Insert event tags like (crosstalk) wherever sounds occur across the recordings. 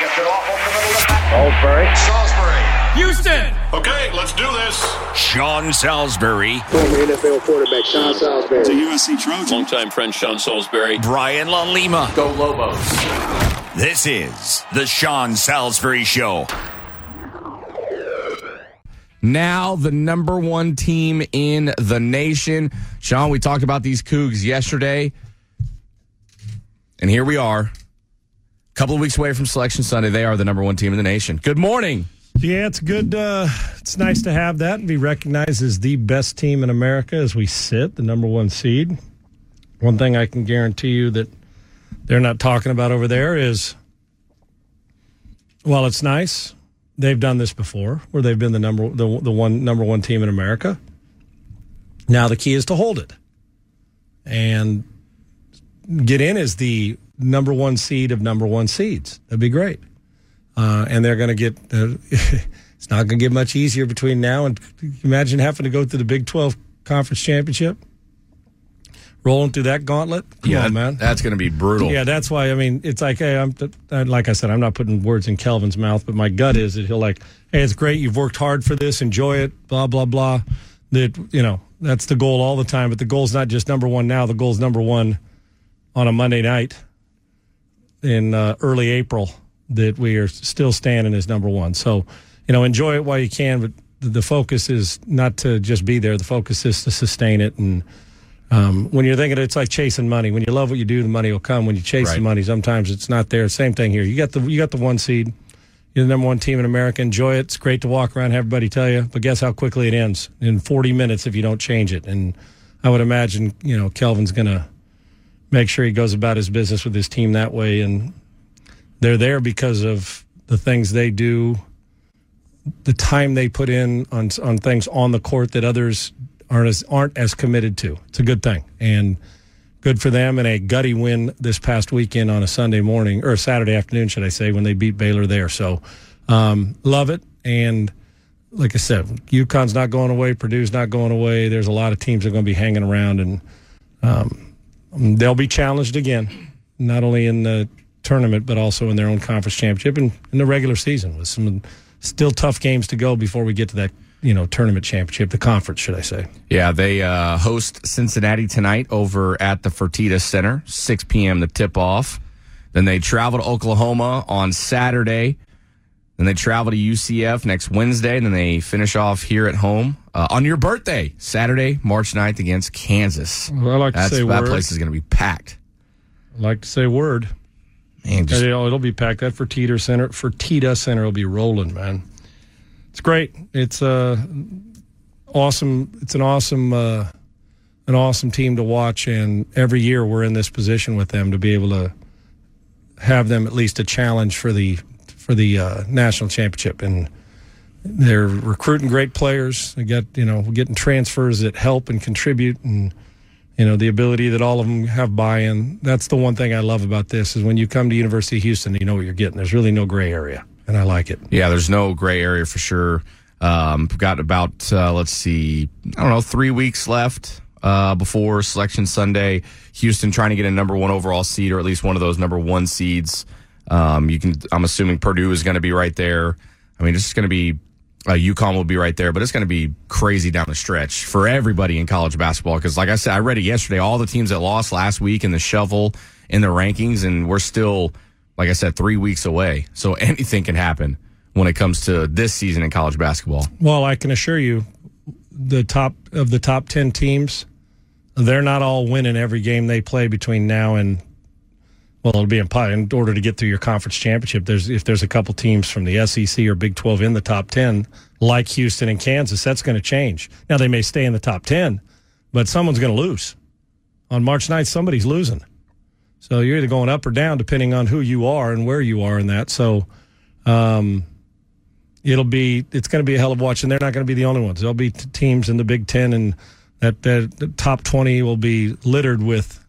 Salisbury. Salisbury. Houston. Okay, let's do this. Sean Salisbury, Former NFL quarterback Sean Salisbury. USC Trojan. Longtime friend Sean Salisbury. Brian LaLima. Go Lobos. This is the Sean Salisbury Show. now the number one team in the nation. Sean, we talked about these Cougs yesterday, and here we are. Couple of weeks away from Selection Sunday. They are the number one team in the nation. Good morning. Yeah, it's good. Uh, it's nice to have that and be recognized as the best team in America as we sit, the number one seed. One thing I can guarantee you that they're not talking about over there is, well, it's nice. They've done this before, where they've been the number the, the one number one team in America. Now the key is to hold it and get in as the number one seed of number one seeds. That'd be great uh, and they're going to get. Uh, (laughs) it's not going to get much easier between now and. Imagine having to go through the Big Twelve conference championship, rolling through that gauntlet. Come on, man. That's going to be brutal. Yeah, that's why. I mean, it's like, hey, I'm like I said, I'm not putting words in Kelvin's mouth, but my gut is that he'll like, hey, it's great, you've worked hard for this, enjoy it, blah blah blah. That you know, that's the goal all the time. But the goal's not just number one now. The goal's number one on a Monday night in uh, early April. That we are still standing as number one. So, you know, enjoy it while you can. But the, focus is not to just be there. The focus is to sustain it and. Um, when you're thinking it's like chasing money, when you love what you do, the money will come. When you chase Right. the money, sometimes it's not there. Same thing here. You got the you got the one seed. You're the number one team in America. Enjoy it. It's great to walk around, and have everybody tell you. But guess how quickly it ends in 40 minutes if you don't change it. And I would imagine you know Kelvin's going to make sure he goes about his business with his team that way. And they're there because of the things they do, the time they put in on on things on the court that others aren't as aren't as committed to. It's a good thing and good for them and a gutty win this past weekend on a Sunday morning or a Saturday afternoon, should I say, when they beat Baylor there. So um, love it and. Like I said, UConn's not going away. Purdue's not going away. There's a lot of teams that are going to be hanging around, and um, they'll be challenged again, not only in the tournament but also in their own conference championship and in the regular season with some still tough games to go before we get to that you know tournament championship, the conference, should I say? Yeah, they uh, host Cincinnati tonight over at the Fertitta Center, 6 p.m. the tip off. Then they travel to Oklahoma on Saturday. Then they travel to UCF next Wednesday. And then they finish off here at home uh, on your birthday, Saturday, March 9th against Kansas. Well, I like to say that word. place is going to be packed. I like to say word. Man, just, It'll, it'll be packed. That Fertitta Center, Fertitta Center will be rolling, man. It's great. It's uh, awesome. It's an awesome, uh, an awesome team to watch. And every year we're in this position with them to be able to have them at least a challenge for the for the uh, national championship. And they're recruiting great players. They got you know getting transfers that help and contribute and you know the ability that all of them have buy-in that's the one thing i love about this is when you come to university of houston you know what you're getting there's really no gray area and i like it yeah, there's no gray area for sure. Um, got about, uh, let's see, I don't know, three weeks left uh, before Selection Sunday. Houston trying to get a number one overall seed or at least one of those number one seeds. Um, you can, I'm assuming Purdue is going to be right there. I mean, it's going to be, uh, UConn will be right there, but it's going to be crazy down the stretch for everybody in college basketball. Because, like I said, I read it yesterday. All the teams that lost last week in the shovel in the rankings, and we're still, like I said, three weeks away. So (laughs) anything can happen when it comes to this season in college basketball. well i can assure you the top of the top 10 teams they're not all winning every game they play between now and well it'll be in, order to get through your conference championship there's if there's a couple teams from the sec or big 12 in the top 10 like houston and kansas that's going to change. Now they may stay in the top 10 but someone's going to lose. On march 9th somebody's losing. So you're either going up or down depending on who you are and where you are in that. So um, it'll be it's going to be a hell of a watch, and they're not going to be the only ones. There'll be t- teams in the Big Ten, and that, that top twenty will be littered with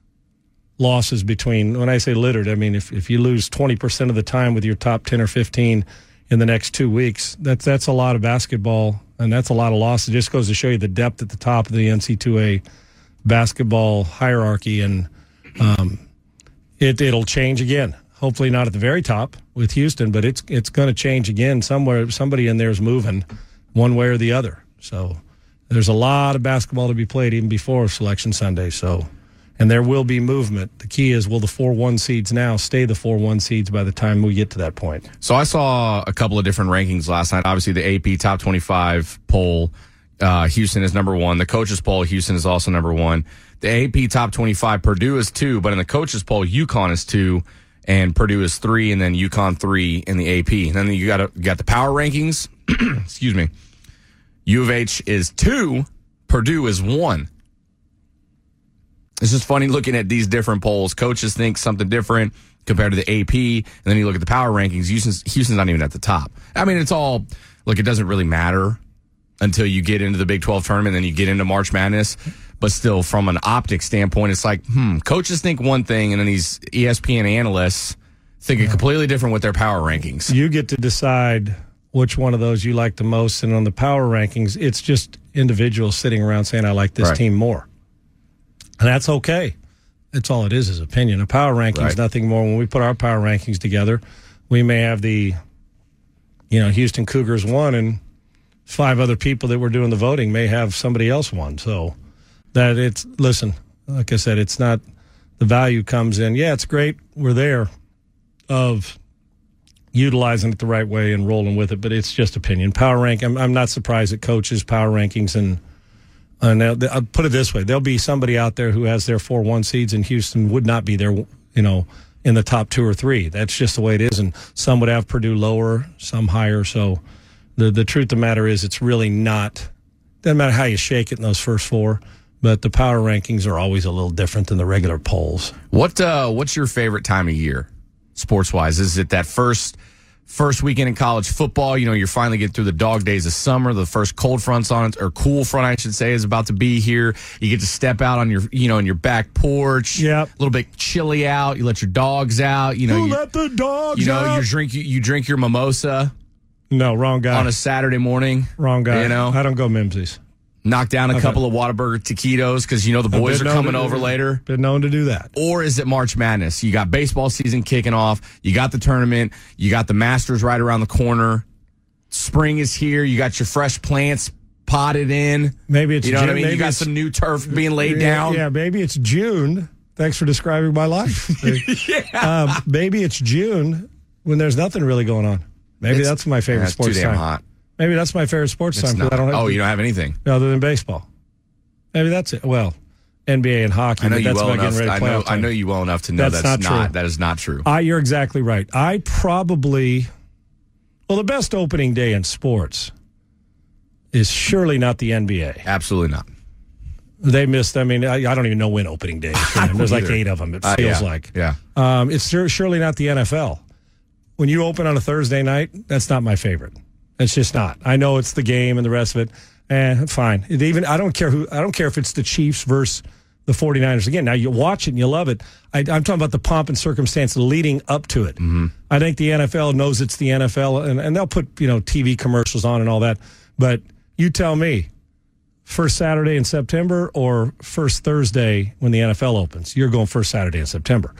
losses between. When I say littered, I mean if if you lose twenty percent of the time with your top ten or fifteen in the next two weeks, that's that's a lot of basketball, and that's a lot of losses. It just goes to show you the depth at the top of the NC2A basketball hierarchy, and um, it it'll change again. Hopefully not at the very top with Houston, but it's it's going to change again somewhere. Somebody in there is moving one way or the other. So there's a lot of basketball to be played even before Selection Sunday. So and there will be movement. The key is will the four one seeds now stay the four one seeds by the time we get to that point? So I saw a couple of different rankings last night. Obviously, the AP top 25 poll, uh, Houston is number one. The coaches poll, Houston is also number one. The AP top 25, Purdue is two, but in the coaches poll, UConn is two, and Purdue is three, and then UConn three in the AP. And then you got a, you got the power rankings. (clears throat) Excuse me. U of H is two, Purdue is one. It's just funny looking at these different polls. Coaches think something different compared to the AP, and then you look at the power rankings. Houston's, Houston's not even at the top. I mean, it's all look. It doesn't really matter until you get into the Big Twelve tournament, then you get into March Madness. But still, from an optic standpoint, it's like, hmm, coaches think one thing, and then these ESPN analysts think a completely different with their power rankings. You get to decide which one of those you like the most, and on the power rankings, it's just individuals sitting around saying, "I like this Right. team more," and that's okay. That's all it is, is opinion. A power ranking is Right. nothing more. When we put our power rankings together, we may have the, you know, Houston Cougars one, and five other people that were doing the voting may have somebody else one. So that it's listen, like I said, it's not the value comes in. Yeah, it's great. We're there of utilizing it the right way and rolling with it, but it's just opinion. Power rank. I'm, I'm not surprised at coaches' power rankings and. And they'll- I'll put it this way: there'll be somebody out there who has their four one seeds, and Houston would not be there. You know, in the top two or three. That's just the way it is. And some would have Purdue lower, some higher. So the the truth of the matter is, it's really not. Doesn't matter how you shake it in those first four, but the power rankings are always a little different than the regular polls. What uh, what's your favorite time of year, sports wise? Is it that first first weekend in college football? You know, you're finally getting through the dog days of summer. The first cold fronts on it, or cool front, I should say, is about to be here. You get to step out on your you know on your back porch. Yep. a little bit chilly out. You let your dogs out. You know, you, let the dogs you know you drink you, you drink your mimosa No, wrong guy. on a Saturday morning. wrong guy. You know, I don't go Mimsies. Knock down a couple of Whataburger taquitos because you know the boys are coming over later. Been known to do that. or is it March Madness? You got baseball season kicking off. You got the tournament. You got the Masters right around the corner. Spring is here. You got your fresh plants potted in. Maybe it's you know what I June, mean. You got some new turf being laid Yeah, down. Yeah, maybe it's June. Thanks for describing my life. (laughs) yeah. Um, maybe it's June when there's nothing really going on. Maybe It's- that's my favorite too sports damn time. hot. Maybe that's my favorite sports It's time not. I don't have oh, you don't have anything. other than baseball. Maybe that's it. Well, NBA and hockey. I know you well enough. I know. I know you well enough to know That's that's, not not. true. That is not true. I, you're exactly right. I probably, well, the best opening day in sports is surely not the NBA. Absolutely not. They missed. I mean, I, I don't even know when opening day is. (laughs) There's like either. eight of them. It Uh, feels yeah. like. Yeah. Um, it's sur- surely not the NFL. When you open on a Thursday night, that's not my favorite. It's just not. I know it's the game and the rest of it. Eh, fine. It even I don't care who. I don't care if it's the Chiefs versus the 49ers. Again, now you watch it and you love it. I, I'm talking about the pomp and circumstance leading up to it. I think the NFL knows it's the NFL, and, and they'll put you know TV commercials on and all that. But you tell me, first Saturday in September or first Thursday when the NFL opens? You're going first Saturday in September.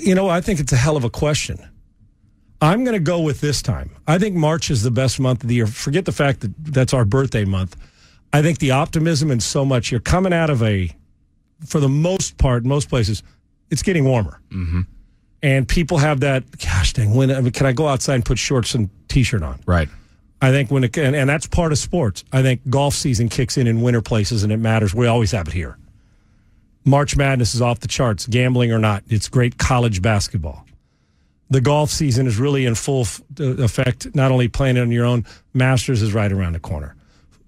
You know, I think it's a hell of a question. I'm going to go with this time. I think March is the best month of the year. Forget the fact that that's our birthday month. I think the optimism and so much, you're coming out of a, for the most part, most places, it's getting warmer. Mm-hmm. And people have that, gosh dang, when, I mean, can I go outside and put shorts and t shirt on? Right. I think when it, and, and that's part of sports. I think golf season kicks in in winter places and it matters. We always have it here. March Madness is off the charts, gambling or not. It's great college basketball. The golf season is really in full f- uh, effect, not only playing it on your own, Masters is right around the corner.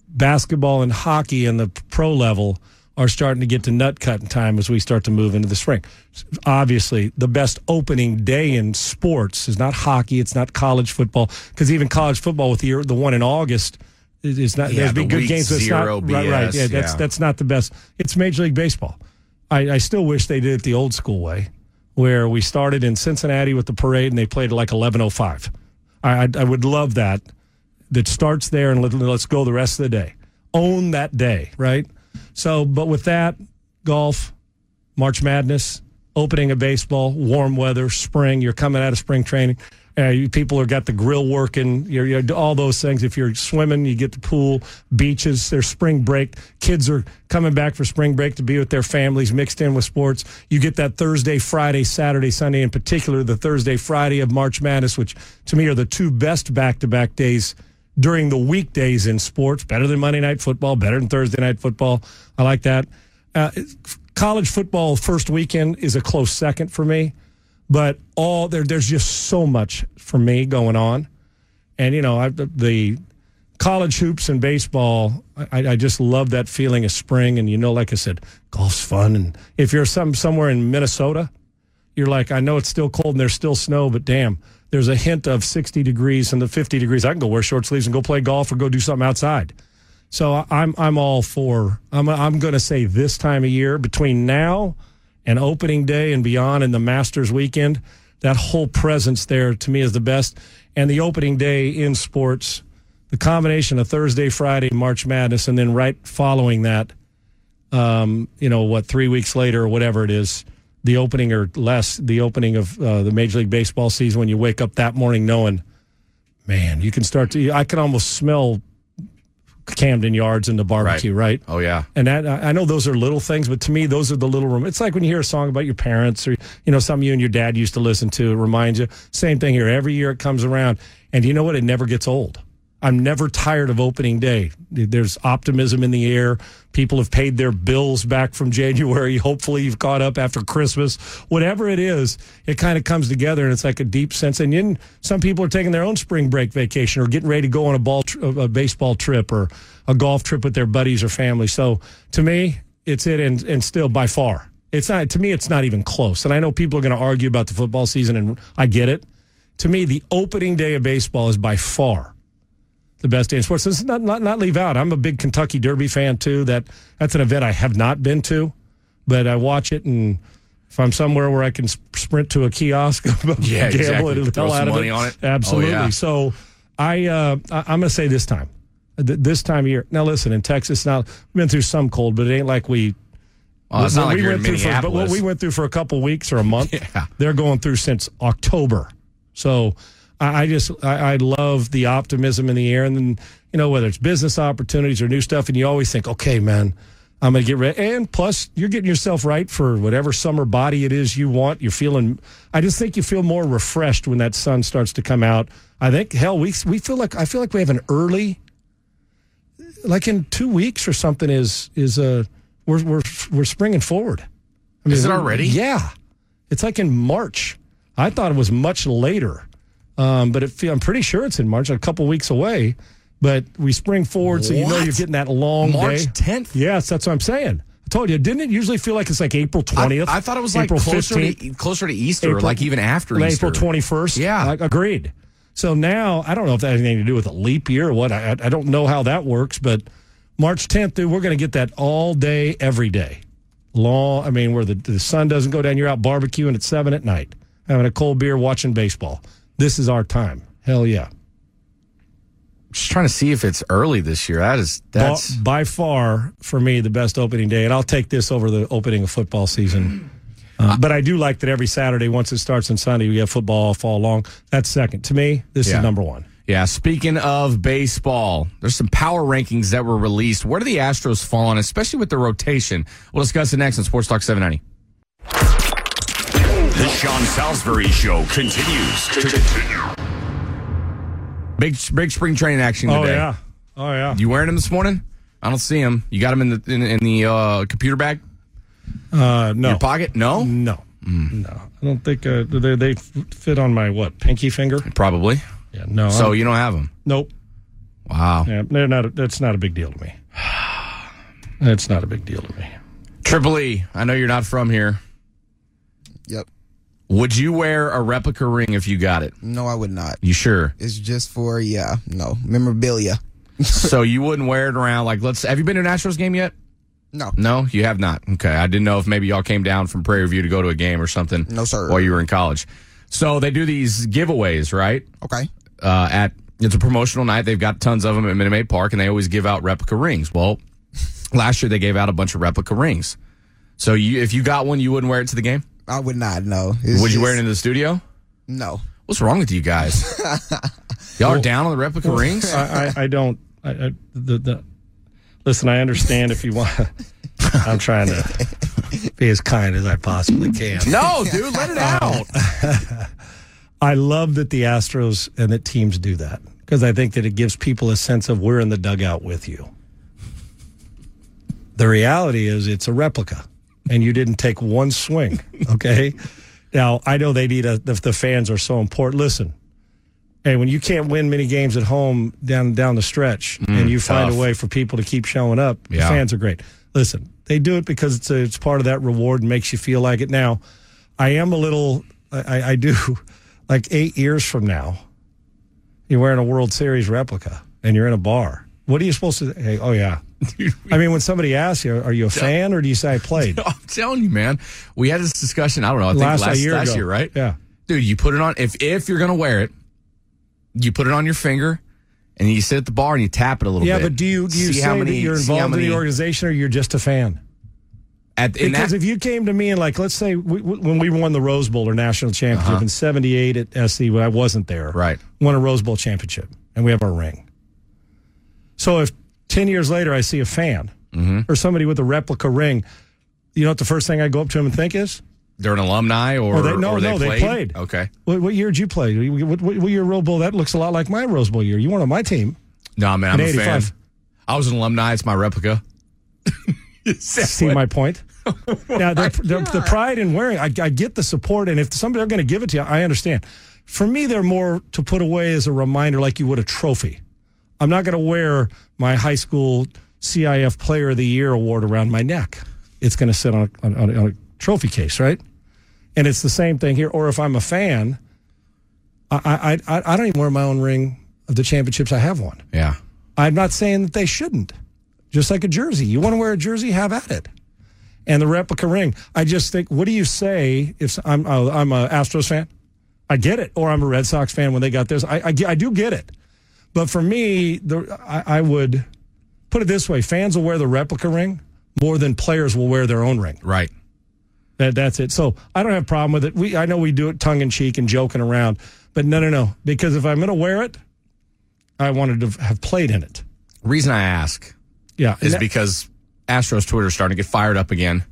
Basketball and hockey and the pro level are starting to get to nut cutting time as we start to move into the spring. Obviously, the best opening day in sports is not hockey, it's not college football, because even college football with the the one in August is not. Yeah, there's been good games. but it's not, right, right. Yeah, that's yeah. that's not the best. It's Major League Baseball. I, I still wish they did it the old school way, where we started in Cincinnati with the parade and they played like eleven oh five. I, I I would love that. That starts there and let, let's go the rest of the day. Own that day, right? So, but with that, golf, March Madness, opening of baseball, warm weather, spring. You're coming out of spring training. Uh, people have got the grill working. You're, you're all those things. If you're swimming, you get the pool, beaches. There's spring break. Kids are coming back for spring break to be with their families, mixed in with sports. You get that Thursday, Friday, Saturday, Sunday, in particular, the Thursday, Friday of March Madness, which to me are the two best back-to-back days during the weekdays in sports. Better than Monday Night Football. Better than Thursday Night Football. I like that. Uh, college football first weekend is a close second for me, but all there there's just so much for me going on, and you know I, the college hoops and baseball. I, I just love that feeling of spring, and you know, like I said, golf's fun, and if you're some somewhere in Minnesota, you're like, I know it's still cold and there's still snow, but damn, there's a hint of 60 degrees and the 50 degrees. I can go wear short sleeves and go play golf or go do something outside. So I'm I'm all for. I'm I'm going to say this time of year between now and opening day and beyond, and the Masters weekend, that whole presence there to me is the best. And the opening day in sports, the combination of Thursday, Friday, March Madness, and then right following that, um, you know what, three weeks later or whatever it is, the opening or less, the opening of uh, the Major League Baseball season when you wake up that morning knowing, man, you can start to. I can almost smell Camden Yards and the barbecue, right? Oh yeah. And that I I know those are little things, but to me, those are the little. Rem- it's like when you hear a song about your parents, or you know, something you and your dad used to listen to. It reminds you. Same thing here. Every year it comes around, and you know what? It never gets old. I'm never tired of opening day. There's optimism in the air. People have paid their bills back from January. (laughs) Hopefully, you've caught up after Christmas. Whatever it is, it kind of comes together, and it's like a deep sense. And then some people are taking their own spring break vacation or getting ready to go on a ball, a baseball trip or a golf trip with their buddies or family. So to me, it's it, and and still by far, it's not. To me, it's not even close. And I know people are going to argue about the football season, and I get it. To me, the opening day of baseball is by far the best day in sports. This is not, not not leave out. I'm a big Kentucky Derby fan too. That that's an event I have not been to, but I watch it and. If I'm somewhere where I can sprint to a kiosk, (laughs) Yeah, gamble exactly. it the hell out of money it. on it. Absolutely. Oh, yeah. So I, uh, I I'm going to say this time, Th- this time of year. Now listen, in Texas, now we've been through some cold, but it ain't like we Well, it's not like we went through for, but what we went through for a couple weeks or a month, (laughs) Yeah. they're going through since October. So I, I just I, I love the optimism in the air, and then you know whether it's business opportunities or new stuff, and you always think, okay, man, I'm going to get ready. And plus, you're getting yourself right for whatever summer body it is you want. You're feeling. I just think you feel more refreshed when that sun starts to come out. I think hell, we we feel like I feel like we have an early like in two weeks or something is is uh we're we're we're springing forward. I mean, Is it already? Yeah, it's like in March. I thought it was much later, um, but it I'm pretty sure it's in March, a couple weeks away. But we spring forward, so you know What? you're getting that long March day. 10th? Yes, that's what I'm saying. I told you, didn't it usually feel like it's like April 20th? I thought it was like April closer 15th? to, closer to Easter, or April- like even after Like Easter. April 21st. Yeah. Like, agreed. So now, I don't know if that has anything to do with a leap year or what. I, I don't know how that works, but March 10th, dude, we're going to get that all day, every day. Long, I mean, where the, the sun doesn't go down, you're out barbecuing at 7 at night, having a cold beer, watching baseball. This is our time. Hell yeah. Just trying to see if it's early this year. That is that's by, by far, for me, the best opening day. And I'll take this over the opening of football season. Uh, but I do like that every Saturday, once it starts on Sunday, we have football all fall long. That's second. To me, this Yeah. is number one. Yeah, speaking of baseball, there's some power rankings that were released. Where do the Astros fall on, especially with the rotation? We'll discuss it next on Sports Talk 790. The Sean Salisbury Show continues. To continue. Big big spring training action today. Oh, yeah. Oh, yeah. You wearing them this morning? I don't see them. You got them in the in, in the uh, computer bag, Uh, no. your pocket? No, No. No. I don't think uh, they, they fit on my, what, pinky finger? probably. Yeah, no. So I'm- you don't have them. nope. Wow. Yeah, they're not. That's not a big deal to me. (sighs) That's not a big deal to me. Triple E, I know you're not from here. Yep. Would you wear a replica ring if you got it? No, I would not. You sure? It's just for yeah, no memorabilia. (laughs) so you wouldn't wear it around like let's have you been to an Astros game yet? No, No, you have not. Okay. I didn't know if maybe y'all came down from Prairie View to go to a game or something. No, sir. While you were in college. So they do these giveaways, right? okay. Uh, at it's a promotional night. They've got tons of them at Minute Maid Park, and they always give out replica rings. Well, last year they gave out a bunch of replica rings. So you, if you got one, you wouldn't wear it to the game. I would not. No. It's Would you just- wear it in the studio? No. What's wrong with you guys? (laughs) y'all are down on the replica rings. I, I, I don't. I, I, the, the, listen, I understand if you want. (laughs) I'm trying to be as kind as I possibly can. no, dude, let it um, out. (laughs) I love that the Astros and that teams do that because I think that it gives people a sense of we're in the dugout with you. The reality is it's a replica and you didn't take one swing. Okay. now, I know they need a, the, the fans are so important. Listen, hey, when you can't win many games at home down, down the stretch mm, and you find tough. a way for people to keep showing up, the Yeah. fans are great. Listen, they do it because it's, a, it's part of that reward and makes you feel like it. Now, I am a little, I, I do, (laughs) like eight years from now, you're wearing a World Series replica and you're in a bar. What are you supposed to? Hey, oh yeah. I mean, when somebody asks you, "Are you a fan or do you say I played?" (laughs) I'm telling you, man. We had this discussion. I don't know. I think Last- last, year last year, right? Yeah. Dude, you put it on. If if you're gonna wear it, you put it on your finger, and you sit at the bar and you tap it a little Yeah, bit. but do you do you See say how many- that you're involved in the organization or you're just a fan? At, Because that, if you came to me and like, let's say we, when we won the Rose Bowl or national championship Uh-huh. in '78 at SC, when I wasn't there, Right. Won a Rose Bowl championship, and we have our ring. So if ten years later I see a fan Mm-hmm. or somebody with a replica ring, you know what the first thing I go up to him and think is, they're an alumni or, Oh, they- no, or no, they played? played. Okay. "What, what year did you play? What, what, what year Rose Bowl? That looks a lot like my Rose Bowl year. You weren't on my team." No, man, I'm a fan. I was an alumni. It's my replica. (laughs) See my point? (laughs) now, the, the, the pride in wearing, I, I get the support, and if somebody are going to give it to you, I understand. For me, they're more to put away as a reminder, like you would a trophy. I'm not going to wear my high school CIF Player of the Year award around my neck. It's going to sit on a, on, on a- trophy case, right? And it's the same thing here. Or if I'm a fan, I, I, I, I don't even wear my own ring of the championships I have won. Yeah. I'm not saying that they shouldn't. Just like a jersey. You want to wear a jersey, have at it. And the replica ring. I just think, what do you say if I'm I'm a Astros fan? I get it. Or I'm a Red Sox fan when they got this. I, I, I do get it. But for me, the, I, I would put it this way: fans will wear the replica ring more than players will wear their own ring. Right. That, that's it. So I don't have a problem with it. We I know we do it tongue in cheek and joking around, but no, no, no. Because if I'm going to wear it, I wanted to have played in it. Reason I ask Yeah, is that- because Astros Twitter is starting to get fired up again,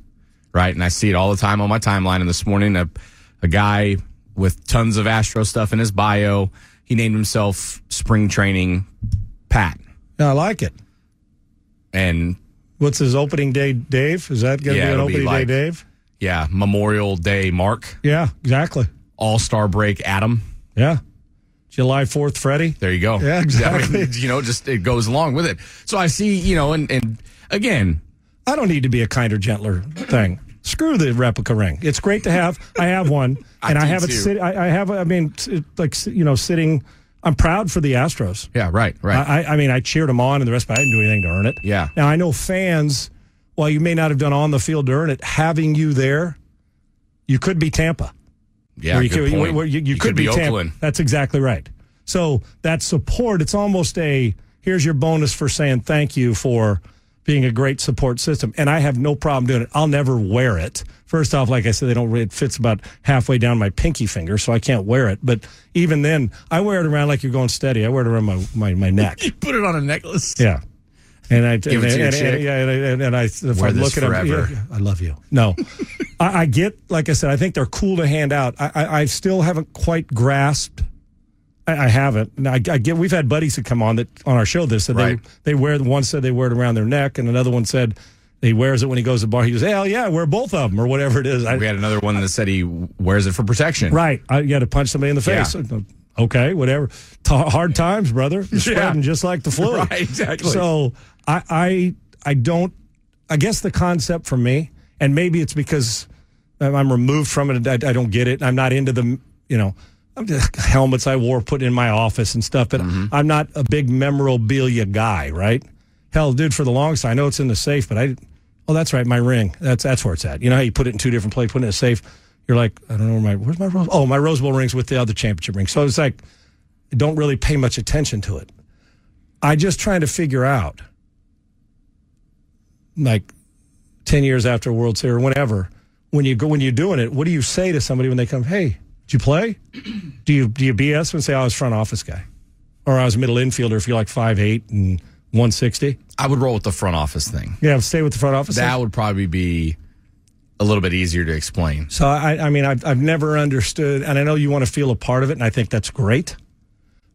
right? And I see it all the time on my timeline. And this morning, a, a guy with tons of Astro stuff in his bio, he named himself Spring Training Pat. I like it. And What's his opening day, Dave? Is that going to Yeah, be an it'll be opening like- day, Dave? yeah, Memorial Day Mark, Yeah, exactly. All Star Break Adam. Yeah. July 4th, Freddie. There you go. Yeah, (laughs) I exactly. mean, (laughs) you know, just it goes along with it. So I see, you know, and, and again, I don't need to be a kinder, gentler thing. Screw the replica ring. It's great to have. I have one, (laughs) I and I, have it too. sit. I, I have. I mean, like you know, sitting. I'm proud for the Astros. yeah, right, right. I, I- mean, I cheered them on and the rest, but I didn't do anything to earn it. Yeah. Now I know fans. While you may not have done on the field to earn it, having you there, you could be Tampa. yeah, you good could, point. where you, you could, be, Tampa. Oakland. That's exactly right. So that support, it's almost a here's your bonus for saying thank you for being a great support system. And I have no problem doing it. I'll never wear it. First off, like I said, they don't. It fits about halfway down my pinky finger, so I can't wear it. But even then, I wear it around like you're going steady. I wear it around my my, my (laughs) neck. You put it on a necklace. Yeah. And I Give it and, your and- chick. and- yeah, and, and, and I if Wear I this look at them, forever. yeah, I love you. No, (laughs) I, I get like I said, I think they're cool to hand out. I, I, I still haven't quite grasped. I, I haven't. I, I get. We've had buddies that come on that on our show. This said Right. they they wear. One said they wear it around their neck, and another one said he wears it when he goes to the bar. He goes, hell yeah, I wear both of them or whatever it is. I, We had another one that said he wears it for protection. Right. I, you got to punch somebody in the face. Okay, whatever. T- hard times, brother. You're spreading just like the (laughs) flu. Right, exactly. So I, I, I don't. I guess the concept for me and maybe it's because I'm removed from it. I, I don't get it. I'm not into the you know helmets I wore put in my office and stuff. But mm-hmm. I'm not a big memorabilia guy, right? Hell, dude, for the longest, I know it's in the safe, but I oh that's right, my ring. That's that's where it's at. You know how you put it in two different places, put it in a safe. You're like I don't know where my where's my rose. Oh, my Rose Bowl rings with the other championship ring. So it's like don't really pay much attention to it. I just trying to figure out, like, ten years after World Series or whenever, when you go when you're doing it, what do you say to somebody when they come? Hey, did you play? (clears throat) Do you do you BS and say I was front office guy, or I was middle infielder if you're like five eight and one sixty? I would roll with the front office thing. Yeah, stay with the front office. That would probably be a little bit easier to explain. So I, I mean, I've, I've never understood, and I know you want to feel a part of it, and I think that's great.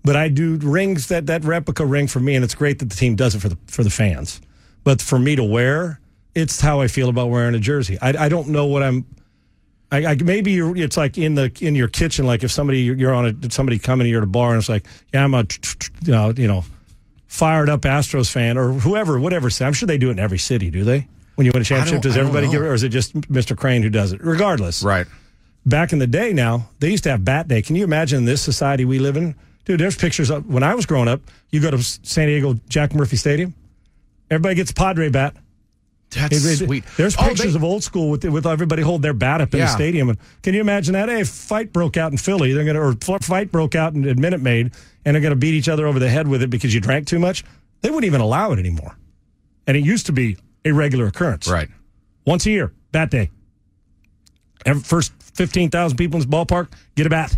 But I do rings that that replica ring for me, and it's great that the team does it for the for the fans. But for me to wear, it's how I feel about wearing a jersey. I, I don't know what I'm. I, I maybe you're, it's like in the in your kitchen, like if somebody you're on a somebody coming to at a bar and it's like, yeah, I'm a you know you know fired up Astros fan or whoever, whatever. I'm sure they do it in every city, do they? When you win a championship, does everybody give it, or is it just Mr. Crane who does it? Regardless, Right. back in the day now, they used to have bat day. Can you imagine this society we live in? Dude, there's pictures of when I was growing up. You go to San Diego Jack Murphy Stadium, everybody gets a Padre bat. That's It- it- sweet. There's Oh, pictures they- of old school with with everybody hold their bat up in the stadium. And can you imagine that? Hey, a fight broke out in Philly. They're gonna or fight broke out in, at Minute Maid, and they're gonna beat each other over the head with it because you drank too much. They wouldn't even allow it anymore. And it used to be a regular occurrence. Right. Once a year, bat day. Every, first 15,000 people in this ballpark get a bat.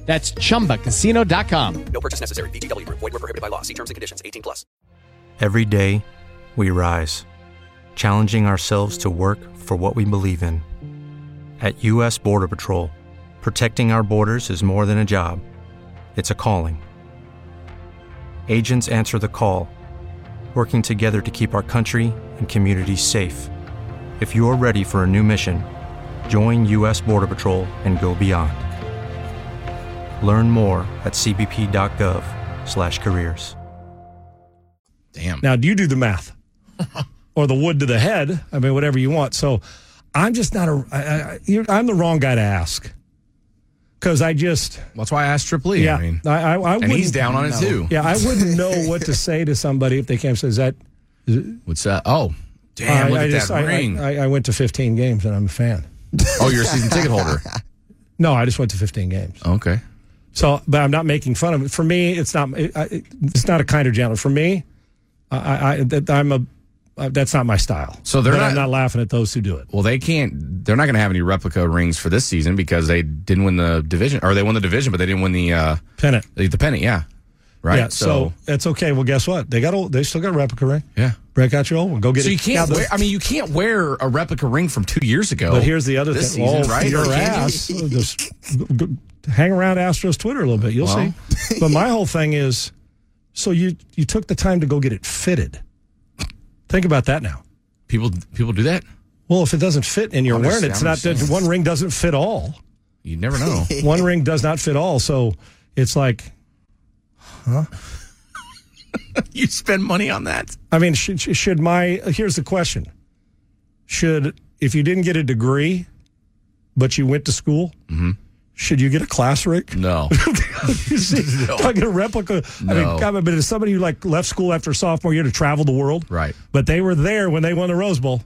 That's chumbacasino.com. No purchase necessary. VGW Group. Void were prohibited by law. See terms and conditions. 18 plus. Every day, we rise, challenging ourselves to work for what we believe in. At U.S. Border Patrol, protecting our borders is more than a job, it's a calling. Agents answer the call, working together to keep our country and communities safe. If you're ready for a new mission, join U.S. Border Patrol and go beyond. Learn more at cbp.gov/careers. Damn. Now, do you do the math? (laughs) or the wood to the head? I mean, whatever you want. So I'm just not a, I, I, you're, I'm the wrong guy to ask. Because I just, That's why I asked Triple E. yeah, I mean, I, I, I and he's down on it too. Yeah, I wouldn't (laughs) know what to say to somebody if they came and says that. What's that? Oh, damn! I, look I at just, that I, ring. I, I went to 15 games and I'm a fan. oh, you're a season ticket holder. (laughs) No, I just went to 15 games. Okay. So, but I'm not making fun of it. For me, it's not. It, it's not a kind of gentleman. For me, I, I, that- I'm a. Uh, that's not my style. So they're But I'm not- not laughing at those who do it. Well, they can't. They're not going to have any replica rings for this season because they didn't win the division, or they won the division, but they didn't win the uh, Pennant. the, the pennant. Yeah. Right. Yeah. So, that's okay. Well, guess what? They got. A, they still got a replica ring. yeah. Break out your old one. Go get it. So it. you can't. Wear, I mean, you can't wear a replica ring from two years ago. But here's the other this thing. season, oh, right? Your Or can you? ass. Just hang around Astros Twitter a little bit. You'll see. (laughs) But my whole thing is, so you you took the time to go get it fitted. Think about that now. People people do that. Well, if it doesn't fit and you're wearing it, it's not Understand. one ring doesn't fit all. You never know. (laughs) One ring does not fit all. So it's like, huh? (laughs) you spend money on that. I mean, should, should my here's the question: Should if you didn't get a degree, but you went to school, mm-hmm. Should you get a class ring? No. (laughs) you see, talking a replica. I mean, God, but as somebody who like left school after sophomore year to travel the world, Right. But they were there when they won the Rose Bowl,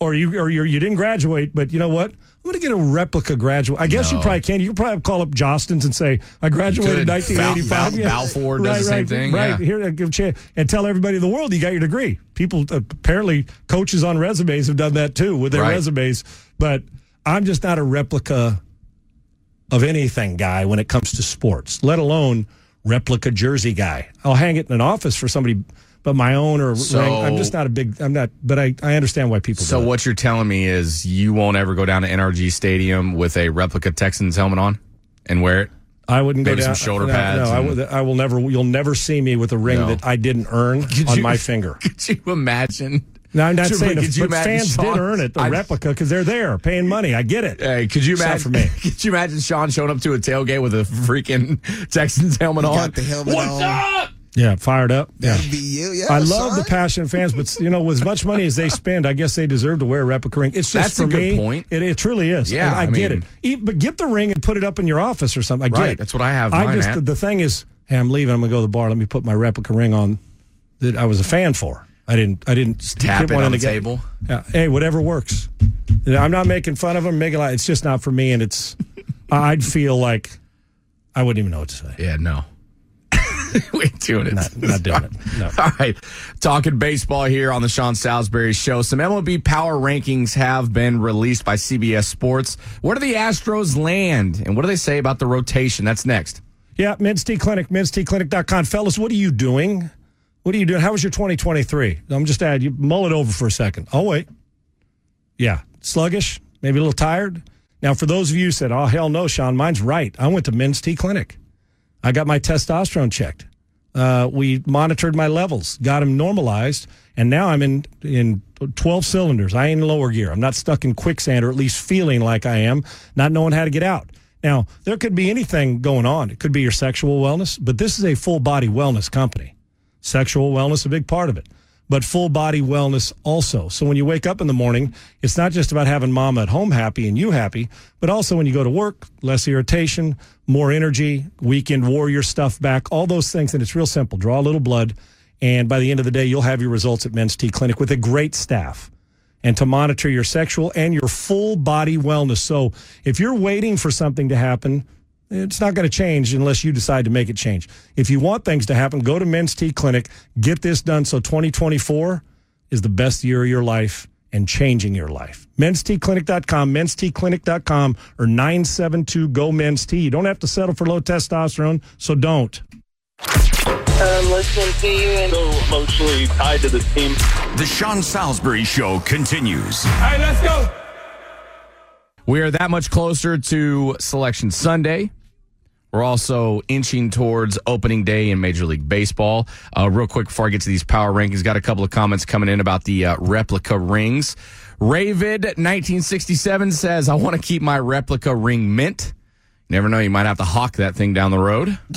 or you or you you didn't graduate, but you know what? I'm going to get a replica graduate. I guess you probably can. You could probably call up Jostens and say, "I graduated in 1985." Bal- Bal- Balfour does the same thing, Right yeah. here, give a chance and tell everybody in the world you got your degree. People uh, apparently coaches on resumes have done that too with their Right. resumes, but I'm just not a replica of anything guy when it comes to sports, let alone replica jersey guy. I'll hang it in an office for somebody, but my own or So- I'm just not a big. I'm not, but I, I understand why people. So what you're telling me is you won't ever go down to NRG Stadium with a replica Texans helmet on? and wear it. I wouldn't Maybe go down. some shoulder no, pads No, I, would, I will never. You'll never see me with a ring No. that I didn't earn Could on you- my (laughs) finger. Could you imagine? No, I'm not Could saying, you it, but imagine fans Sean- did earn it, the I- replica, because they're there paying money. I get it. Hey, could you imagine? for me. (laughs) Could you imagine Sean showing up to a tailgate with a freaking (laughs) Texans helmet on? got the helmet What's on. up? Yeah, fired up. Yeah. That'd be you. Yeah, I love the Sean. passionate fans, but you know, with as much money as they (laughs) spend, I guess they deserve to wear a replica ring. It's just That's a for good me. point. It, it truly is. Yeah, And I, I get it. But get the ring and put it up in your office or something. I get it. that's what I have I just the, the thing is, hey, I'm leaving. I'm gonna go to the bar. Let me put my replica ring on that I was a fan for. I didn't. I didn't tap it one on the get- table? Yeah. Hey, whatever works. I'm not making fun of them. Making like it's just not for me, and it's. I'd feel like I wouldn't even know what to say. Yeah, no. (laughs) we ain't doing it. Not, not doing it. No. (laughs) All right. Talking baseball here on the Sean Salisbury Show. Some MLB power rankings have been released by CBS Sports. Where do the Astros land? And what do they say about the rotation? That's next. Yeah, Men's T Clinic, mensteclinic.com. Fellas, what are you doing? What are you doing? How was your 2023? I'm just add you mull it over for a second. Oh wait. Yeah. Sluggish, maybe a little tired. Now, for those of you who said, Oh hell no, Sean, mine's right. I went to Men's T Clinic. I got my testosterone checked. Uh, we monitored my levels, got them normalized, and now I'm in in 12 cylinders. I ain't in lower gear. I'm not stuck in quicksand, or at least feeling like I am, not knowing how to get out. Now, there could be anything going on. It could be your sexual wellness, but this is a full body wellness company. Sexual wellness, a big part of it, but full body wellness also. So when you wake up in the morning, it's not just about having mama at home happy and you happy, but also when you go to work, less irritation, more energy, weekend warrior stuff back, all those things. And it's real simple. Draw a little blood. And by the end of the day, you'll have your results at Men's T Clinic with a great staff and to monitor your sexual and your full body wellness. So if you're waiting for something to happen, it's not going to change unless you decide to make it change. If you want things to happen, go to Men's T Clinic, get this done so 2024 is the best year of your life and changing your life. Men'sTClinic.com, men'stclinic.com, or 972 GO Men's T. You don't have to settle for low testosterone, so don't. I'm listening to you and So emotionally tied to the team. The Sean Salisbury Show continues. All right, let's go. We are that much closer to Selection Sunday. We're also inching towards opening day in Major League Baseball. Uh, real quick before I get to these power rankings, got a couple of comments coming in about the uh, replica rings. Ravid 1967 says, I want to keep my replica ring mint. Never know, you might have to hawk that thing down the road. (laughs)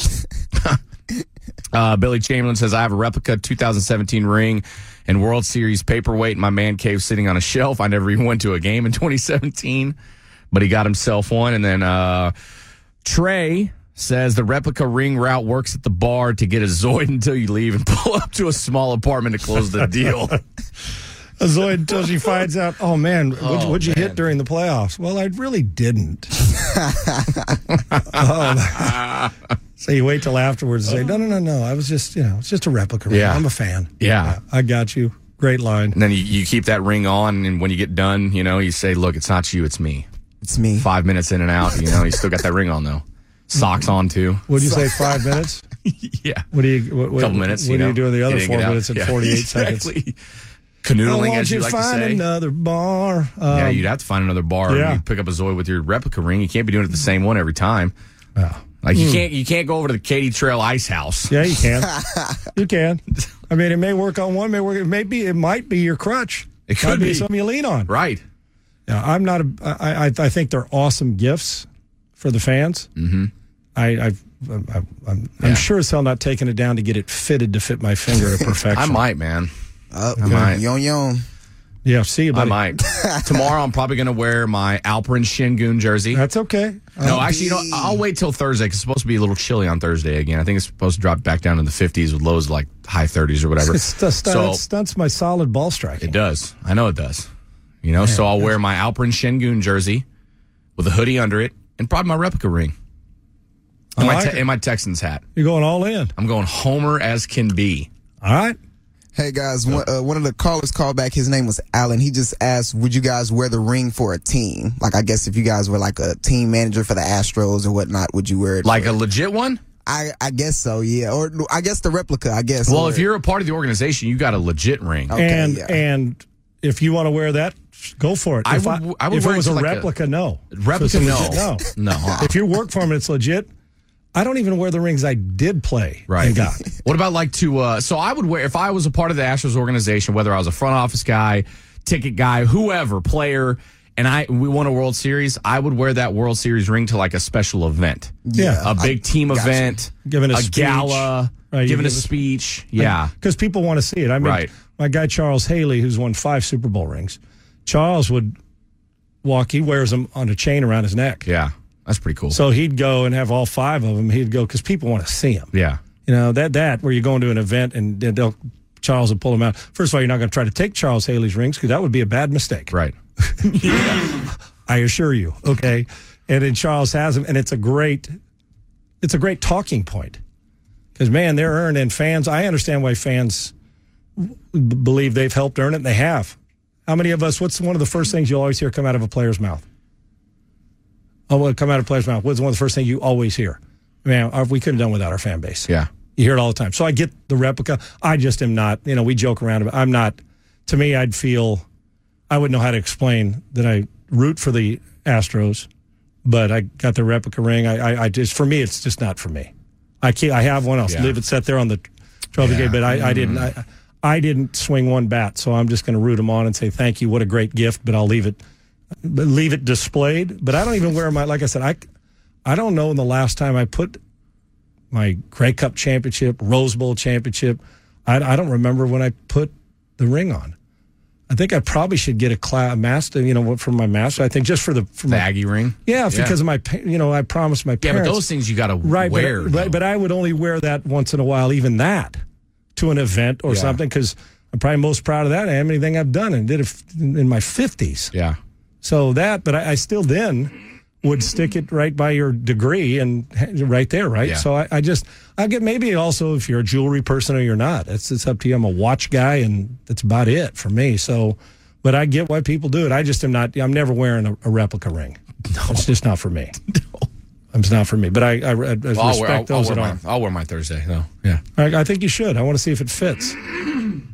Uh, Billy Chamberlain says, I have a replica 2017 ring and World Series paperweight in my man cave sitting on a shelf. I never even went to a game in 2017, but he got himself one. And then uh, Trey says the replica ring route works at the bar to get a Zoid until you leave and (laughs) pull up to a small apartment to close the deal. (laughs) A Zoid until she finds out, oh man, what'd, Oh, what'd you man. hit during the playoffs? Well, I really didn't. (laughs) oh. So you wait till afterwards and say, no, no, no, no. I was just, you know, it's just a replica. ring. Yeah. I'm a fan. Yeah. I got you. Great line. and then you, you keep that ring on, and when you get done, you know, you say, Look, it's not you, it's me. It's me. Five minutes in and out, you know, you still got that ring on, though. Socks on, too. What'd you say, (laughs) five minutes? Yeah. What do you, what, what, couple minutes. What you do know, you do in the other four minutes and Yeah, 48 (laughs) seconds? exactly. I Canoodling, as you you like to find say. another bar. Um, yeah, you'd have to find another bar. yeah. You pick up a Zoid with your replica ring. You can't be doing it the same one every time. oh. Like you can't you can't go over to the Katy Trail Ice House. Yeah, you can. (laughs) you can. I mean, it may work on one, may work. It may be. It might be your crutch. It could be be. something you lean on. Right. Yeah, I'm not a. I, I, I think they're awesome gifts for the fans. Mm-hmm. I, I've, I'm, I'm, I'm Yeah. sure as hell not taking it down to get it fitted to fit my finger to (laughs) perfection. I might, man. Up, I might. Yon yon. Yeah, see you, I might. (laughs) Tomorrow I'm probably gonna wear my Alperen Sengun jersey. That's okay. no, Oh, actually, you know, B. I'll wait till Thursday 'cause it's supposed to be a little chilly on Thursday again. I think it's supposed to drop back down in the 50s with lows like high 30s or whatever. It stu- stu- so it stunts my solid ball strike. it does. I know it does. You know, so I'll wear my Alperen Sengun jersey with a hoodie under it and probably my replica ring. And, I my, te- it. and my Texans hat. You're going all in. I'm going Homer as can be. All right. Hey guys, one, uh, one of the callers called back. His name was Alan. He just asked, "Would you guys wear the ring for a team? Like, I guess if you guys were like a team manager for the Astros or whatnot, would you wear it? Like for- a legit one? I I guess so. Yeah, or I guess the replica. I guess. Well, Or- if you're a part of the organization, you got a legit ring. Okay, and yeah. and if you want to wear that, go for it. I if would- I would if wear it it was a like a- replica, no. Replica, So it's a no. legit- No. (laughs) if you work for them, it's legit. I don't even wear the rings I did play. Right. And got. (laughs) What about like to? Uh, so I would wear if I was a part of the Astros organization, whether I was a front office guy, ticket guy, whoever, player, and I we won a World Series, I would wear that World Series ring to like a special event. Yeah. a big team gotcha. event, Giving a a gala, Right, giving a give a- speech. Yeah, because people want to see it. I mean, Right. my guy Charles Haley, who's won five Super Bowl rings, Charles would walk. He wears them on a chain around his neck. yeah, that's pretty cool. So he'd go and have all five of them. He'd go because people want to see him. yeah, You know that that where you're going to an event and they'll Charles will pull them out. First of all, you're not going to try to take Charles Haley's rings because that would be a bad mistake. right. (laughs) I assure you. Okay, and then Charles has them, and it's a great, it's a great talking point because man, they're earned and fans. I understand why fans believe they've helped earn it. and They have. How many of us? What's one of the first things you'll always hear come out of a player's mouth? Oh, what come out of player's mouth? What's one of the first things you always hear? Man, our- we couldn't have done without our fan base. Yeah, You hear it all the time. So I get the replica. I just am not, you know, we joke around about I'm not to me I'd feel I wouldn't know how to explain that I root for the Astros, but I got the replica ring. I I, I just for me it's just not for me. I can't I have one else. Yeah. Leave it set there on the trophy Yeah. case, but I, I mm-hmm. didn't I, I didn't swing one bat, so I'm just going to root them on and say thank you. What a great gift, but I'll leave it leave it displayed. But I don't even wear my like I said I I don't know the last time I put my Grey Cup championship, Rose Bowl championship. I, I don't remember when I put the ring on. I think I probably should get a class master, you know, from my master. I think just for the for the my, Aggie ring. yeah, because of my, you know, I promised my Yeah, parents. but those things you got to right, wear. but, but but I would only wear that once in a while, even that, to an event or Yeah. something, because I'm probably most proud of that. I am anything I've done and did it in in my fifties. yeah, So that, but I, I still then would stick it right by your degree and right there, right? Yeah. So I, I just, I get maybe also if you're a jewelry person or you're not, it's, it's up to you. I'm a watch guy and that's about it for me. So, but I get why people do it. I just am not, I'm never wearing a, a replica ring. (laughs) No. It's just not for me. (laughs) No. It's not for me. But I, I, I Well, I'll respect wear, I'll, I'll those wear that are. I'll wear mine Thursday though. Yeah, I, I think you should. I want to see if it fits.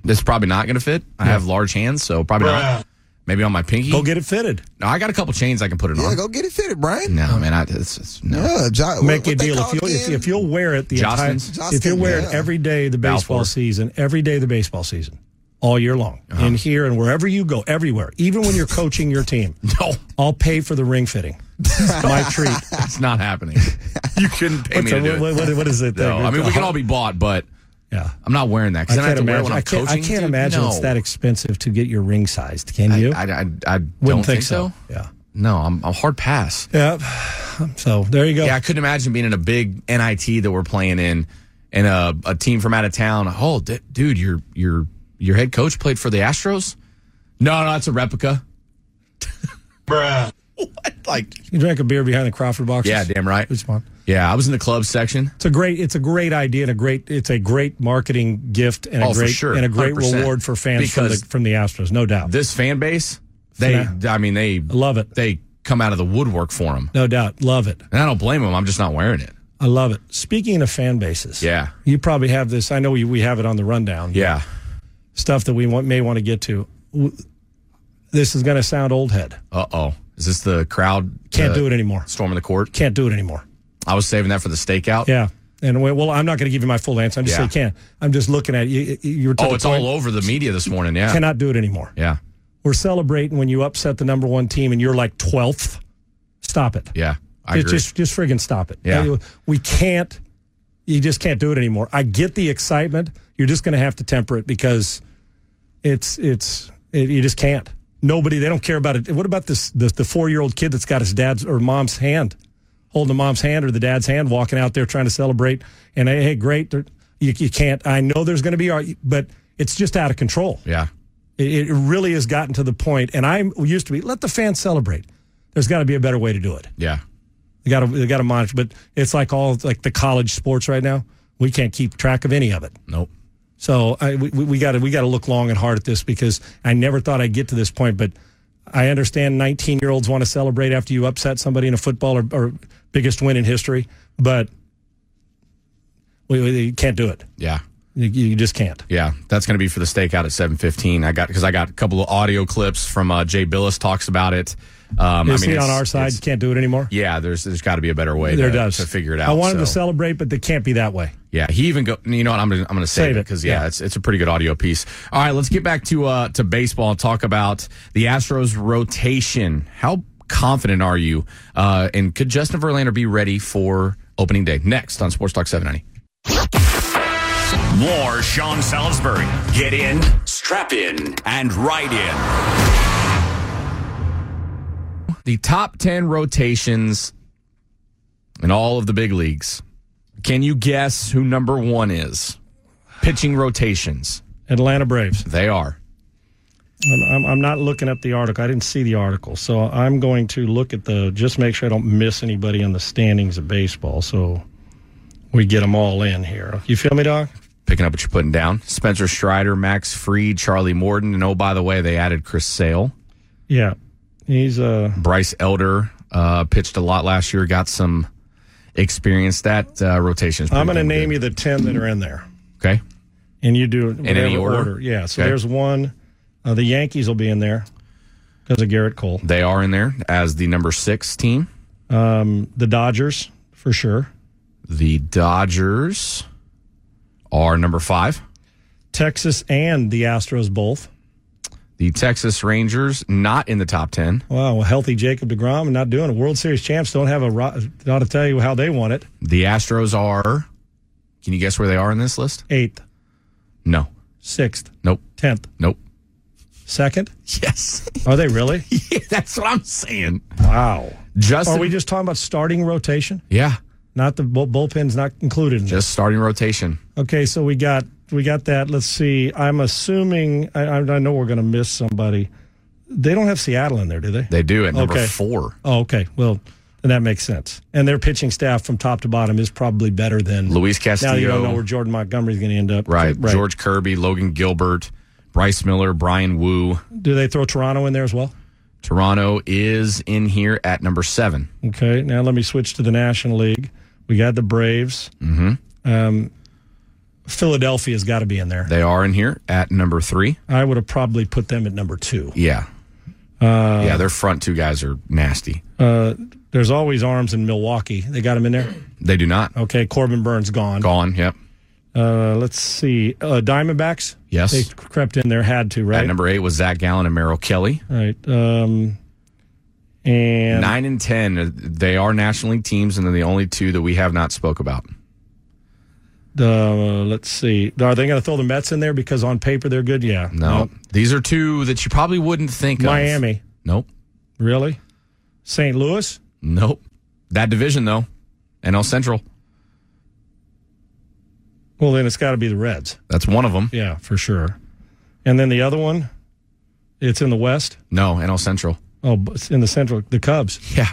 it's probably not going to fit. I have large hands, so probably not. Maybe on my pinky. Go get it fitted. No, I got a couple chains I can put it on. Yeah, on. go get it fitted, Brian. No, man, I, it's, it's, no. Yeah, jo- Make what- a what deal if you if, if you'll wear it the Jostens? entire if you wear it yeah. every day the baseball Balfour. season, every day the baseball season, all year long, Uh-huh. in here and wherever you go, everywhere, even when you're coaching your team, (laughs) No, I'll pay for the ring fitting. My treat. (laughs) it's not happening. You couldn't pay What's me a- to do it. what- what- what is it? No, I mean we can all be bought, but Yeah. I'm not wearing that I because then I have can't wear it imagine. when I'm I can't, I can't dude. imagine no. it's that expensive to get your ring sized. Can you? I, I, I, I don't Wouldn't think so. Yeah. No, I'm, I'm hard pass. Yeah. So there you go. Yeah, I couldn't imagine being in a big NIT that we're playing in, and a, a team from out of town. Oh, d- dude, your your your head coach played for the Astros. No, no, it's a replica. Bruh. What? Like, You drank a beer behind the Crawford box. yeah, damn right. It's fun. Yeah, I was in the club section. It's a great. It's a great idea and a great. It's a great marketing gift and a Oh, for great sure. and a great 100%. reward for fans from the Because from the Astros, no doubt. This fan base, they, I mean, they love it. They come out of the woodwork for them, No doubt, love it. and I don't blame them. I'm just not wearing it. I love it. Speaking of fan bases, Yeah, you probably have this. I know we, we have it on the rundown. yeah. stuff that we want, may want to get to. This is going to sound old head. Uh oh, is this the crowd? Can't do it anymore. Storming the court. Can't do it anymore. I was saving that for the stakeout. Yeah. And we- well, I'm not going to give you my full answer. I'm just Yeah. saying can't. I'm just looking at you. You're Oh, it's all over the media this morning. Yeah. Cannot do it anymore. Yeah. We're celebrating when you upset the number one team and you're like 12th. Stop it. Yeah. I just, agree. just just friggin' stop it. Yeah. We can't. You just can't do it anymore. I get the excitement. You're just going to have to temper it because it's it's it, you just can't. Nobody they don't care about it. What about this the, the four year old kid that's got his dad's or mom's hand, holding the mom's hand or the dad's hand, walking out there trying to celebrate. And hey, hey great, you, you can't. I know there's going to be, ar- but it's just out of control. yeah. It, it really has gotten to the point, and I used to be let the fans celebrate. There's got to be a better way to do it. Yeah. They got to they got to monitor, but it's like all like the college sports right now. We can't keep track of any of it. Nope. So I, we we got to we got to look long and hard at this because I never thought I'd get to this point, but I understand 19 year olds want to celebrate after you upset somebody in a football or, or biggest win in history, but we, we can't do it. Yeah. You, you just can't. Yeah, that's going to be for the stakeout at seven fifteen. I got because I got a couple of audio clips from uh, Jay Bilas talks about it. Um, You I see mean, on our side, you can't do it anymore. Yeah, there's there's got to be a better way. There to, does to figure it out. I wanted to celebrate, but they can't be that way. Yeah, he even go. You know what? I'm gonna I'm gonna save, Save it it, because yeah, yeah. it's it's a pretty good audio piece. All right, let's get back to uh to baseball and talk about the Astros rotation. How confident are you? Uh, and could Justin Verlander be ready for opening day next on Sports Talk 790? More Sean Salisbury. Get in, strap in, and ride in. The top ten rotations in all of the big leagues. Can you guess who number one is? Pitching rotations. Atlanta Braves. They are. I'm, I'm, not looking at the article. I didn't see the article, so I'm going to look at the just make sure I don't miss anybody in the standings of baseball. So we get them all in here. You feel me, Doc? Picking up what you're putting down. Spencer Strider, Max Fried, Charlie Morton, and oh by the way, they added Chris Sale. Yeah, he's uh Bryce Elder uh, pitched a lot last year, got some experience. That uh, rotation. I'm going to name good. you the ten that are in there, Okay. and you do In any whatever order? Yeah. So Okay. there's one. Uh, the Yankees will be in there because of Gerrit Cole. They are in there as the number six team. Um, the Dodgers for sure. The Dodgers are number five. Texas and the Astros both. The Texas Rangers not in the top ten. Wow, well, healthy Jacob Degrom and not doing it. World Series champs don't have a. Ought to tell you how they won it. The Astros are. Can you guess where they are in this list? Eighth, No. sixth, Nope. tenth, Nope. second. Yes. Are they really? (laughs) yeah, that's what I'm saying. wow. Justin. Are we just talking about starting rotation? Yeah. Not the bullpen's not included. In this. Just starting rotation. Okay, so we got we got that. Let's see. I'm assuming. I, I know we're going to miss somebody. They don't have Seattle in there, do they? They do at number Okay. four. Oh, okay. Well, then that makes sense. And their pitching staff from top to bottom is probably better than Luis Castillo. Now you don't know where Jordan Montgomery is going to end up. Right. George Kirby, Logan Gilbert, Bryce Miller, Bryan Woo. Do they throw Toronto in there as well? Toronto is in here at number seven. Okay. Now let me switch to the National League. We got the Braves. Mm-hmm. Um, Philadelphia's got to be in there. They are in here at number three. I would have probably put them at number two. Yeah. Uh, yeah, their front two guys are nasty. Uh, there's always arms in Milwaukee. They got him in there. They do not. Okay, Corbin Burnes gone. Gone, yep. Uh, let's see. Uh, Diamondbacks. Yes. they crept in there. Had to right. At number eight was Zach Gallen and Merrill Kelly. right. Um, and Nine and ten, uh, they are National League teams, and they're the only two that we have not spoke about. Uh, let's see. Are they going to throw the Mets in there because on paper they're good? Yeah. No, these are two that you probably wouldn't think Miami. of. Nope. Really? St. Louis. Nope. That division though, NL Central. Well, then it's got to be the Reds. That's one of them. Yeah, for sure. And then the other one, it's in the West. No, NL Central. Oh, but it's in the Central, the Cubs. Yeah.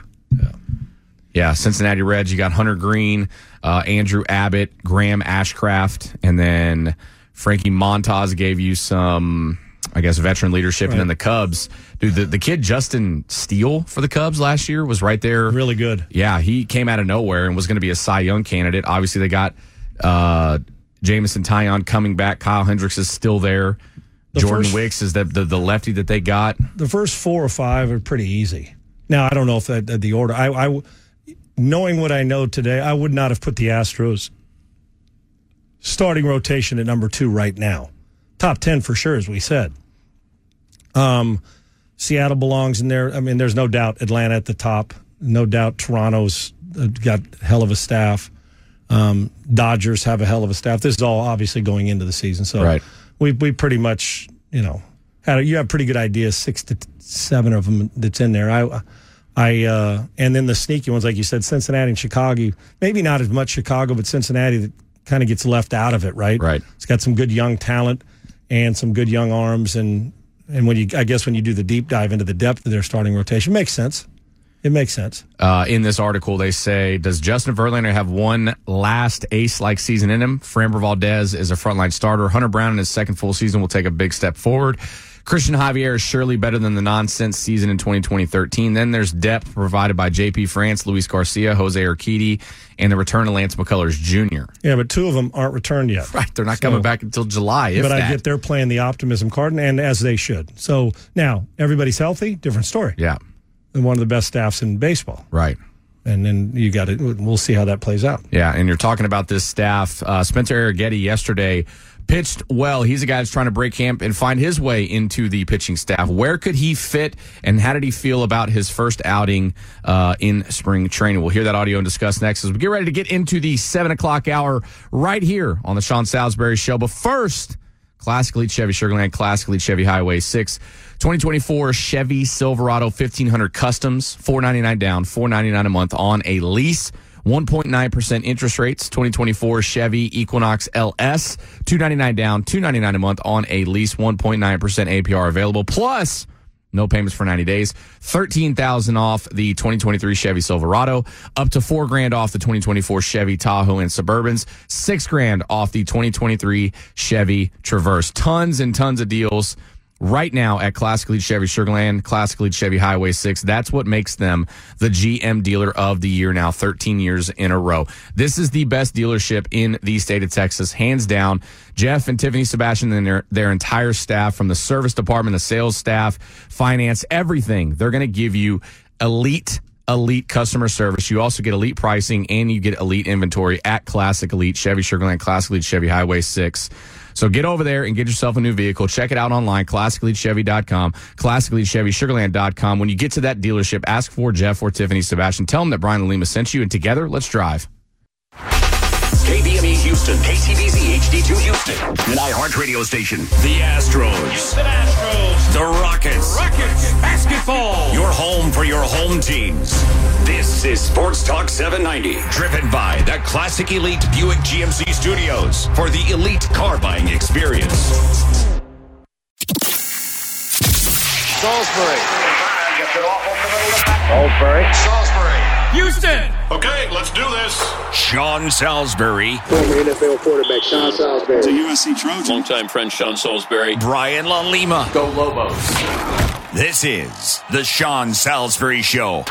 Yeah, Cincinnati Reds. You got Hunter Greene, uh, Andrew Abbott, Graham Ashcraft, and then Frankie Montas gave you some, I guess, veteran leadership. And then the Cubs, dude, the, the kid Justin Steele for the Cubs last year was right there. Really good. Yeah, he came out of nowhere and was going to be a Cy Young candidate. Obviously, they got uh, Jameson Taillon coming back. Kyle Hendricks is still there. The Jordan first- Wicks is the, the the lefty that they got. The first four or five are pretty easy. Now I don't know if that, that the order. I, I, knowing what I know today, I would not have put the Astros starting rotation at number two right now. Top ten for sure, as we said. Um, Seattle belongs in there. I mean, there's no doubt Atlanta at the top. No doubt Toronto's got hell of a staff. Um, Dodgers have a hell of a staff. This is all obviously going into the season, so Right. we we pretty much you know had a, you have pretty good ideas. Six to seven of them that's in there. I I uh, and then the sneaky ones like you said, Cincinnati and Chicago. Maybe not as much Chicago, but Cincinnati that kind of gets left out of it. Right. Right. It's got some good young talent and some good young arms and and when you I guess when you do the deep dive into the depth of their starting rotation makes sense. It makes sense. Uh, in this article, they say, does Justin Verlander have one last ace-like season in him? Framber Valdez is a frontline starter. Hunter Brown in his second full season will take a big step forward. Cristian Javier is surely better than the nonsense season in 2020-13. Then there's depth provided by JP France, Luis Garcia, Jose Urquidy, and the return of Lance McCullers Jr. Yeah, but two of them aren't returned yet. Right, they're not coming back until July. If but that. I get they're playing the optimism card, and as they should. So now everybody's healthy, different story. Yeah, and one of the best staffs in baseball. Right. And then you got it. We'll see how that plays out. Yeah, and you're talking about this staff. Uh, Spencer Arrighetti yesterday pitched well. He's a guy that's trying to break camp and find his way into the pitching staff. Where could he fit, and how did he feel about his first outing uh, in spring training? We'll hear that audio and discuss next as we get ready to get into the seven o'clock hour right here on the Sean Salisbury Show. But first, Classic Elite Chevy Sugarland, Classic Elite Chevy Highway 6, 2024 Chevy Silverado 1500 Customs, 499 down, 499 a month on a lease. 1.9% interest rates, 2024 Chevy Equinox LS, 299 down, 299 a month on a lease, 1.9% APR available, plus no payments for 90 days, 13,000 off the 2023 Chevy Silverado, up to 4 grand off the 2024 Chevy Tahoe and Suburbans, 6 grand off the 2023 Chevy Traverse. Tons and tons of deals right now at Classic Elite Chevy Sugarland, Classic Elite Chevy Highway 6. That's what makes them the GM dealer of the year now, 13 years in a row. This is the best dealership in the state of Texas, hands down. Jeff and Tiffany Sebastian and their, their entire staff from the service department, the sales staff, finance, everything. They're going to give you elite elite customer service. You also get elite pricing and you get elite inventory at Classic Elite Chevy Sugarland, Classic Elite Chevy Highway 6. So get over there and get yourself a new vehicle. Check it out online, classicalechevy.com, classicalechevy.sugarland.com. When you get to that dealership, ask for Jeff or Tiffany Sebastian. Tell them that Brian and Lima sent you, and together, let's drive. KBME Houston, KCBZ HD2 Houston, an iHeart radio station. The Astros. Houston Astros. The Rockets. Rockets. Basketball. Your home for your home teams. This is Sports Talk 790, driven by the Classic Elite Buick GMC Studios for the elite car buying experience. Salisbury. Salisbury. Salisbury. Houston. Okay, let's do this. Sean Salisbury. Former NFL quarterback Sean Salisbury. The USC Trojan. Longtime friend Sean Salisbury. Brian La Lima. Go Lobos. This is the Sean Salisbury Show.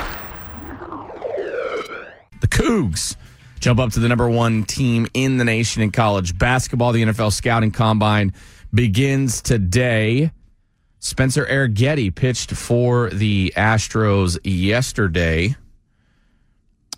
The Cougs jump up to the number one team in the nation in college basketball. The NFL Scouting Combine begins today. Spencer Arrighetti pitched for the Astros yesterday.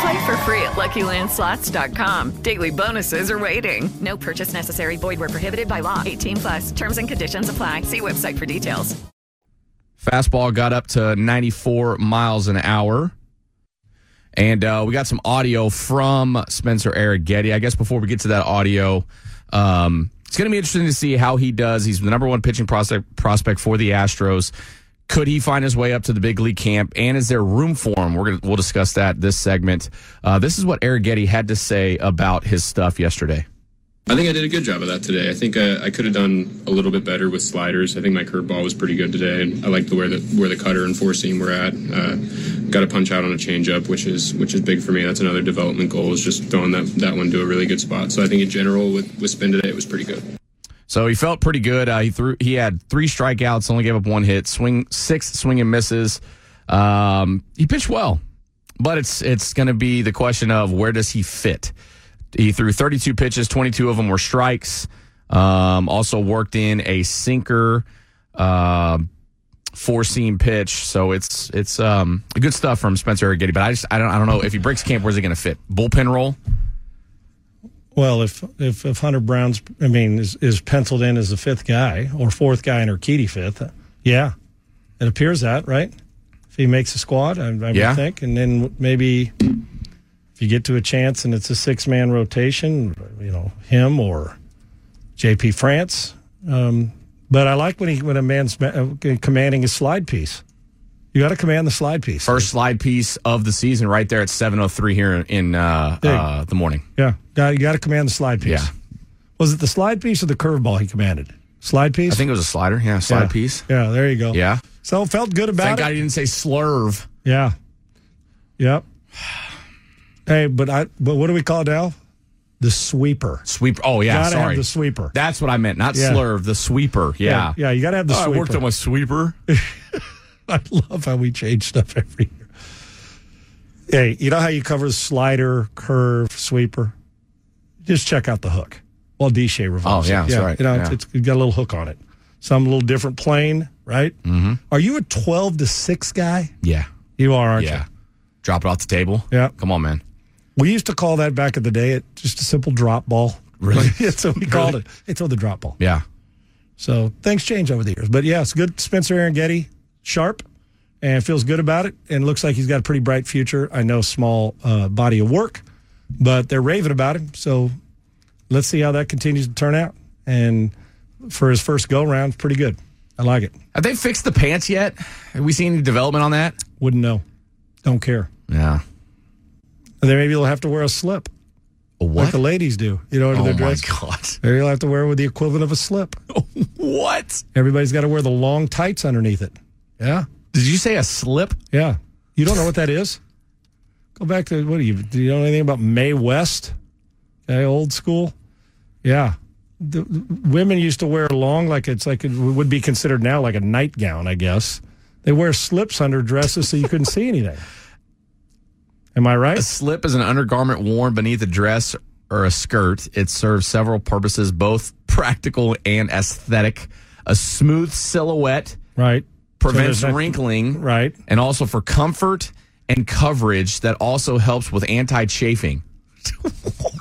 Play for free at LuckyLandSlots.com. Daily bonuses are waiting. No purchase necessary. Void where prohibited by law. 18 plus. Terms and conditions apply. See website for details. Fastball got up to 94 miles an hour. And uh, we got some audio from Spencer Arrighetti. I guess before we get to that audio, um, it's going to be interesting to see how he does. He's the number one pitching prospect prospect for the Astros. Could he find his way up to the big league camp? And is there room for him? We're gonna we'll discuss that this segment. Uh, this is what Arrighetti had to say about his stuff yesterday. I think I did a good job of that today. I think I, I could have done a little bit better with sliders. I think my curveball was pretty good today, I like the where the where the cutter and four seam were at. Uh, got a punch out on a changeup, which is which is big for me. That's another development goal is just throwing that that one to a really good spot. So I think in general with with spin today, it was pretty good. So he felt pretty good. Uh, he threw. He had three strikeouts, only gave up one hit. Swing six swing and misses. Um, he pitched well, but it's it's going to be the question of where does he fit. He threw 32 pitches, 22 of them were strikes. Um, also worked in a sinker, uh, four seam pitch. So it's it's um, good stuff from Spencer Arrighetti. But I just I don't I don't know if he breaks camp, where's he going to fit? Bullpen role. Well, if if, if Hunter Brown's, I mean, is, is penciled in as the fifth guy or fourth guy and Urquidy fifth, yeah, it appears that right. If he makes a squad, I, I Yeah. would think, and then maybe if you get to a chance and it's a six man rotation, you know, him or JP France. Um, but I like when he when a man's uh, commanding his slide piece. You got to command the slide piece. First slide piece of the season, right there at seven oh three here in uh, uh, the morning. Yeah, you got to command the slide piece. Yeah. Was it the slide piece or the curveball he commanded? Slide piece. I think it was a slider. Yeah, slide Yeah. piece. Yeah, there you go. Yeah. So felt good about Thank it. God he didn't say slurve. Yeah. Yep. Hey, but I but what do we call it now? The sweeper. Sweeper. Oh yeah, Gotta sorry. have the sweeper. That's what I meant, not Yeah. slurve. The sweeper. Yeah. Yeah, you got to have the Oh, I sweeper. worked on my sweeper. (laughs) (laughs) I love how we change stuff every year. Hey, you know how you cover slider, curve, sweeper? Just check out the hook. Well, Deshay revolves. Oh, yeah, it. that's right. You know, Yeah. it's, it's got a little hook on it. Some little different plane, right? Mm-hmm. Are you a 12 to 6 guy? Yeah. You are, aren't Yeah. you? Drop it off the table. Yeah. Come on, man. We used to call that back in the day it just a simple drop ball. Really? (laughs) That's what we (laughs) called it. They throw the drop ball. Yeah. So things change over the years. But yes, good. Spencer Arrighetti, sharp, and feels good about it. And looks like he's got a pretty bright future. I know small uh, body of work, but they're raving about him. So let's see how that continues to turn out. And for his first go round, pretty good. I like it. Have they fixed the pants yet? Have we seen any development on that? Wouldn't know. Don't care. Yeah. And then maybe they'll have to wear a slip. A Like what? the ladies do. You know, under Oh their my dress. god. Maybe they'll have to wear with the equivalent of a slip. (laughs) What? Everybody's got to wear the long tights underneath it. Yeah. Did you say a slip? Yeah. You don't know what that is? Go back to what do you do you know anything about Mae West? Okay, old school? Yeah. The, the women used to wear long like it's like it would be considered now like a nightgown, I guess. They wear slips under dresses so you couldn't see anything. Am I right? A slip is an undergarment worn beneath a dress or a skirt. It serves several purposes, both practical and aesthetic. A smooth silhouette Right. Prevents So there's that- wrinkling, Right. and also for comfort and coverage that also helps with anti-chafing.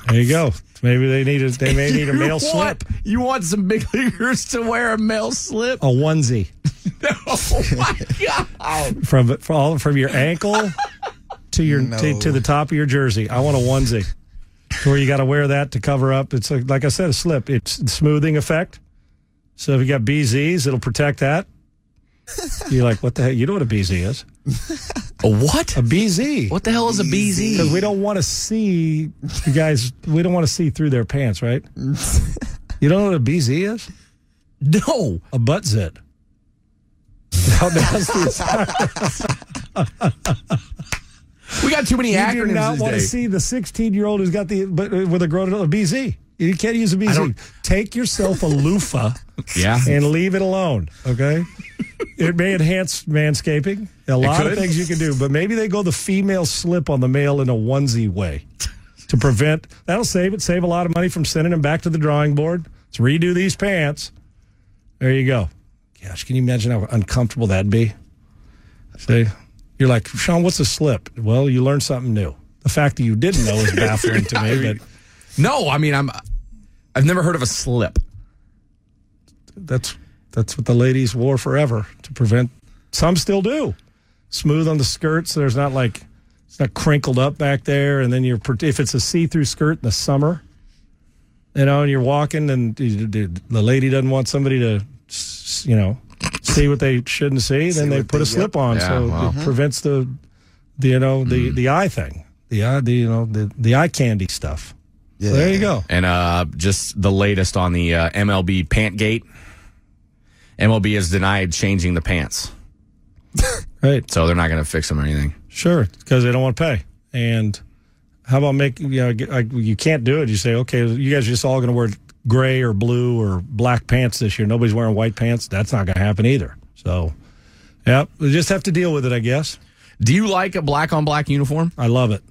There you go. Maybe they need a they may need a You (laughs) male want- slip. You want some big (laughs) leaguers to wear a male slip? A onesie. (laughs) Oh my god! from from all from your ankle to your to, to the top of your jersey. I want a onesie where you got to wear that to cover up. It's like, like I said, a slip. It's smoothing effect. So if you got BZs, it'll protect that. You're like, what the hell? You know what a BZ is? A what? A BZ. What the hell is a BZ? Because we don't want to see you guys. We don't want to see through their pants, right? (laughs) You don't know what a BZ is? No. A butt zit. How nasty is We got too many You acronyms do not these want to see the 16 year old who's got the but uh, with a grown a BZ. You can't use a BZ. Take yourself a loofah (laughs) Yeah. and leave it alone. Okay. It may enhance manscaping. A lot of things you can do, but maybe they go the female slip on the male in a onesie way to prevent. That'll save it. Save a lot of money from sending them back to the drawing board. Let's redo these pants. There you go. Gosh, can you imagine how uncomfortable that'd be? See, you're like, Sean, what's a slip? Well, you learned something new. The fact that you didn't know is baffling to me, (laughs) but No, I mean I'm. I've never heard of a slip. that's that's what the ladies wore forever to prevent. Some still do. Smooth on the skirts. So there's not like it's not crinkled up back there, and then you're if it's a see-through skirt in the summer, you know, and you're walking, and the the lady doesn't want somebody to, s- you know, see what they shouldn't see, then they put they- a slip yep. on, Yeah, so well. it prevents the, the you know the the eye thing, the eye the you know the the eye candy stuff. Yeah. There you go. And uh, just the latest on the uh, MLB pant gate. MLB has denied changing the pants, (laughs) Right. so they're not going to fix them or anything. Sure, because they don't want to pay. And how about make you know get- like, you can't do it? You say, okay, you guys are just all going to wear gray or blue or black pants this year. Nobody's wearing white pants. That's not going to happen either. So, yeah, we just have to deal with it, I guess. Do you like a black on black uniform? I love it.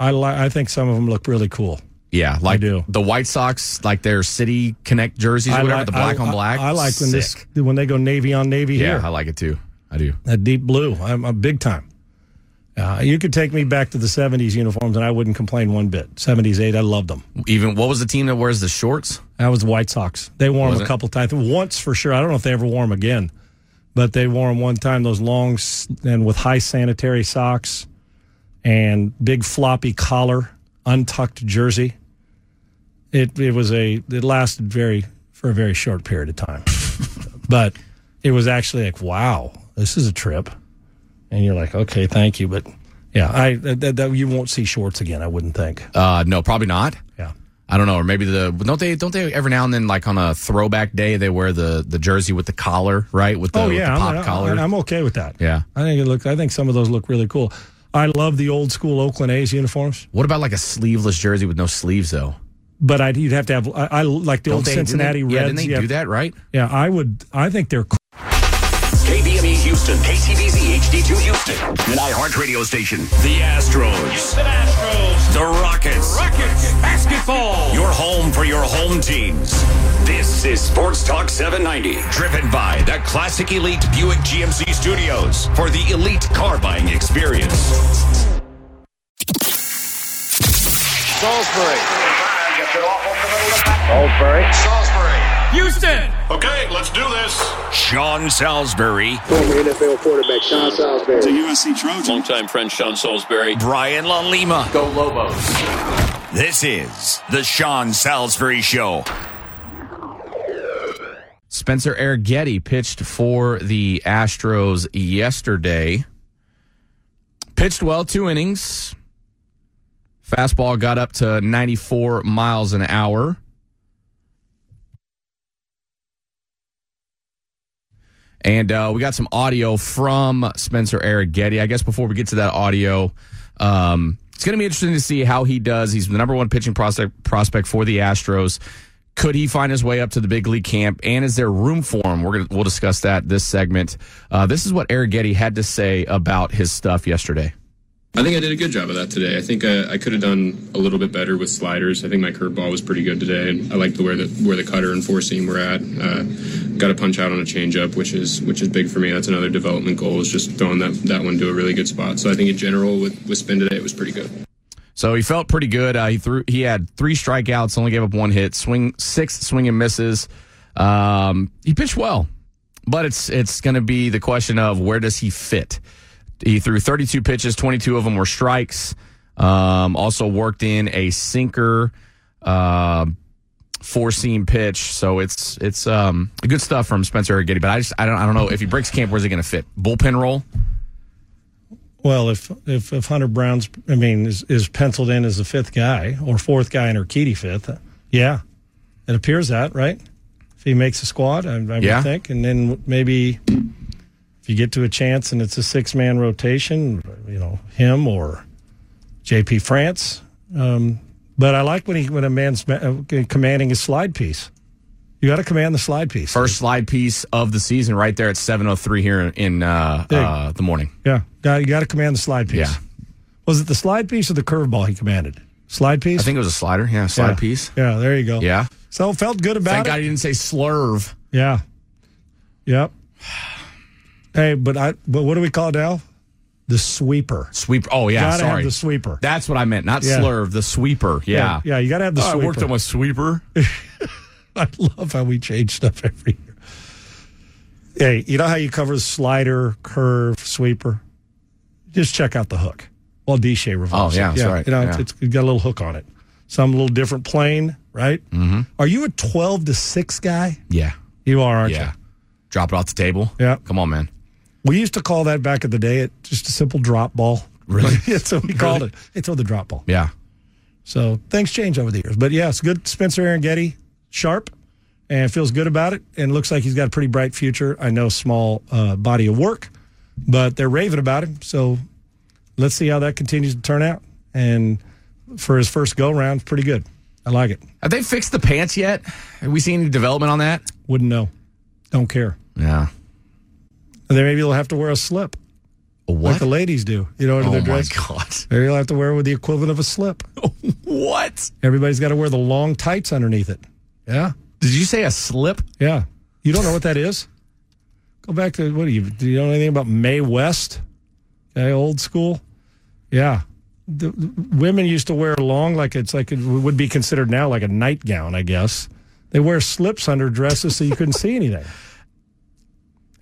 I li- I think some of them look really cool. Yeah, like do. the White Sox, like their City Connect jerseys, or whatever. like- the black I- on black. I, I like when Sick. this when they go navy on navy Yeah, here. I like it too. I do. that deep blue. I'm a big time. Uh, you could take me back to the '70s uniforms, and I wouldn't complain one bit. '70s, '8, I loved them. Even what was the team that wears the shorts? That was the White Sox. They wore Was them a couple times. Once for sure. I don't know if they ever wore them again, but they wore them one time. Those long and with high sanitary socks and big floppy collar, untucked jersey. It it was a it lasted very for a very short period of time. (laughs) but it was actually like, wow, this is a trip. And you're like, okay, thank you. But yeah, I that, that you won't see shorts again, I wouldn't think. Uh, no, probably not. Yeah. I don't know, or maybe the don't they don't they every now and then like on a throwback day they wear the the jersey with the collar right with the, oh with yeah, the pop I'm, collar. I'm okay with that. yeah. I think it look. I think some of those look really cool. I love the old school Oakland A's uniforms, What about like a sleeveless jersey with no sleeves though? But I'd, you'd have to have. I, I like the Don't old they- didn't Cincinnati they- yeah, Reds. didn't they do that, right? Yeah, I would. I think they're. cool. KBME Houston, KCBZ HD2 Houston, an iHeart radio station. The Astros. Houston Astros. The Rockets. Rockets. Basketball. Your home for your home teams. This is Sports Talk 790, driven by the Classic Elite Buick GMC Studios for the elite car buying experience. Salisbury. Salisbury. Salisbury. Houston. Okay, let's do this. Sean Salisbury, Former NFL quarterback Sean Salisbury. USC Trojan. Longtime friend Sean Salisbury. Brian LaLima. Go Lobos. This is the Sean Salisbury Show. Spencer Arrighetti pitched for the Astros yesterday. Pitched well, two innings. Fastball got up to 94 miles an hour. And uh, we got some audio from Spencer Arrighetti. I guess before we get to that audio, um, it's going to be interesting to see how he does. He's the number one pitching prospect prospect for the Astros. Could he find his way up to the big league camp? And is there room for him? We're gonna we'll discuss that this segment. Uh, this is what Arrighetti had to say about his stuff yesterday. I think I did a good job of that today. I think I, I could have done a little bit better with sliders. I think my curveball was pretty good today, I liked the where the where the cutter and four seam were at. Uh, got a punch out on a changeup, which is which is big for me. That's another development goal is just throwing that that one to a really good spot. So I think in general with with spin today, it was pretty good. So he felt pretty good. Uh, he threw. He had three strikeouts, only gave up one hit. Swing six swing and misses. Um, he pitched well, but it's it's going to be the question of where does he fit. He threw 32 pitches, 22 of them were strikes. Um, also worked in a sinker, uh, four seam pitch. So it's it's um, good stuff from Spencer Arrighetti. But I just I don't I don't know if he breaks camp, where's he going to fit? Bullpen role. Well, if if, if Hunter Brown's, I mean, is, is penciled in as the fifth guy or fourth guy and Urquidy fifth, yeah, it appears that right. If he makes the squad, I, I Yeah. would think, and then maybe if you get to a chance and it's a six man rotation, you know, him or J.P. France. Um, but I like when he when a man's uh, commanding his slide piece. You got to command the slide piece. First slide piece of the season, right there at 7:03 here in uh, uh, the morning. Yeah, you got to command the slide piece. Yeah. Was it the slide piece or the curveball he commanded? Slide piece. I think it was a slider. Yeah, slide Yeah. piece. Yeah, there you go. Yeah. So felt good about Thank it. God he didn't say slurve. Yeah. Yep. Hey, but I but what do we call it now? The sweeper. Sweeper. Oh yeah, Gotta sorry. have the sweeper. That's what I meant, not Yeah. slurve. The sweeper. Yeah. Yeah, you got to have the Oh, I sweeper. worked on my sweeper. (laughs) I love how we change stuff every year. Hey, you know how you cover slider, curve, sweeper? Just check out the hook. Well, Dishe revolves. Oh, yeah, it. right. You know, Yeah. it's, it's got a little hook on it. Some little different plane, right? Mm-hmm. Are you a 12 to 6 guy? Yeah. You are, aren't Yeah. you? Drop it off the table. Yeah. Come on, man. We used to call that back in the day it just a simple drop ball. Really? (laughs) That's what we called it. They throw the drop ball. Yeah. So things change over the years. But yeah, it's good. Spencer Arrighetti, sharp, and feels good about it. And looks like he's got a pretty bright future. I know small uh, body of work, but they're raving about him. So let's see how that continues to turn out. And for his first go round, pretty good. I like it. Have they fixed the pants yet? Have we seen any development on that? Wouldn't know. Don't care. Yeah. And then maybe they'll have to wear a slip. A Like what? the ladies do, you know, under oh their dress. Oh my god. Maybe they'll have to wear with the equivalent of a slip. (laughs) What? Everybody's got to wear the long tights underneath it. Yeah. Did you say a slip? Yeah. You don't know what that is? Go back to what do you do you know anything about Mae West? Okay, old school? Yeah. The, the women used to wear long like it's like it would be considered now like a nightgown, I guess. They wear slips under dresses so you couldn't see anything.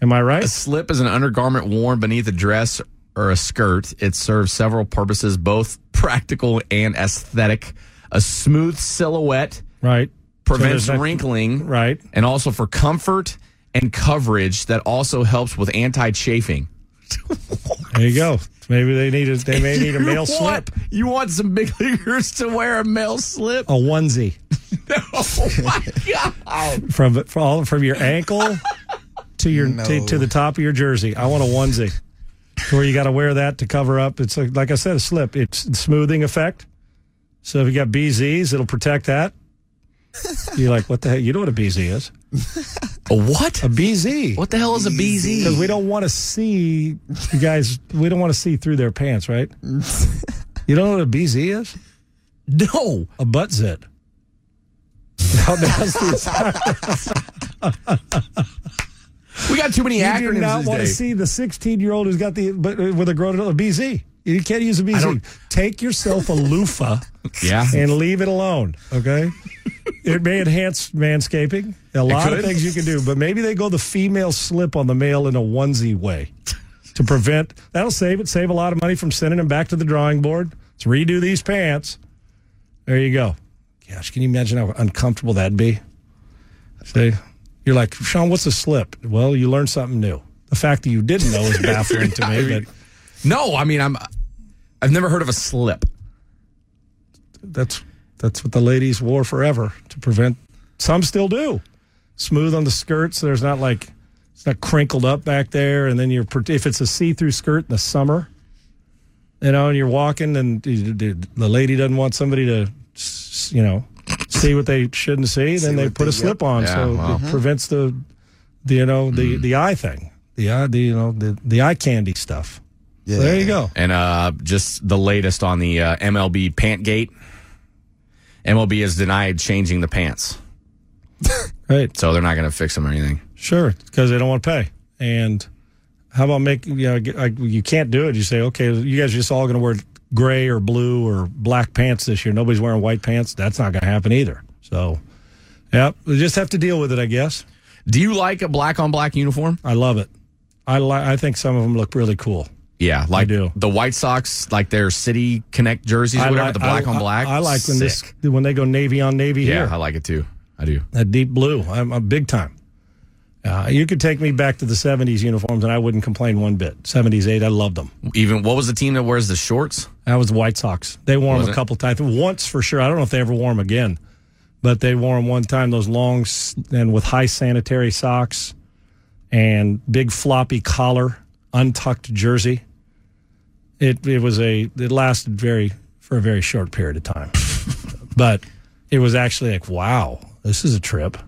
Am I right? A slip is an undergarment worn beneath a dress or a skirt. It serves several purposes, both practical and aesthetic. A smooth silhouette Right. prevents not- wrinkling, right? And also for comfort and coverage that also helps with anti-chafing. There you go. Maybe they need a, they may (laughs) need a You male want- slip. You want some big (laughs) leaguers to wear a male slip? A onesie. (laughs) oh my god! from from all from your ankle to your to, to the top of your jersey. I want a onesie where you got to wear that to cover up. It's like, like I said, a slip. It's smoothing effect. So if you got BZs, it'll protect that. (laughs) You're like, what the hell? You know what a BZ is? (laughs) A what? A BZ. What the hell is a BZ? Because we don't want to see you guys. We don't want to see through their pants, right? (laughs) You don't know what a BZ is? No, a butt zit. How nasty is that? We got too many you acronyms do not want to see the 16 year old who's got the but uh, with a grown a BZ. You can't use a BZ. Take yourself a loofah (laughs) Yeah. and leave it alone. Okay. (laughs) it may enhance manscaping. A lot of things you can do, but maybe they go the female slip on the male in a onesie way to prevent. That'll save it. Save a lot of money from sending them back to the drawing board. Let's redo these pants. There you go. Gosh, can you imagine how uncomfortable that'd be? Say, you're like, Sean, what's a slip? Well, you learned something new. The fact that you didn't know is baffling to me. (laughs) But No, I mean I'm. I've never heard of a slip. that's that's what the ladies wore forever to prevent. Some still do. Smooth on the skirts. There's not like it's not crinkled up back there. And then you're if it's a see-through skirt in the summer, you know, and you're walking, and the lady doesn't want somebody to, you know, see what they shouldn't see. Then they put they- a slip yep. on, Yeah, so well. it prevents the, the you know the the eye thing, the eye the you know the the eye candy stuff. Yeah. So there you go. And uh, just the latest on the uh, MLB pant gate. MLB has denied changing the pants, (laughs) Right. so they're not going to fix them or anything. Sure, because they don't want to pay. And how about make you know you can't do it? You say, okay, you guys are just all going to wear gray or blue or black pants this year. Nobody's wearing white pants. That's not going to happen either. So, yeah, we just have to deal with it, I guess. Do you like a black on black uniform? I love it. I li- I think some of them look really cool. Yeah, like do. the White Sox, like their City Connect jerseys, or I whatever, like- the black I- on black. I, I like when Sick. this when they go navy on navy Yeah, here. I like it too. I do. that deep blue. I'm a big time. Uh, you could take me back to the '70s uniforms, and I wouldn't complain one bit. '70s, '8, I loved them. Even what was the team that wears the shorts? That was the White Sox. They wore Was them a it? couple times. Once for sure. I don't know if they ever wore them again, but they wore them one time. Those long and with high sanitary socks and big floppy collar, untucked jersey. It it was a it lasted very for a very short period of time, (laughs) but it was actually like wow, this is a trip,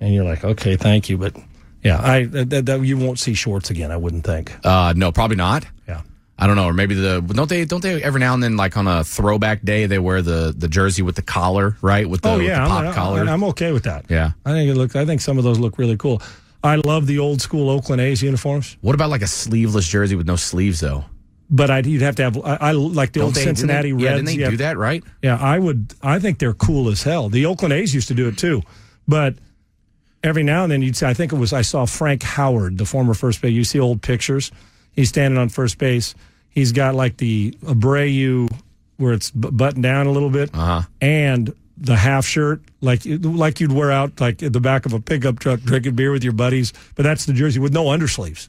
and you're like okay, thank you, but yeah, I that, that, you won't see shorts again. I wouldn't think. Uh, no, probably not. Yeah. I don't know, or maybe the don't they don't they every now and then like on a throwback day they wear the the jersey with the collar right with the, oh yeah, the pop I'm, collar. I'm okay with that. yeah. I think it looks. I think some of those look really cool. I love the old school Oakland A's uniforms, What about like a sleeveless jersey with no sleeves though? but I'd, you'd have to have. I, I like the Don't old they- didn't Cincinnati they, Reds. Yeah, didn't they yeah, do that right? Yeah, I would. I think they're cool as hell. The Oakland A's used to do it too, but every now and then you'd see. I think it was I saw Frank Howard, the former first base. You see old pictures. He's standing on first base. He's got like the Abreu where it's bu- buttoned down a little bit, Uh-huh. and the half shirt like like you'd wear out like at the back of a pickup truck drinking beer with your buddies. But that's the jersey with no undersleeves.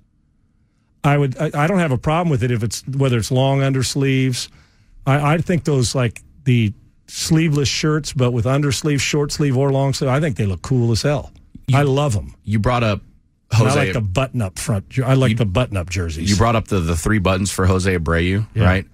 I would. I, I don't have a problem with it if it's whether it's long undersleeves. I, I think those like the sleeveless shirts, but with undersleeve, short sleeve, or long sleeve. I think they look cool as hell. I love them. You brought up And I like the button up front. I like the button up jerseys. you brought up the the three buttons for Jose Abreu, Yeah. right?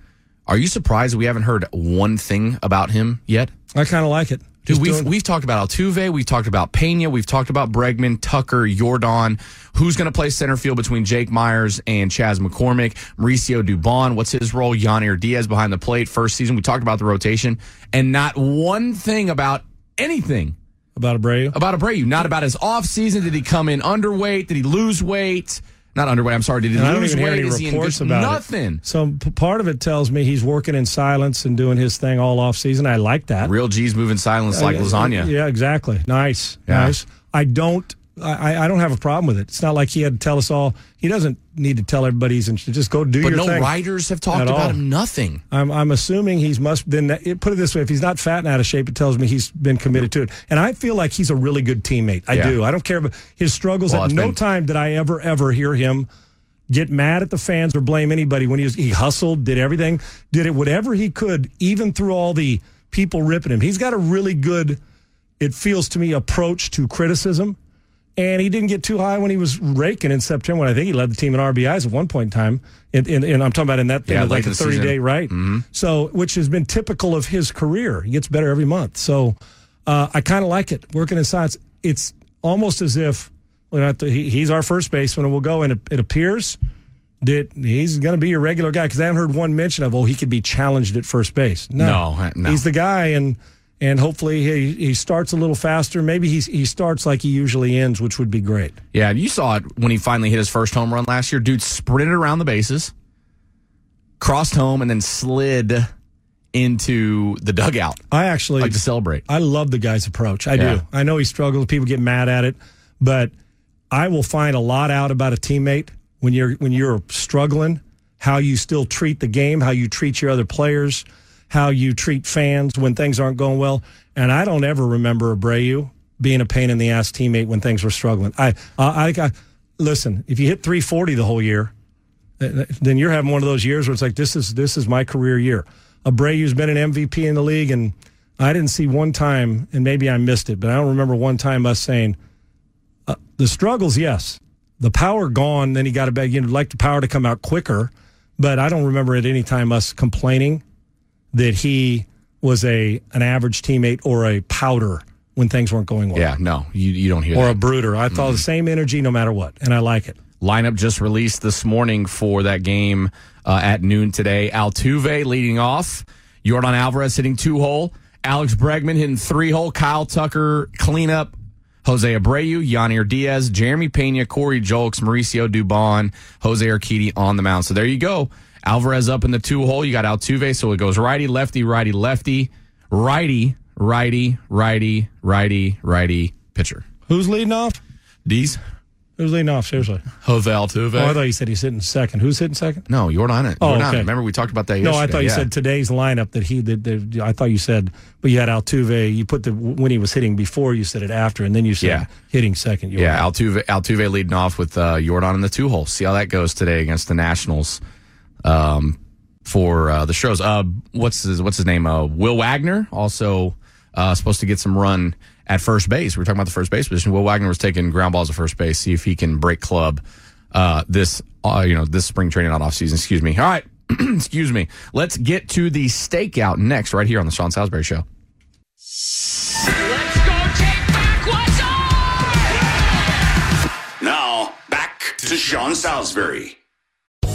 Are you surprised we haven't heard one thing about him yet? I kind of like it. Dude, Just we've doing- we've talked about Altuve, we've talked about Pena, we've talked about Bregman, Tucker, Jordan. Who's going to play center field between Jake Meyers and Chas McCormick? Mauricio Dubon, what's his role? Yainer Diaz behind the plate. First season, we talked about the rotation, and not one thing about anything about Abreu. about Abreu. Not about his offseason. Did he come in underweight? Did he lose weight? Not underweight. I'm sorry. Did he And I don't lose weight? any Is he in about Nothing. it. So part of it tells me he's working in silence and doing his thing all off season. I like that. Real G's moving silence like Uh, lasagna. Yeah, exactly. Nice, Yeah. nice. I don't I, I don't have a problem with it. It's not like he had to tell us all. He doesn't need to tell everybody he's in. Just go do it. But your no thing. writers have talked At about all. him. Nothing. I'm, I'm assuming he's must then uh, it- put it this way: if he's not fat and out of shape, it tells me he's been committed to it. And I feel like he's a really good teammate. I Yeah. do. I don't care about his struggles. Well, At no been- time did I ever ever hear him get mad at the fans or blame anybody when he was he hustled, did everything, did it whatever he could, even through all the people ripping him. He's got a really good, it feels to me, approach to criticism. And he didn't get too high when he was raking in September. When I think he led the team in RBIs at one point in time. And, and, and I'm talking about in that thing Yeah, like a 30 season. day right. So, which has been typical of his career. He gets better every month. So, uh, I kind of like it. Working in science, it's almost as if we're not the, he, he's our first baseman, and we'll go. And it, it appears that he's going to be your regular guy because I haven't heard one mention of oh he could be challenged at first base. No, No, no. he's the guy, and and hopefully he he starts a little faster. Maybe he's he starts like he usually ends, which would be great. Yeah, you saw it when he finally hit his first home run last year. Dude sprinted around the bases, crossed home, and then slid into the dugout. I actually like to celebrate. I love the guy's approach. I Yeah. do. I know he struggles. People get mad at it, but I will find a lot out about a teammate when you're when you're struggling. How you still treat the game, how you treat your other players, how you treat fans when things aren't going well. And I don't ever remember Abreu being a pain in the ass teammate when things were struggling. I I, I, listen. If you hit 340 the whole year, then you're having one of those years where it's like this is this is my career year. Abreu's been an MVP in the league, and I didn't see one time, and maybe I missed it, but I don't remember one time us saying uh, the struggles. Yes, the power gone. Then he got a bad. You'd like the power to come out quicker, but I don't remember at any time us complaining that he was a an average teammate or a powder when things weren't going well. Yeah, no, you you don't hear that. or that. a brooder. I thought the same energy no matter what, and I like it. Lineup just released this morning for that game uh, at noon today. Altuve leading off. Yordan Alvarez hitting two hole. Alex Bregman hitting three hole. Kyle Tucker cleanup. Jose Abreu, Yainer Diaz, Jeremy Pena, Corey Julks, Mauricio Dubon, Jose Urquidy on the mound. So there you go. Alvarez up in the two hole. You got Altuve, so it goes righty, lefty, righty, lefty, righty, righty, righty, righty, righty, pitcher. Who's leading off? D's. Who's leading off? Seriously. Jose Altuve. Oh, I thought you said he's hitting second. Who's hitting second? No, Yordan. Oh, Yordan. okay. Remember we talked about that Yesterday. No. I thought you Yeah. said today's lineup that he that, that I thought you said, but you had Altuve. You put the when he was hitting before. You said it after, and then you said Yeah. hitting second. Yeah, Altuve, Altuve leading off with uh, Yordan in the two hole. See how that goes today against the Nationals um, for uh, the shows. Uh, what's his What's his name? Uh, Will Wagner also uh, supposed to get some run at first base. We were talking about the first base position. Will Wagner was taking ground balls at first base. See if he can break club uh, this uh, you know this spring training not off season. Excuse me. All right. (clears throat) Excuse me. Let's get to the stakeout next, right here on the Sean Salisbury Show. Let's go take back what's ours. Now, back to Sean Salisbury.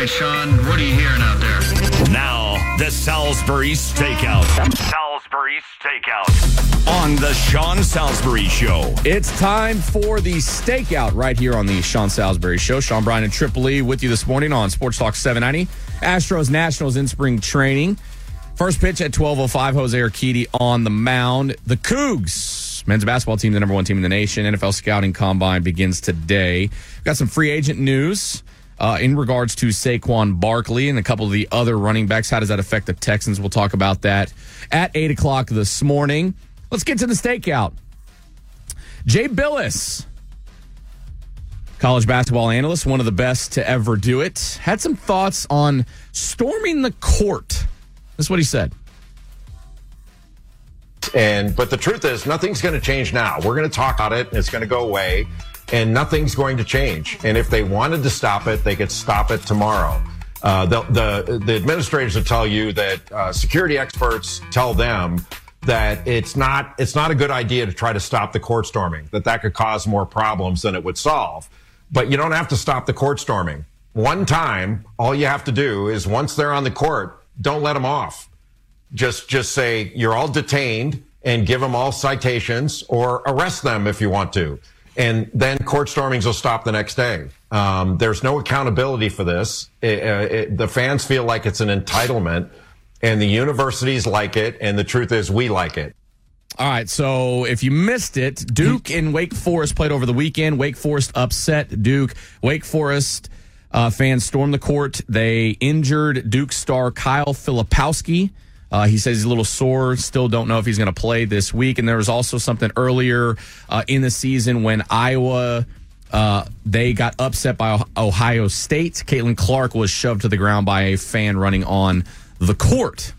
Right, Sean, what are you hearing out there? Now, the Salisbury Stakeout. Salisbury Stakeout. On the Sean Salisbury Show. It's time for the stakeout right here on the Sean Salisbury Show. Sean Bryan and Triple E with you this morning on Sports Talk 790. Astros Nationals in spring training. First pitch at 12.05, Jose Urquidy on the mound. The Cougs, men's basketball team, the number one team in the nation. NFL scouting combine begins today. We've got some free agent news uh, in regards to Saquon Barkley and a couple of the other running backs. How does that affect the Texans? We'll talk about that at 8 o'clock this morning. Let's get to the stakeout. Jay Bilas, college basketball analyst, one of the best to ever do it, had some thoughts on storming the court. That's what he said. And but the truth is, nothing's going to change now. We're going to talk about it. and It's going to go away, and nothing's going to change. And if they wanted to stop it, they could stop it tomorrow. Uh, the, the the administrators will tell you that uh, security experts tell them that it's not it's not a good idea to try to stop the court storming. That that could cause more problems than it would solve. But you don't have to stop the court storming. One time, all you have to do is once they're on the court, don't let them off. Just just say you're all detained and give them all citations or arrest them if you want to. And then court stormings will stop the next day. Um, there's no accountability for this. It, uh, it, the fans feel like it's an entitlement, and the universities like it. And the truth is, we like it. All right, so if you missed it, Duke and Wake Forest played over the weekend. Wake Forest upset Duke. Wake Forest uh, fans stormed the court. They injured Duke star Kyle Filipowski. Uh, he says he's a little sore. Still don't know if he's going to play this week. And there was also something earlier uh, in the season when Iowa uh, they got upset by Ohio State. Caitlin Clark was shoved to the ground by a fan running on the court.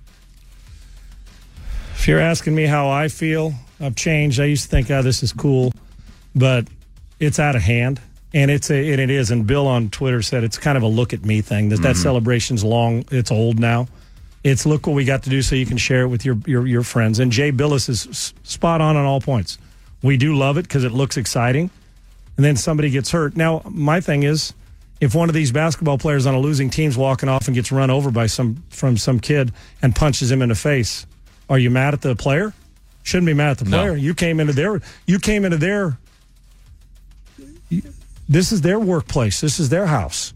If you're asking me how I feel, I've changed. I used to think, oh, this is cool, but it's out of hand. And it's a, and it is. And Bill on Twitter said it's kind of a look at me thing. That mm-hmm. that celebration's long. It's old now. It's look what we got to do so you can share it with your your, your friends. And Jay Bilas is spot on on all points. We do love it because it looks exciting. And then somebody gets hurt. Now, my thing is, if one of these basketball players on a losing team's walking off and gets run over by some from some kid and punches him in the face, are you mad at the player? Shouldn't be mad at the player. No. You came into their you came into their this is their workplace. This is their house.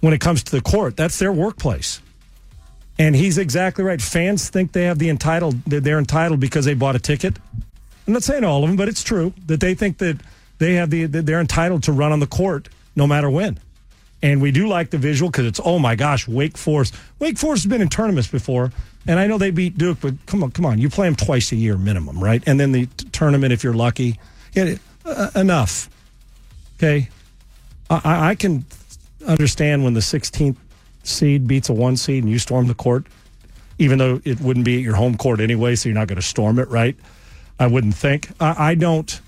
When it comes to the court, that's their workplace. And he's exactly right. Fans think they have the entitled they're entitled because they bought a ticket. I'm not saying all of them, but it's true that they think that they have the they're entitled to run on the court no matter when. And we do like the visual because it's oh my gosh, Wake Forest. Wake Forest has been in tournaments before, and I know they beat Duke, but come on, come on, you play them twice a year minimum, right? And then the t- tournament if you're lucky. Yeah, uh, enough. Okay, I, I can understand when the 16th seed beats a one seed and you storm the court, even though it wouldn't be at your home court anyway, so you're not going to storm it, right? I wouldn't think. I, I don't.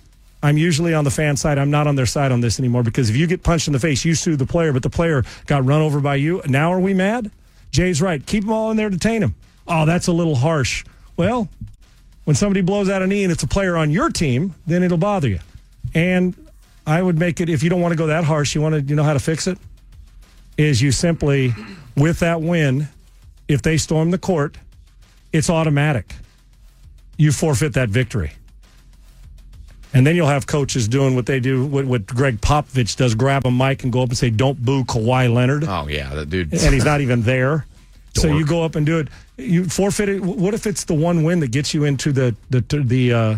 I'm usually on the fan side. I'm not on their side on this anymore because if you get punched in the face, you sue the player, but the player got run over by you. Now are we mad? Jay's right. Keep them all in there, detain them. Oh, that's a little harsh. Well, when somebody blows out a knee and it's a player on your team, then it'll bother you. And I would make it if you don't want to go that harsh. You want to, you know how to fix it? Is you simply, with that win, if they storm the court, it's automatic. You forfeit that victory. And then you'll have coaches doing what they do, what, what Gregg Popovich does grab a mic and go up and say, Don't boo Kawhi Leonard. Oh, yeah, that dude. And he's not even there. So you go up and do it. You forfeit it. What if it's the one win that gets you into the, the, the uh,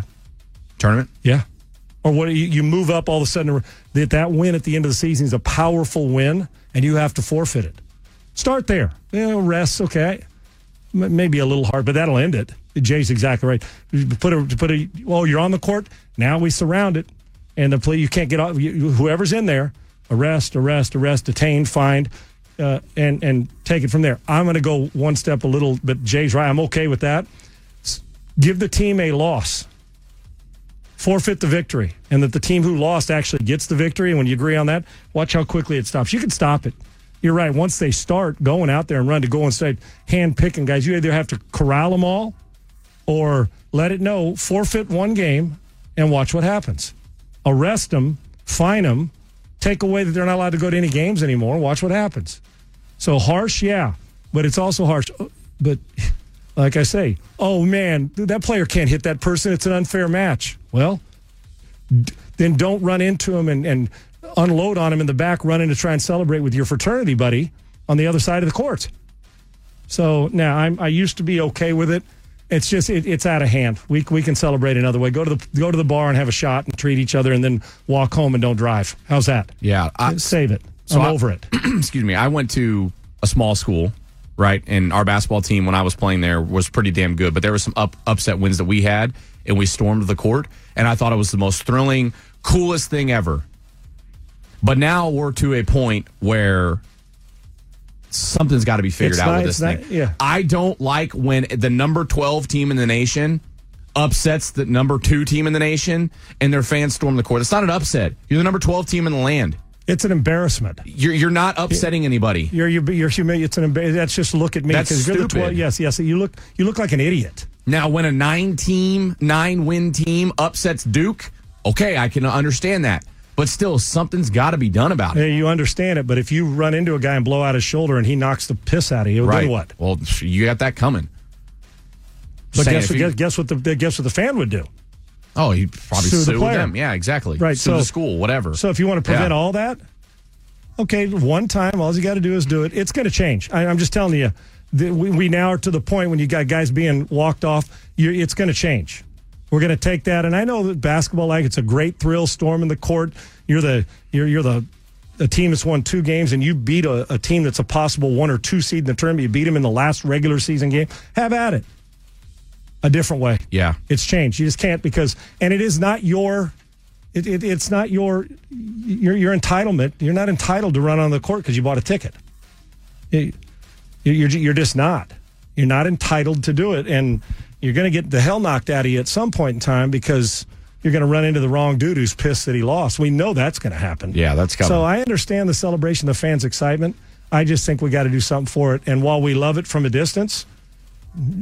tournament? Yeah. Or what you, move up all of a sudden that that win at the end of the season is a powerful win and you have to forfeit it. Start there. You know, rest, okay. Maybe a little hard, but that'll end it. Jay's exactly right. Put a put a. Oh, you're on the court now. We surround it, and the play you can't get off. You, whoever's in there, arrest, arrest, arrest, detain, find, uh, and and take it from there. I'm going to go one step a little, but Jay's right. I'm okay with that. Give the team a loss, forfeit the victory, and that the team who lost actually gets the victory. And when you agree on that, watch how quickly it stops. You can stop it you're right. Once they start going out there and run to go inside, hand picking guys, you either have to corral them all or let it know, forfeit one game, and watch what happens. Arrest them, fine them, take away that they're not allowed to go to any games anymore. Watch what happens. So harsh, yeah, but it's also harsh. Uh, but (laughs) like I say, oh man, that player can't hit that person. It's an unfair match. Well, d- then don't run into him and, and unload on him in the back, running to try and celebrate with your fraternity buddy on the other side of the court. So now I'm, I used to be okay with it. It's just it, it's out of hand. We we can celebrate another way. Go to the go to the bar and have a shot and treat each other, and then walk home and don't drive. How's that? Yeah, I, save it. So I'm I, over it. (clears throat) excuse me. I went to a small school, right, and our basketball team when I was playing there was pretty damn good. But there were some up, upset wins that we had, and we stormed the court, and I thought it was the most thrilling, coolest thing ever. But now we're to a point where something's got to be figured it's out not, with this thing. Not, yeah. I don't like when the number 12 team in the nation upsets the number two team in the nation and their fans storm the court. It's not an upset. You're the number 12 team in the land. It's an embarrassment. You're you're not upsetting anybody. You're you're, you're humiliating. It's an embarrassment. That's just look at me. That's stupid. 12, yes, yes. You look you look like an idiot. Now, when a nine team, nine win team upsets Duke, okay, I can understand that. But still, something's got to be done about it. Yeah, you understand it, but if you run into a guy and blow out his shoulder and he knocks the piss out of you, right. then what? Well, you got that coming. But Saying guess what, guess what the guess what the fan would do? Oh, he probably Sue the sue player. them. Yeah, exactly. Right, Sue so- the school, whatever. So if you want to prevent Yeah. all that, okay, one time, all you got to do is do it. It's going to change. I, I'm just telling you, the, we, we now are to the point when you got guys being walked off. you it's going to change. We're going to take that, and I know that basketball, like it's a great thrill, storm in the court. You're the you're you're the a team that's won two games, and you beat a, a team that's a possible one or two seed in the tournament. You beat them in the last regular season game. Have at it. A different way. Yeah. It's changed. You just can't because, and it is not your, it, it, it's not your, your, your entitlement. You're not entitled to run on the court because you bought a ticket. You- You're, you're just not. You're not entitled to do it. And you're going to get the hell knocked out of you at some point in time because you're going to run into the wrong dude who's pissed that he lost. We know that's going to happen. Yeah, that's coming. So I understand the celebration, the fans' excitement. I just think we got to do something for it. And while we love it from a distance,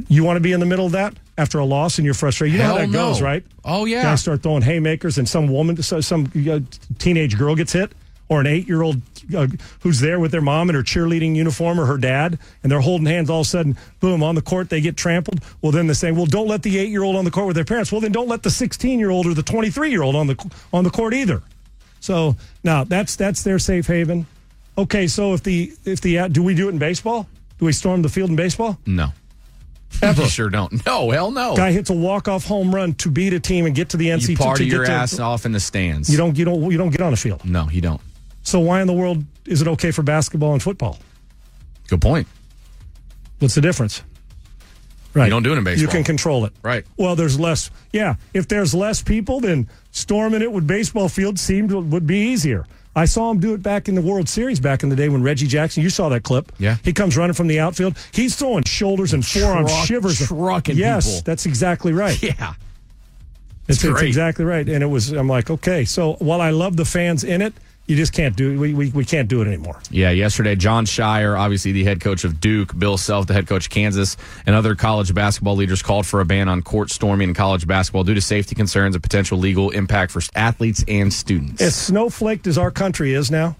you want to be in the middle of that after a loss and you're frustrated. You know how Hell that goes, right? Oh, yeah. Guys start throwing haymakers, and some woman, some teenage girl gets hit, or an eight-year-old uh, who's there with their mom in her cheerleading uniform or her dad, and they're holding hands. All of a sudden, boom, on the court they get trampled. Well, then they say, well, don't let the eight-year-old on the court with their parents. Well, then don't let the 16-year-old or the 23-year-old on the on the court either. So now that's that's their safe haven. Okay, so if the if the do we do it in baseball? Do we storm the field in baseball? No. Ever. You sure don't. No, hell no. Guy hits a walk-off home run to beat a team and get to the NC. you party your to- ass off in the stands. You don't. You don't. You don't get on the field. No, you don't. So why in the world is it okay for basketball and football? Good point. What's the difference? Right. You don't do it in baseball. You can control it. Right. Well, there's less. Yeah. If there's less people, then storming it with baseball fields seemed would be easier. I saw him do it back in the World Series back in the day when Reggie Jackson. You saw that clip. Yeah. He comes running from the outfield. He's throwing shoulders and forearms Truck- shivers. trucking yes, people. that's exactly right. Yeah. It's, it's great. exactly right. And it was. I'm like, okay. So while I love the fans in it, you just can't do. We we, we can't do it anymore. Yeah, yesterday, Jon Scheyer, obviously the head coach of Duke, Bill Self, the head coach of Kansas, and other college basketball leaders called for a ban on court storming in college basketball due to safety concerns and potential legal impact for athletes and students. as snowflaked as our country is now,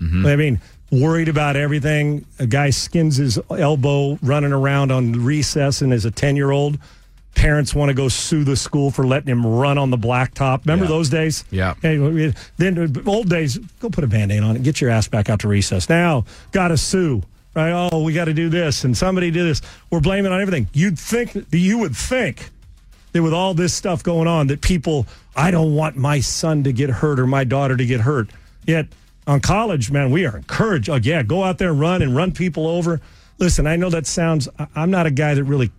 mm-hmm. I mean, worried about everything. A guy skins his elbow running around on recess and as a 10 year old. Parents want to go sue the school for letting him run on the blacktop. Remember Yeah. those days? Yeah. Hey, then uh, old days, go put a band aid on it. Get your ass back out to recess. Now, got to sue. Right? Oh, we got to do this, and somebody did this. We're blaming on everything. You'd think you would think that with all this stuff going on, that people, I don't want my son to get hurt or my daughter to get hurt. Yet on college, man, we are encouraged. Oh, yeah, go out there and run and run people over. Listen, I know that sounds. I'm not a guy that really.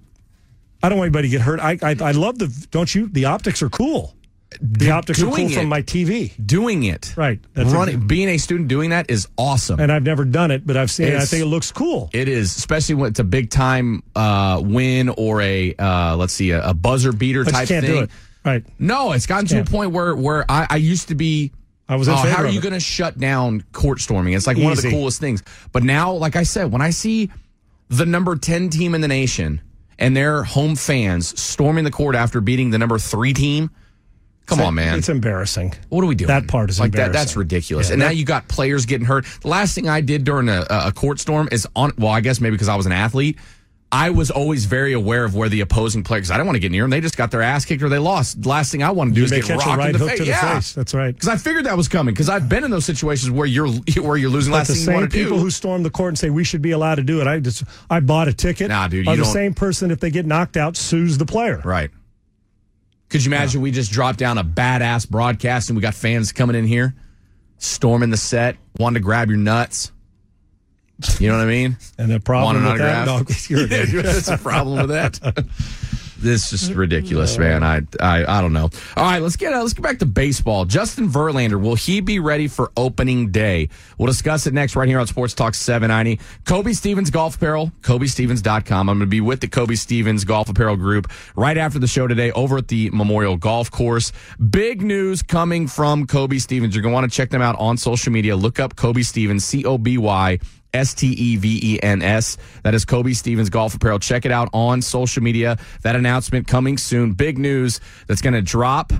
I don't want anybody to get hurt. I I, I love the. Don't you? The optics are cool. The optics are cool Doing from my TV. doing it. Right. That's Running, being a student doing that is awesome. And I've never done it, but I've seen it. I think it looks cool. It is, especially when it's a big time uh, win or a uh, let's see a, a buzzer beater But type can't thing. do it. Right. No, it's gotten to a point where where I, I used to be. I was in oh, favor how are you going to shut down court storming? It's like one of the coolest things. But now, like I said, when I see the number ten team in the nation and their home fans storming the court after beating the number three team, come It's- on, man. It's embarrassing. What are we doing? That part is like that. That's ridiculous. Yeah, and now you got players getting hurt. The last thing I did during a, a court storm is on. Well, I guess maybe because I was an athlete, I was always very aware of where the opposing players. I don't want to get near them. They just got their ass kicked or they lost. The last thing I want to do You is get rocked right in the hook face. to the yeah. face. That's right. Because I figured that was coming. Because I've been in those situations where you're (laughs) where you're losing. But Last the thing same want to people do. who storm the court and say we should be allowed to do it. I just I bought a ticket. Nah, dude, Are the same person if they get knocked out sues the player. right. Could you imagine we just dropped down a badass broadcast and we got fans coming in here, storming the set, wanting to grab your nuts. You know what I mean? And the problem Want with that, no, (laughs) you're Yeah. (laughs) That's a problem with that. (laughs) This is ridiculous, man. I, I I don't know. All right, let's get uh, let's get back to baseball. Justin Verlander will he be ready for opening day? We'll discuss it next right here on Sports Talk 790. Coby Stevens Golf Apparel, CobyStevens.com. I'm going to be with the Coby Stevens Golf Apparel Group right after the show today over at the Memorial Golf Course. Big news coming from Coby Stevens. You're going to want to check them out on social media. Look up Coby Stevens, C O B Y S T E V E N S. That is Coby Stevens Golf Apparel. Check it out on social media. That announcement coming soon. Big news that's going to drop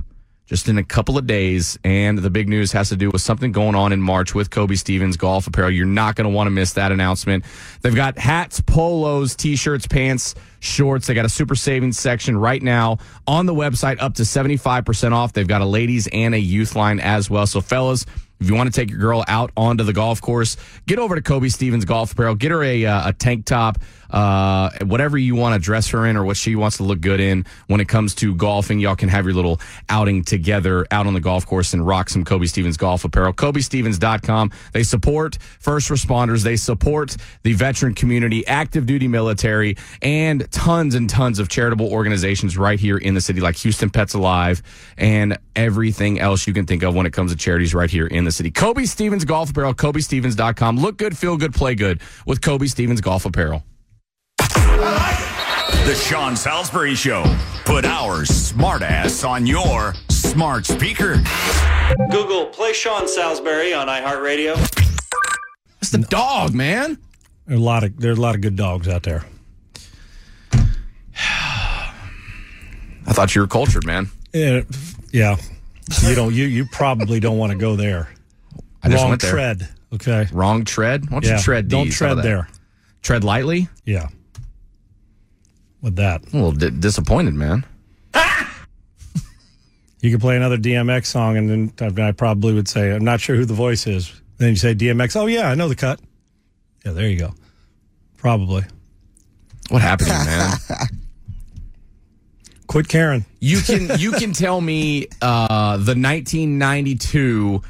just in a couple of days. And the big news has to do with something going on in March with Coby Stevens Golf Apparel. You're not going to want to miss that announcement. They've got hats, polos, t shirts, pants, shorts. They got a super savings section right now on the website, up to 75% off. They've got a ladies and a youth line as well. So, fellas, if you want to take your girl out onto the golf course, get over to Coby Stevens Golf Apparel. Get her a, uh, a tank top, uh, whatever you want to dress her in or what she wants to look good in when it comes to golfing. Y'all can have your little outing together out on the golf course and rock some Coby Stevens Golf Apparel. CobyStevens.com. They support first responders. They support the veteran community, active duty military, and tons and tons of charitable organizations right here in the city, like Houston Pets Alive and everything else you can think of when it comes to charities right here in the city. Coby Stevens Golf Apparel, CobyStevens.com. Look good, feel good, play good with Coby Stevens Golf Apparel. The Sean Salisbury Show. Put our smartass on your smart speaker. Google play Sean Salisbury on iHeartRadio. It's the dog, man. There are a lot of there's a lot of good dogs out there. I thought you were cultured, man. Yeah, yeah. You don't. You you probably don't want to go there. I just Wrong went there. tread. Okay. Wrong tread. Why don't Yeah, you tread? don't these? How about tread there. Tread lightly. Yeah. With that, I'm a little di- disappointed, man. (laughs) you could play another DMX song, and then I I probably would say, "I'm not sure who the voice is." Then you say DMX. Oh yeah, I know the cut. Yeah, there you go. Probably. What happened, to you, man? (laughs) Quit Karen. You can you can tell me uh, the 1992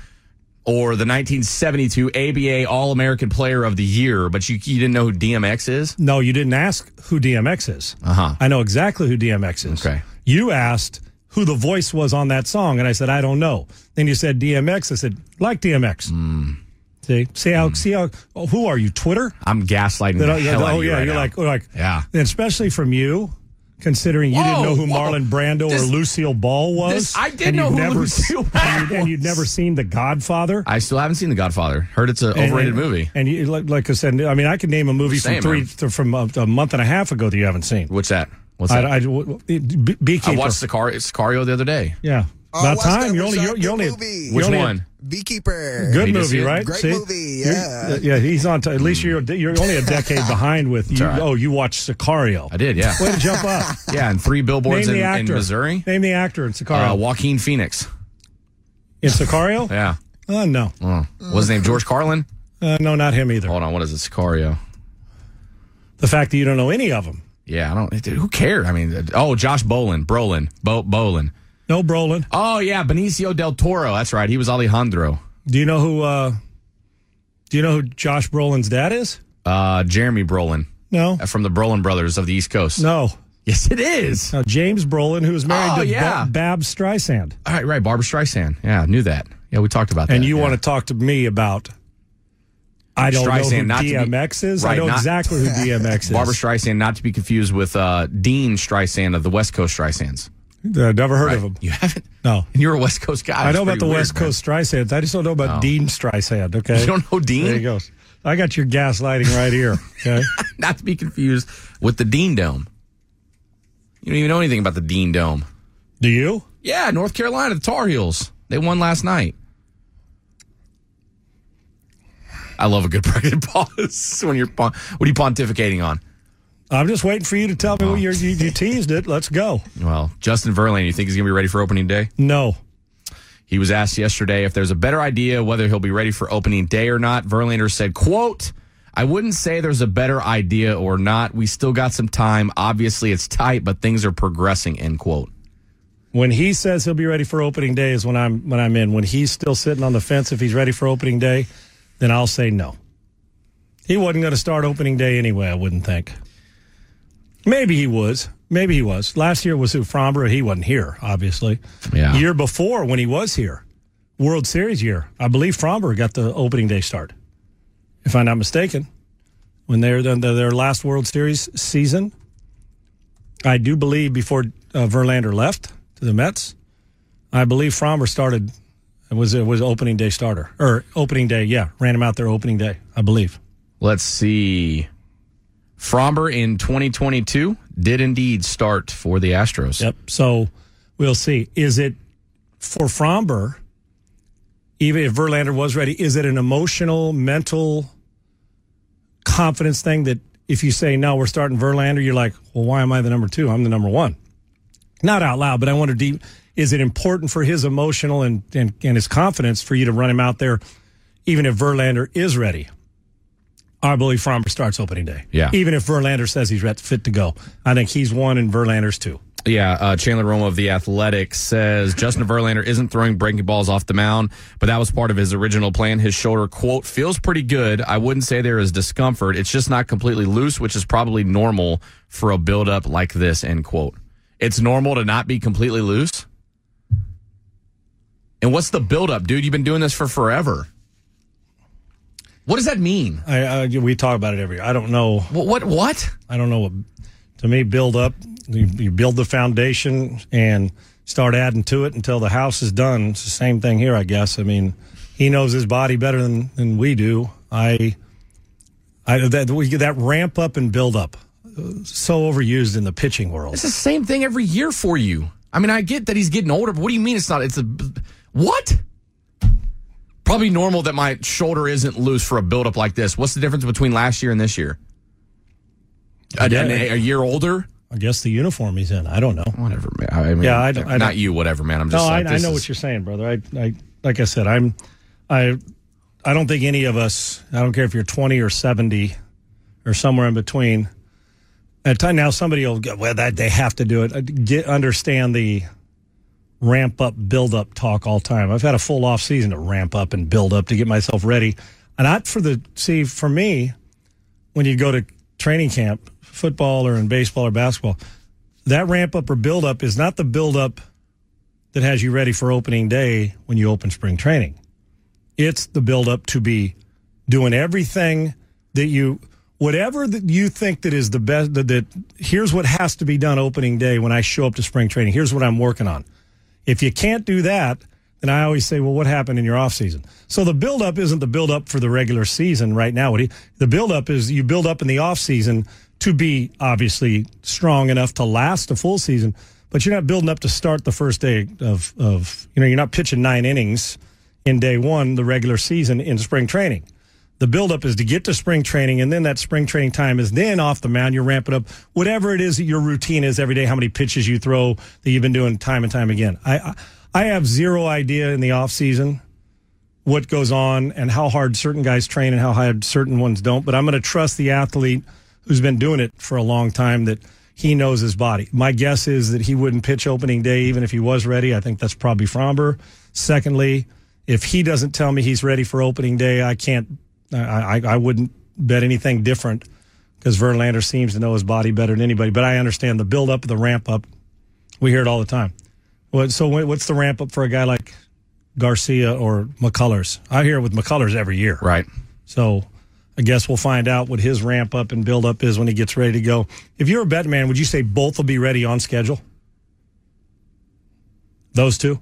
or the 1972 ABA All American Player of the Year, but you, you didn't know who DMX is. No, you didn't ask who DMX is. Uh huh. I know exactly who DMX is. Okay. You asked who the voice was on that song, and I said I don't know. Then you said DMX. I said like DMX. Hmm. See, see how see how oh, who are you? Twitter? I'm gaslighting That- the hell oh yeah, right you're now. like like Yeah. and especially from you. Considering you didn't know who whoa. Marlon Brando This- or Lucille Ball was, this- I did and know you've who never, Lucille and, you, Ball would never seen The Godfather. I still haven't seen The Godfather. Heard it's an And- overrated and- movie. And you, like, like I said, I mean, I could name a movie Same, from three man. to, from a, a month and a half ago that you haven't seen. What's that? What's I, that? I, w- Be- Beekeeper. I watched Sicario, Sicario the other day. Yeah. Oh, About watch time. You're only, Sean. you're, you're Good only, movie. you're Which only a- one? Beekeeper. Good You movie, right? Great See? movie, You're- yeah. yeah, he's on. T- at least you're you're only a decade behind with you. all right. Oh, you watched Sicario. I did, yeah. Way to jump up. (laughs) Yeah, and three billboards in, in. Missouri. Name the actor in Sicario. Uh, Joaquin Phoenix. in Sicario? (laughs) Yeah. Oh no, Oh. What's his name? George Carlin? uh, no, not him either. Hold on. What is it? Sicario. The fact that you don't know any of them. Yeah, I don't. Dude, who cares? I mean, oh, Josh Brolin, Brolin, Bo, Bolin. No Brolin. Oh yeah, Benicio del Toro. That's right. He was Alejandro. Do you know who? uh Do you know who Josh Brolin's dad is? Uh, Jeremy Brolin No, uh, from the Brolin brothers of the East Coast. no. Yes, it is. Now, James Brolin, who was married Oh, to yeah. Ba- Babs Streisand, All right, right. Barbara Streisand. Yeah, I knew that. Yeah, we talked about that. and you yeah. want to talk to me about? I don't Streisand, know who not to be- DMX is. I know not- exactly who DMX (laughs) is. Barbara Streisand, not to be confused with uh, Dean Streisand of the West Coast Streisands. Uh, never heard Right. of him. You haven't? No. And you're a West Coast guy. I know about the weird, West man. Coast Streisands. I just don't know about Oh. Dean Streisand. Okay, You don't know Dean? There you go. I got your gaslighting right here. Okay, (laughs) Not to be confused with the Dean Dome. You don't even know anything about the Dean Dome. do you? Yeah, North Carolina, the Tar Heels. They won last night. I love a good (laughs) pregnant pause when you're pon- what are you pontificating on? I'm just waiting for you to tell me Oh. what you're, you you teased it. Let's go. Well, Justin Verlaine, you think he's going to be ready for opening day? No, He was asked yesterday if there's a better idea whether he'll be ready for opening day or not. Verlander said, quote, I wouldn't say there's a better idea or not. We still got some time. Obviously, it's tight, but things are progressing, end quote. when he says he'll be ready for opening day is when I'm when I'm in. When he's still sitting on the fence if he's ready for opening day, then I'll say no. He wasn't going to start opening day anyway. I wouldn't think. Maybe he was. Maybe he was. Last year was who Framber. He wasn't here, obviously. Yeah. Year before when he was here, World Series year, I believe Framber got the opening day start. If I'm not mistaken, when they're the, their last World Series season, I do believe before uh, Verlander left to the Mets, I believe Framber started. It was it was opening day starter or opening day. Yeah, ran him out there opening day. I believe. Let's see. Framber in 2022 did indeed start for the Astros. Yep. So we'll see. Is it for Framber, even if Verlander was ready, is it an emotional, mental confidence thing that if you say, no, we're starting Verlander, you're like, well, why am I the number two? I'm the number one. Not out loud, but I wonder deep is it important for his emotional and, and, and his confidence for you to run him out there, even if Verlander is ready? I believe Framber starts opening day. Yeah. Even if Verlander says he's fit to go. I think he's one and Verlander's two. Yeah, uh, Chandler Rome of The Athletic says Justin Verlander isn't throwing breaking balls off the mound, but that was part of his original plan. His shoulder, quote, feels pretty good. I wouldn't say there is discomfort. It's just not completely loose, which is probably normal for a buildup like this, end quote. It's normal to not be completely loose? And what's the buildup, dude? You've been doing this for forever. What does that mean? I, we talk about it every year. I don't know. What? What? what? I don't know what. To me, build up. You, you, build the foundation and start adding to it until the house is done. It's the same thing here, I guess. I mean, he knows his body better than, than we do. I, I that we that ramp up and build up, so overused in the pitching world. It's the same thing every year for you. I mean, I get that he's getting older, but what do you mean it's not? It's a what? Probably normal that my shoulder isn't loose for a buildup like this. What's the difference between last year and this year? A, a, a year older? I guess the uniform he's in. I don't know. Whatever, man. I mean, yeah, I, I not you, whatever, man. I'm just. No, like, I, I, know is... what you're saying, brother. I, I, like I said, I'm, I, I don't think any of us. I don't care if you're 20 or 70, or somewhere in between. At time now, somebody will go, well, that they have to do it. Get understand the ramp up, build up talk all time. I've had a full off season to ramp up and build up to get myself ready. And not for the see for me, when you go to training camp, football or in baseball or basketball, that ramp up or build up is not the build up that has you ready for opening day when you open spring training. It's the build up to be doing everything that you whatever that you think that is the best that, that here's what has to be done opening day when I show up to spring training. Here's what I'm working on. If you can't do that, then I always say, well, what happened in your off season? So the buildup isn't the buildup for the regular season right now. The buildup is you build up in the off season to be obviously strong enough to last a full season, but you're not building up to start the first day of, of you know, you're not pitching nine innings in day one, the regular season in spring training. The buildup is to get to spring training, and then that spring training time is then off the mound. You're ramping up whatever it is that your routine is every day. How many pitches you throw that you've been doing time and time again. I I have zero idea in the off season what goes on and how hard certain guys train and how hard certain ones don't. But I'm going to trust the athlete who's been doing it for a long time that he knows his body. My guess is that he wouldn't pitch opening day even if he was ready. I think that's probably Framber. Secondly, if he doesn't tell me he's ready for opening day, I can't I, I, I wouldn't bet anything different because Verlander seems to know his body better than anybody. But I understand the build up, the ramp up. We hear it all the time. What, so what's the ramp up for a guy like Garcia or McCullers? I hear it with McCullers every year. Right. So I guess we'll find out what his ramp up and build up is when he gets ready to go. If you're a bet man, would you say both will be ready on schedule? Those two?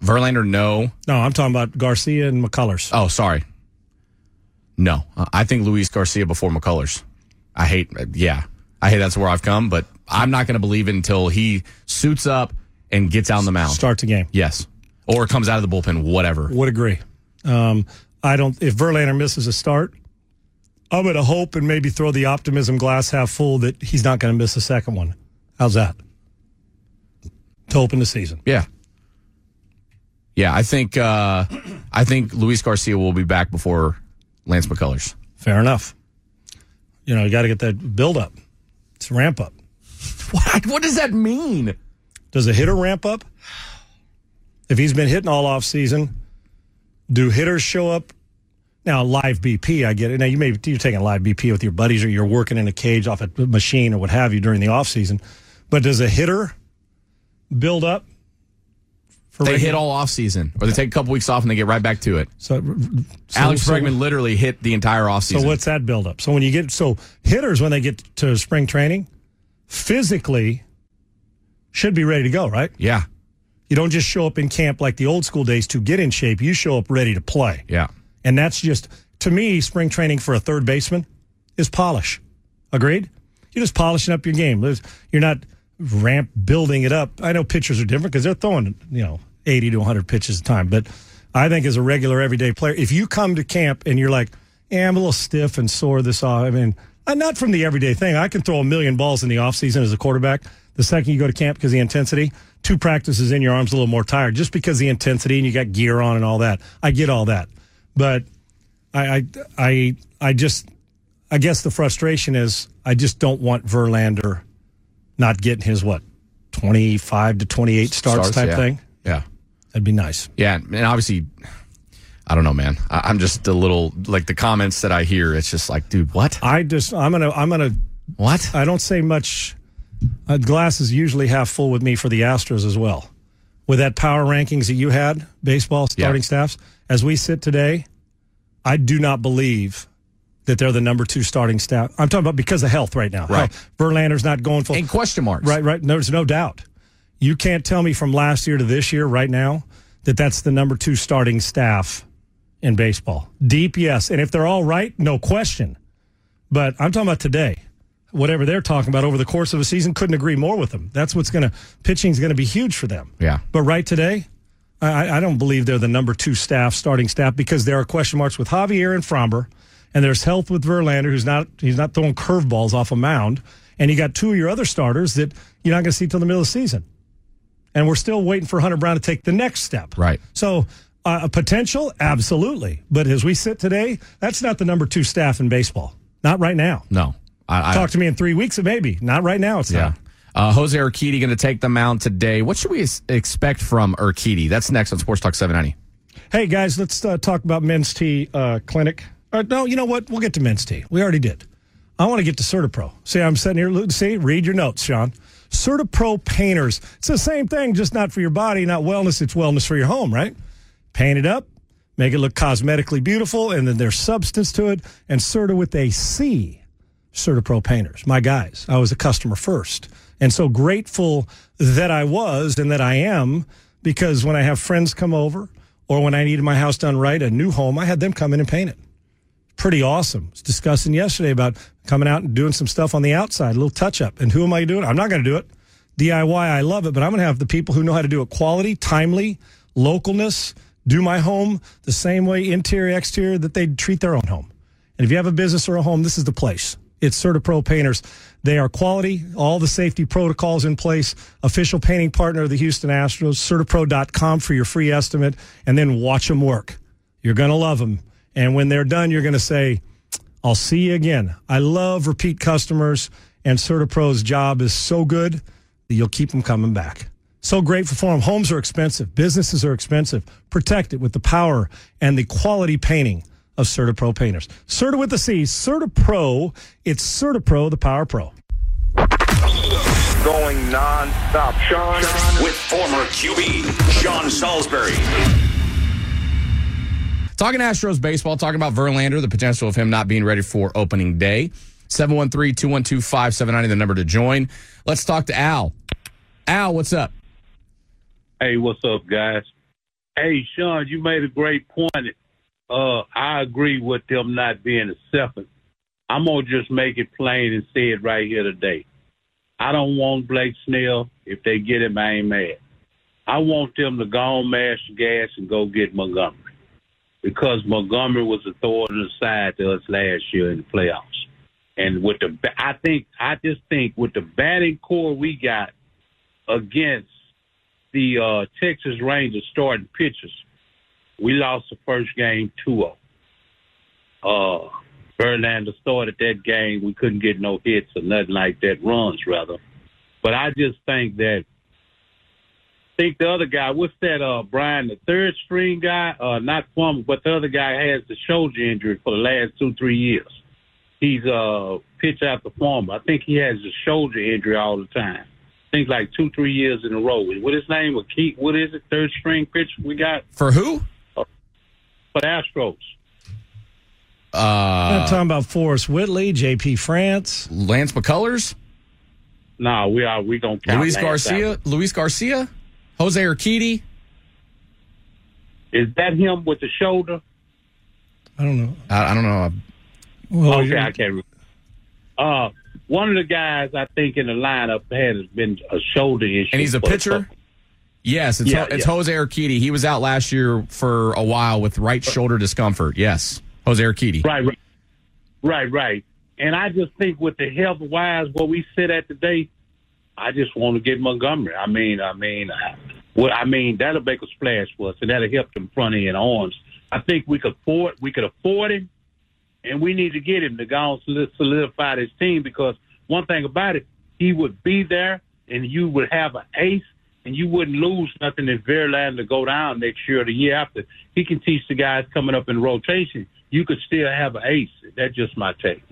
Verlander, no. No, I'm talking about Garcia and McCullers. Oh, sorry. No, I think Luis Garcia before McCullers. I hate, yeah, I hate that's where I've come, but I'm not going to believe it until he suits up and gets out on the mound. Starts a game. Yes. Or comes out of the bullpen, whatever. Would agree. Um, I don't, if Verlander misses a start, I'm going to hope and maybe throw the optimism glass half full that he's not going to miss a second one. How's that? To open the season. Yeah. Yeah, I think uh, I think Luis Garcia will be back before Lance McCullers. Fair enough. You know, you got to get that build up. It's a ramp up. (laughs) What, what does that mean? Does a hitter ramp up? If he's been hitting all off season, do hitters show up? Now, live BP, I get it. Now, you may you're taking live BP with your buddies or you're working in a cage off a machine or what have you during the off season. But does a hitter build up? They regular? hit all off season, or they take a couple weeks off and they get right back to it. So, so Alex so, Bregman literally hit the entire off season. So what's that build up? So when you get so hitters when they get to spring training, physically should be ready to go, right? Yeah. You don't just show up in camp like the old school days to get in shape. You show up ready to play. Yeah. And that's just to me, spring training for a third baseman is polish. Agreed? You're just polishing up your game. You're not ramp building it up. I know pitchers are different because they're throwing, you know, 80 to 100 pitches a time. But I think as a regular everyday player, if you come to camp and you're like, yeah, I'm a little stiff and sore this off, I mean, uh, not from the everyday thing. I can throw a million balls in the offseason as a quarterback. The second you go to camp because the intensity, two practices in, your arm's a little more tired just because the intensity and you got gear on and all that. I get all that. But I, I, I, I just, I guess the frustration is I just don't want Verlander not getting his what, 25 to 28 starts, Starts, type yeah. thing. Yeah. That'd be nice. Yeah, and obviously, I don't know, man. I, I'm just a little like the comments that I hear. It's just like, dude, what? I just I'm gonna I'm gonna what? I don't say much. Uh, glass is usually half full with me for the Astros as well. With that power rankings that you had, baseball starting staffs, as we sit today, I do not believe that they're the number two starting staff. I'm talking about because of health right now. Right. How Verlander's not going full. And question marks. Right, right. No, there's no doubt. You can't tell me from last year to this year, right now, that that's the number two starting staff in baseball. Deep, yes. And if they're all right, no question. But I'm talking about today. Whatever they're talking about over the course of a season, couldn't agree more with them. That's what's going to, pitching's going to be huge for them. Yeah. But right today, I, I don't believe they're the number two staff, starting staff, because there are question marks with Javier and Framber, and there's health with Verlander, who's not he's not throwing curveballs off a mound, and you got two of your other starters that you're not going to see till the middle of the season, and we're still waiting for Hunter Brown to take the next step. Right. So. Uh, a potential, absolutely, but as we sit today, that's not the number two staff in baseball. Not right now. No. I, I, Talk to me in three weeks, It maybe. Not right now. It's Yeah. not. Uh, Jose Urquidy going to take the mound today. What should we expect from Urquidy? That's next on Sports Talk 790. Hey guys, let's uh, talk about men's tea uh, clinic. Uh, no, you know what? We'll get to men's tea. We already did. I want to get to Certapro. See, I'm sitting here. See, read your notes, Sean. Certapro painters. It's the same thing, just not for your body, not wellness. It's wellness for your home, right? Paint it up, make it look cosmetically beautiful, and then there's substance to it. And Certa with a C. Certapro painters, my guys. I was a customer first. And so grateful that I was and that I am because when I have friends come over or when I needed my house done right, a new home, I had them come in and paint it. Pretty awesome. Was discussing yesterday about coming out and doing some stuff on the outside, a little touch up. And who am I doing? I'm not going to do it. DIY, I love it, but I'm going to have the people who know how to do it quality, timely, localness, do my home the same way, interior, exterior, that they treat their own home. And if you have a business or a home, this is the place. It's CertaPro Painters. They are quality, all the safety protocols in place, official painting partner of the Houston Astros, CertaPro.com for your free estimate, and then watch them work. You're going to love them. And when they're done, you're going to say, I'll see you again. I love repeat customers, and CertaPro's job is so good that you'll keep them coming back. So grateful for them. Homes are expensive, businesses are expensive. Protect it with the power and the quality painting of CertaPro painters. Certa with the C, CertaPro. It's CertaPro, the Power Pro. Going non-stop. Sean. With former QB Sean Salisbury. Talking Astros baseball, talking about Verlander, the potential of him not being ready for opening day. 713 212 5790, the number to join. Let's talk to Al. Al, what's up? Hey, what's up, guys? Hey, Sean, you made a great point. Uh, I agree with them not being a seven. I'm gonna just make it plain and say it right here today. I don't want Blake Snell. If they get him, I ain't mad. I want them to go on mash gas and go get Montgomery because Montgomery was a thorn in the side to us last year in the playoffs. And with the, I think, I just think with the batting core we got against the uh, Texas Rangers starting pitchers, we lost the first game 2-0. Uh, Verlander started that game. We couldn't get no hits or nothing like that, runs rather. But I just think that think the other guy, what's that, uh, Brian, the third string guy, uh, not Plummer, but the other guy has the shoulder injury for the last two, three years. He's uh pitch out the former. I think he has a shoulder injury all the time. I think like two, three years in a row. What his name? A key? What is it? Third string pitch we got For who? for the Astros. I'm Uh, talking about Forrest Whitley, J.P. France. Lance McCullers? No, we are. We don't count Luis Lance Garcia? Luis Garcia? Jose Urquidy? Is that him with the shoulder? I don't know. I, I don't know. Well, okay, you're- I can't. Remember. Uh, one of the guys I think in the lineup has been a shoulder issue, And he's a pitcher? Yes, it's, Yeah, it's yeah. Jose Urquidy. He was out last year for a while with right shoulder discomfort. Yes, Jose Urquidy. Right, right, right, right. And I just think with the health wise, where we sit at today, I just want to get Montgomery. I mean, I mean, I, well, I mean that'll make a splash for us, and that'll help them front end arms. I think we could afford we could afford him, and we need to get him to go solidify this team because one thing about it, he would be there, and you would have an ace, and you wouldn't lose nothing if Verlander to go down next year or the year after. He can teach the guys coming up in rotation. You could still have an ace. That's just my take.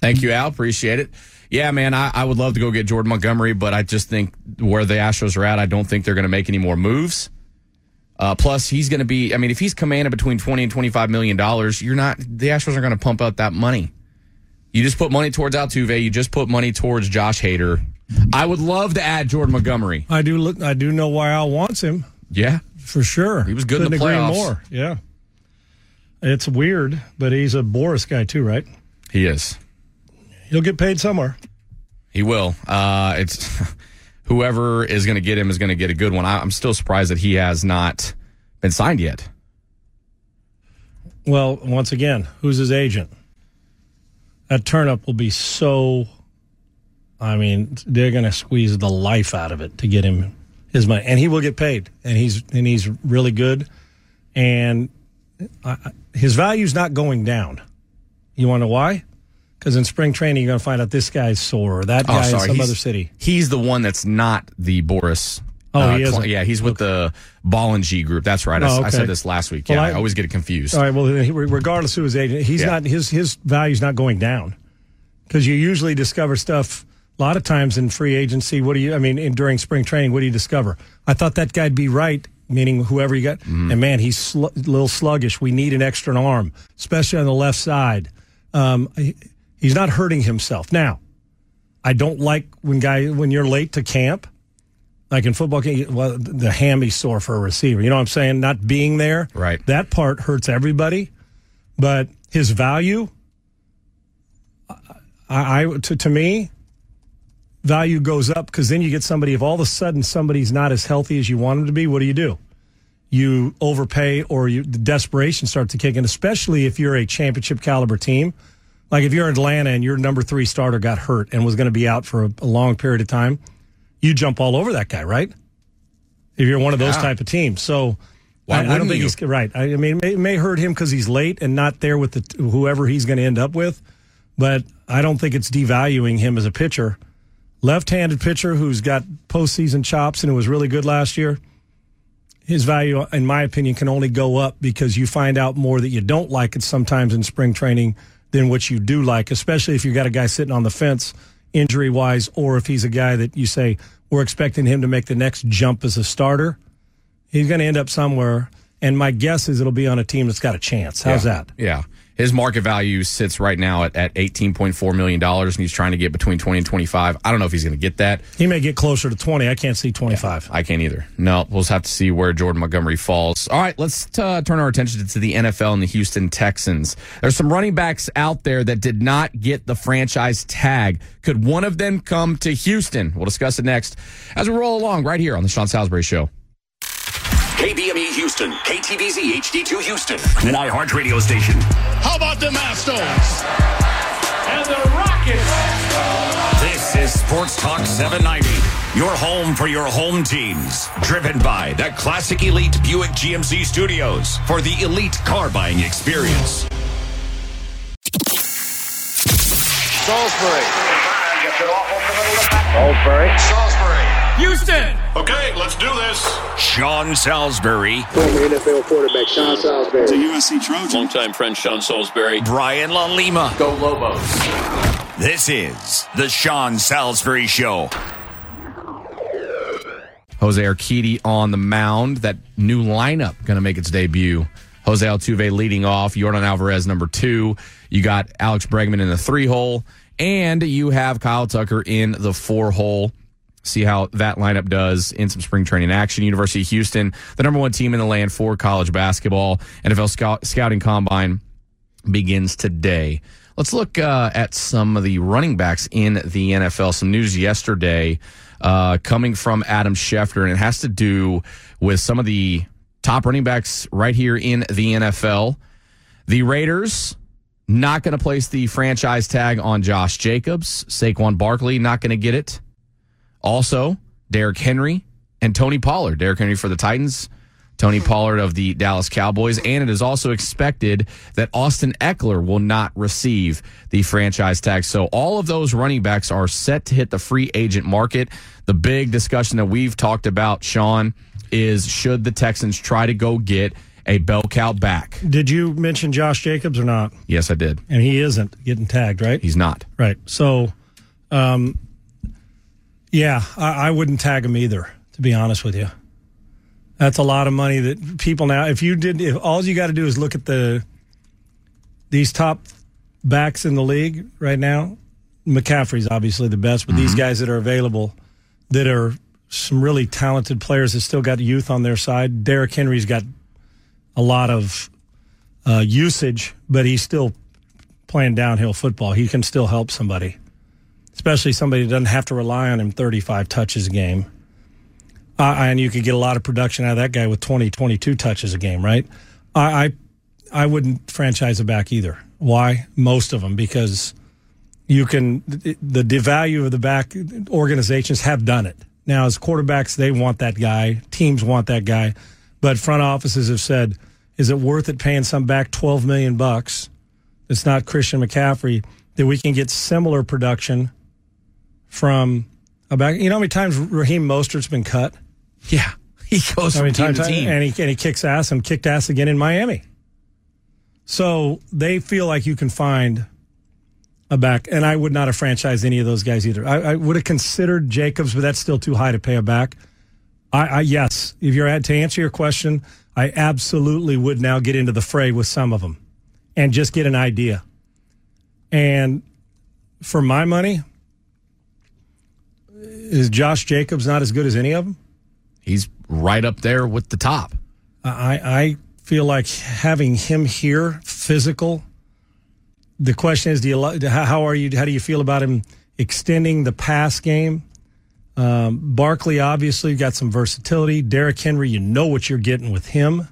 Thank you, Al. Appreciate it. Yeah, man, I, I would love to go get Jordan Montgomery, but I just think where the Astros are at, I don't think they're going to make any more moves. Uh, plus, he's going to be. I mean, if he's commanding between twenty and twenty five million dollars, you're not. The Astros aren't going to pump out that money. You just put money towards Altuve. You just put money towards Josh Hader. I would love to add Jordan Montgomery. I do look. I do know why Al wants him Yeah, for sure. He was good in Couldn't the agree playoffs. more. Yeah, it's weird, but he's a Boras guy too, right? he is. He'll get paid somewhere. He will. Uh, it's (laughs) whoever is going to get him is going to get a good one. I, I'm still surprised that he has not been signed yet. Well, once again, who's his agent? That turnup will be so. I mean, they're going to squeeze the life out of it to get him his money, and he will get paid, and he's and he's really good, and I, I- his value's not going down. You want to know why? Because in spring training, you're going to find out this guy's sore, or that guy in some Oh, He's- other city. He's the one that's not the Boras. Oh, uh, he isn't? Yeah, he's with the Ball and G group. That's right. I, Oh, s- I okay. said this last week. Well, Yeah, I- I, always get it confused. All right. Well, regardless who his agent, he's Yeah. not his his value's not going down because you usually discover stuff a lot of times in free agency. What do you? I mean, in, during spring training, what do you discover? I thought that guy'd be right, meaning whoever you got. Mm-hmm. And man, he's sl- a little sluggish. We need an extra arm, especially on the left side. Um, he's not hurting himself now. I don't like when guy when you're late to camp. Like in football, camp, well, the hammy sore for a receiver. You know what I'm saying? Not being there, Right. That part hurts everybody, but his value, I, I to, to me, value goes up because then you get somebody. If all of a sudden somebody's not as healthy as you want them to be, what do you do? You overpay, or you the desperation starts to kick in. Especially if you're a championship caliber team, like if you're Atlanta and your number three starter got hurt and was going to be out for a, a long period of time, you jump all over that guy, right? If you're one of those Yeah. type of teams, so I, I don't think you? he's right. I, I mean, it may, it may hurt him because he's late and not there with the whoever he's going to end up with, but I don't think it's devaluing him as a pitcher. Left-handed pitcher who's got postseason chops and who was really good last year. His value, in my opinion, can only go up because you find out more that you don't like it sometimes in spring training than what you do like, especially if you got a guy sitting on the fence injury wise, or if he's a guy that you say we're expecting him to make the next jump as a starter. He's going to end up somewhere, and my guess is it'll be on a team that's got a chance. How's yeah. that? Yeah. His market value sits right now at, at $18.4 million, and he's trying to get between 20 and 25. I don't know if he's going to get that. He may get closer to 20. I can't see 25. I can't either. No, we'll just have to see where Jordan Montgomery falls. All right, let's uh, turn our attention to the NFL and the Houston Texans. There's some running backs out there that did not get the franchise tag. Could one of them come to Houston? We'll discuss it next as we roll along right here on the Sean Salisbury Show. KBME E Houston, KTBZ HD2 Houston, an iHeart radio station. How about the Astros? And the Rockets. This is Sports Talk 790, your home for your home teams. Driven by the Classic Elite Buick GMC Studios for the elite car buying experience. Salisbury. Salisbury. Salisbury. Houston. Okay, let's do this. Sean Salisbury, Former NFL quarterback Sean Salisbury. USC Trojan. Longtime friend Sean Salisbury. Brian LaLima. Go Lobos. This is the Sean Salisbury Show. Jose Urquidy on the mound. That new lineup going to make its debut. Jose Altuve leading off. Yordan Alvarez number two. You got Alex Bregman in the three hole, and you have Kyle Tucker in the four hole. See how that lineup does in some spring training action. University of Houston, the number one team in the land for college basketball. NFL scout, scouting combine begins today. Let's look uh, at some of the running backs in the NFL. Some news yesterday uh, coming from Adam Schefter, and it has to do with some of the top running backs right here in the NFL. The Raiders not going to place the franchise tag on Josh Jacobs. Saquon Barkley not going to get it. Also, Derrick Henry and Tony Pollard. Derrick Henry for the Titans, Tony Pollard of the Dallas Cowboys. And it is also expected that Austin Ekeler will not receive the franchise tag. So all of those running backs are set to hit the free agent market. The big discussion that we've talked about, Sean, is should the Texans try to go get a bell cow back. Did you mention Josh Jacobs or not? Yes, I did. And he isn't getting tagged, right? He's not. Right. So, um, yeah, I, I wouldn't tag him either, to be honest with you. That's a lot of money that people now, if you did, if all you got to do is look at the, these top backs in the league right now, McCaffrey's obviously the best, but these guys that are available that are some really talented players that still got youth on their side. Derrick Henry's got a lot of uh, usage, but he's still playing downhill football. He can still help somebody, especially somebody that doesn't have to rely on him 35 touches a game. Uh, and you could get a lot of production out of that guy with 20, 22 touches a game, right? I, I, I wouldn't franchise it back either. Why? Most of them because you can the, the value of the back organizations have done it. Now, as quarterbacks, they want that guy. Teams want that guy, but front offices have said, "Is it worth it paying some back twelve million bucks? It's not Christian McCaffrey that we can get similar production from a back. You know how many times Raheem Mostert's been cut? Yeah, (laughs) he goes I from team time, to team. and he and he kicks ass and kicked ass again in Miami. So they feel like you can find a back, and I would not have franchised any of those guys either. I, I would have considered Jacobs, but that's still too high to pay a back. I, I yes, if you're at, to answer your question, I absolutely would now get into the fray with some of them, and just get an idea. And for my money, is Josh Jacobs not as good as any of them? He's right up there with the top. I, I feel like having him here, physical. The question is, do you how are you? How do you feel about him extending the pass game? Um, Barkley obviously got some versatility. Derrick Henry, you know what you're getting with him.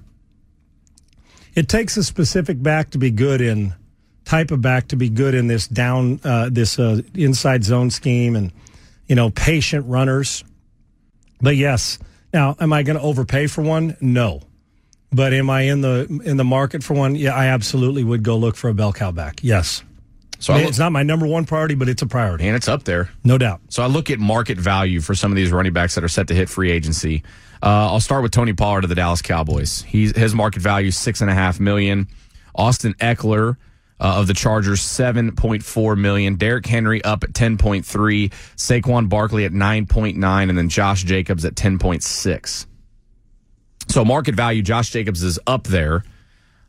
It takes a specific back to be good in type of back to be good in this down uh, this uh, inside zone scheme and you know patient runners. But yes, now am I going to overpay for one? No. But am I in the in the market for one? Yeah, I absolutely would go look for a bell cow back. Yes. So I I mean, look- it's not my number one priority, but it's a priority, and it's up there, no doubt. So I look at market value for some of these running backs that are set to hit free agency. Uh, I'll start with Tony Pollard of the Dallas Cowboys. He's his market value is six and a half million. Austin Ekeler uh, of the Chargers seven point four million. Derrick Henry up at ten point three. Saquon Barkley at nine point nine, and then Josh Jacobs at ten point six. So market value, Josh Jacobs is up there.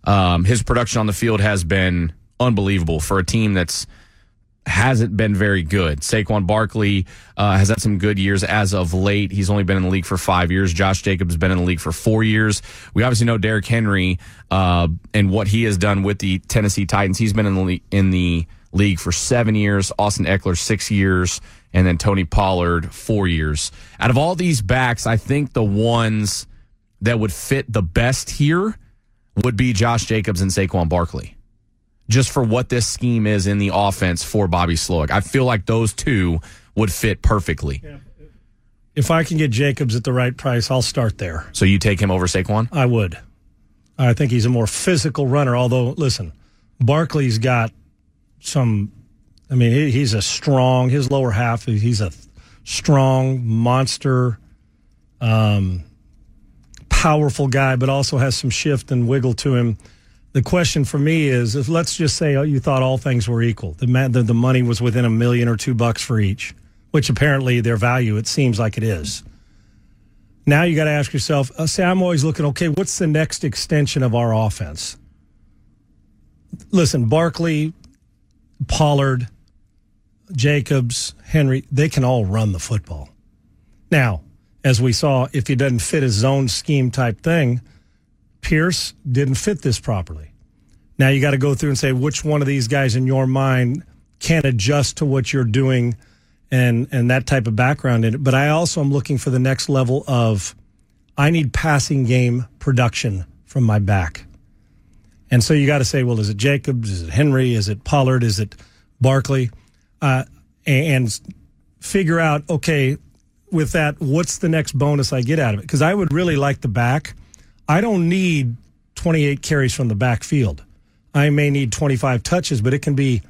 Um, his production on the field has been unbelievable for a team that's hasn't been very good. Saquon Barkley uh, has had some good years as of late. He's only been in the league for five years. Josh Jacobs has been in the league for four years. We obviously know Derrick Henry uh, and what he has done with the Tennessee Titans. He's been in the le- in the league for seven years. Austin Ekeler six years, and then Tony Pollard four years. Out of all these backs, I think the ones that would fit the best here would be Josh Jacobs and Saquon Barkley just for what this scheme is in the offense for Bobby Slowik. I feel like those two would fit perfectly. If I can get Jacobs at the right price, I'll start there. So you take him over Saquon? I would. I think he's a more physical runner. Although, listen, Barkley's got some. I mean, he's a strong. His lower half. He's a strong monster, um, powerful guy, but also has some shift and wiggle to him. The question for me is, if let's just say oh, you thought all things were equal, the, ma- the the money was within a million or two bucks for each, which apparently their value it seems like it is. Now you got to ask yourself. Uh, say I'm always looking. Okay, what's the next extension of our offense? Listen, Barkley, Pollard, Jacobs, Henry, they can all run the football. Now, as we saw, if he doesn't fit a zone scheme type thing, Pierce didn't fit this properly. Now you got to go through and say which one of these guys in your mind can adjust to what you're doing and and that type of background in it. But I also am looking for the next level of I need passing game production from my back. And so you got to say, well, is it Jacobs? Is it Henry? Is it Pollard? Is it Barkley? Uh, and figure out, okay, with that, what's the next bonus I get out of it? Because I would really like the back. I don't need 28 carries from the backfield. I may need 25 touches, but it can be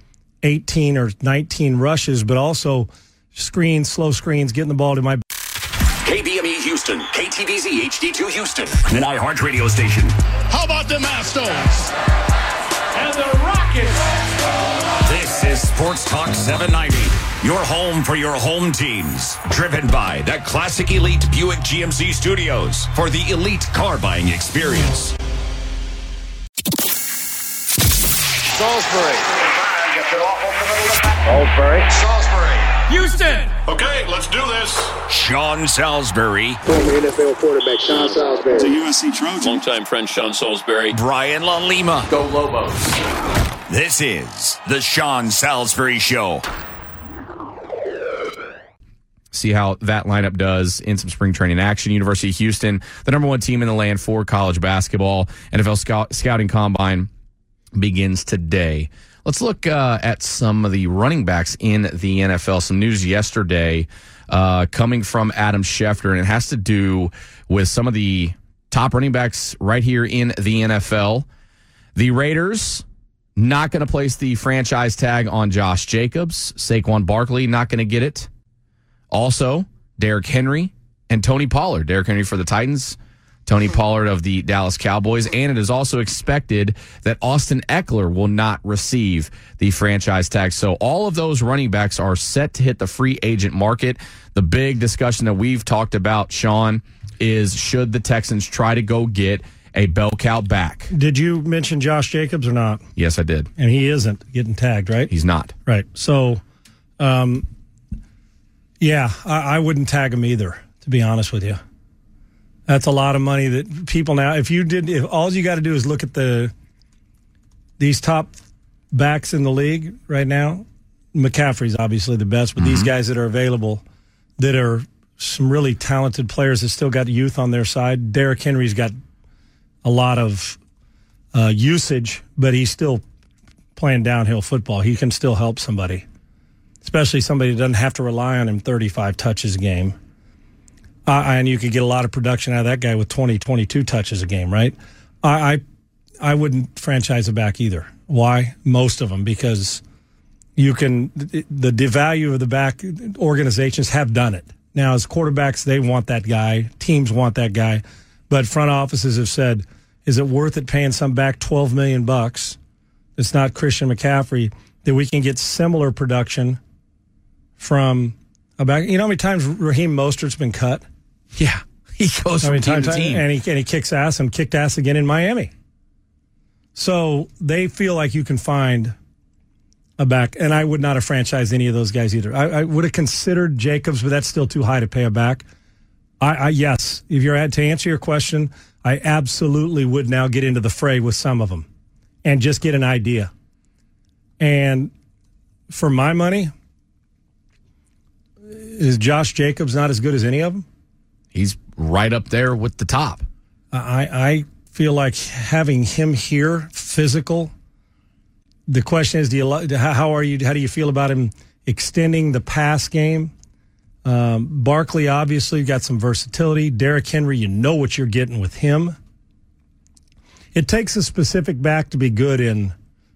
18 or 19 rushes, but also screens, slow screens, getting the ball to my. KBME Houston, KTBZ HD2 Houston, an iHeart radio station. How about the Mastos? And the Rockets. This is Sports Talk 790, your home for your home teams. Driven by the Classic Elite Buick GMC Studios for the elite car buying experience. Salisbury. Salisbury. Salisbury. Houston. Okay, let's do this. Sean Salisbury, Former NFL quarterback Sean Salisbury. USC Trojan. Longtime friend Sean Salisbury. Brian La Lima. Go Lobos. This is the Sean Salisbury Show. see how that lineup does in some spring training action. University of Houston, the number one team in the land for college basketball. NFL scout, scouting combine begins today. Let's look uh, at some of the running backs in the NFL. Some news yesterday uh, coming from Adam Schefter, and it has to do with some of the top running backs right here in the NFL. The Raiders not going to place the franchise tag on Josh Jacobs. Saquon Barkley not going to get it. Also, Derrick Henry and Tony Pollard. Derrick Henry for the Titans, Tony Pollard of the Dallas Cowboys. And it is also expected that Austin Ekeler will not receive the franchise tag. So all of those running backs are set to hit the free agent market. The big discussion that we've talked about, Sean, is should the Texans try to go get a bell cow back? Did you mention Josh Jacobs or not? Yes, I did. And he isn't getting tagged, right? He's not. Right. So, um, yeah, I, I wouldn't tag him either, to be honest with you. That's a lot of money that people now, if you did, if all you got to do is look at the, these top backs in the league right now, McCaffrey's obviously the best, but these guys that are available that are some really talented players that still got youth on their side. Derrick Henry's got a lot of uh, usage, but he's still playing downhill football. He can still help somebody, especially somebody that doesn't have to rely on him 35 touches a game. Uh, and you could get a lot of production out of that guy with 20, 22 touches a game, right? I, I, I wouldn't franchise a back either. Why? Most of them because you can the, devalue of the back organizations have done it. Now, as quarterbacks, they want that guy. Teams want that guy, but front offices have said, "Is it worth it paying some back twelve million bucks? It's not Christian McCaffrey that we can get similar production from a back. You know how many times Raheem Mostert's been cut? (laughs) Yeah, he goes from team to team. and he and he kicks ass and kicked ass again in Miami. So they feel like you can find a back, and I would not have franchised any of those guys either. I, I would have considered Jacobs, but that's still too high to pay a back. I, I yes, if you're at to answer your question, I absolutely would now get into the fray with some of them, and just get an idea. And for my money, is Josh Jacobs not as good as any of them? He's right up there with the top. I, I feel like having him here, physical. The question is, do you how are you? How do you feel about him extending the pass game? Um, Barkley obviously got some versatility. Derrick Henry, you know what you're getting with him. It takes a specific back to be good in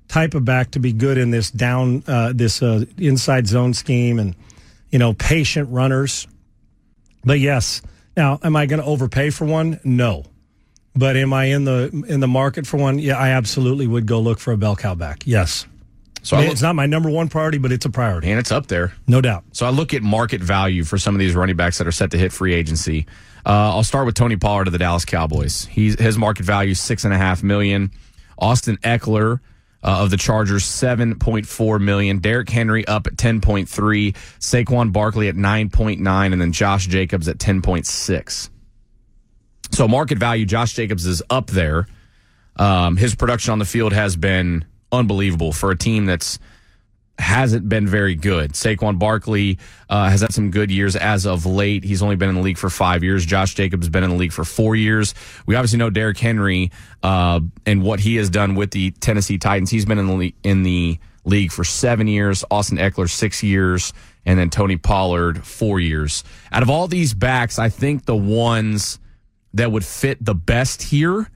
type of back to be good in this down uh, this uh, inside zone scheme and you know patient runners. But yes, now am I going to overpay for one? No. But am I in the in the market for one? Yeah, I absolutely would go look for a bell cow back. Yes. So I look- it's not my number one priority, but it's a priority. And it's up there. No doubt. So I look at market value for some of these running backs that are set to hit free agency. Uh, I'll start with Tony Pollard of the Dallas Cowboys. He's his market value is six and a half million. Austin Ekeler uh, of the Chargers, 7.4 million. Derrick Henry up at 10.3, Saquon Barkley at 9.9, and then Josh Jacobs at 10.6. So market value, Josh Jacobs is up there. Um, his production on the field has been unbelievable for a team that's hasn't been very good. Saquon Barkley uh, has had some good years as of late. He's only been in the league for five years. Josh Jacobs has been in the league for four years. We obviously know Derrick Henry uh, and what he has done with the Tennessee Titans. He's been in the le- in the league for seven years. Austin Ekeler six years, and then Tony Pollard four years. Out of all these backs, I think the ones that would fit the best here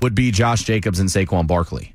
would be Josh Jacobs and Saquon Barkley.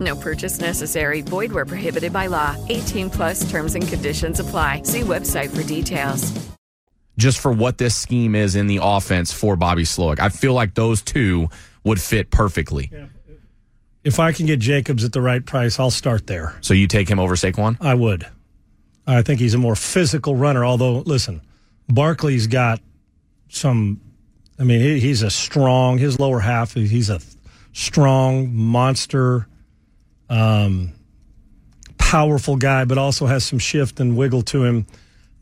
No purchase necessary. Void where prohibited by law. 18 plus terms and conditions apply. See website for details. Just for what this scheme is in the offense for Bobby Slowik, I feel like those two would fit perfectly. If I can get Jacobs at the right price, I'll start there. So you take him over Saquon? I would. I think he's a more physical runner. Although, listen, Barkley's got some. I mean, he's a strong. His lower half. He's a strong monster, um, powerful guy, but also has some shift and wiggle to him.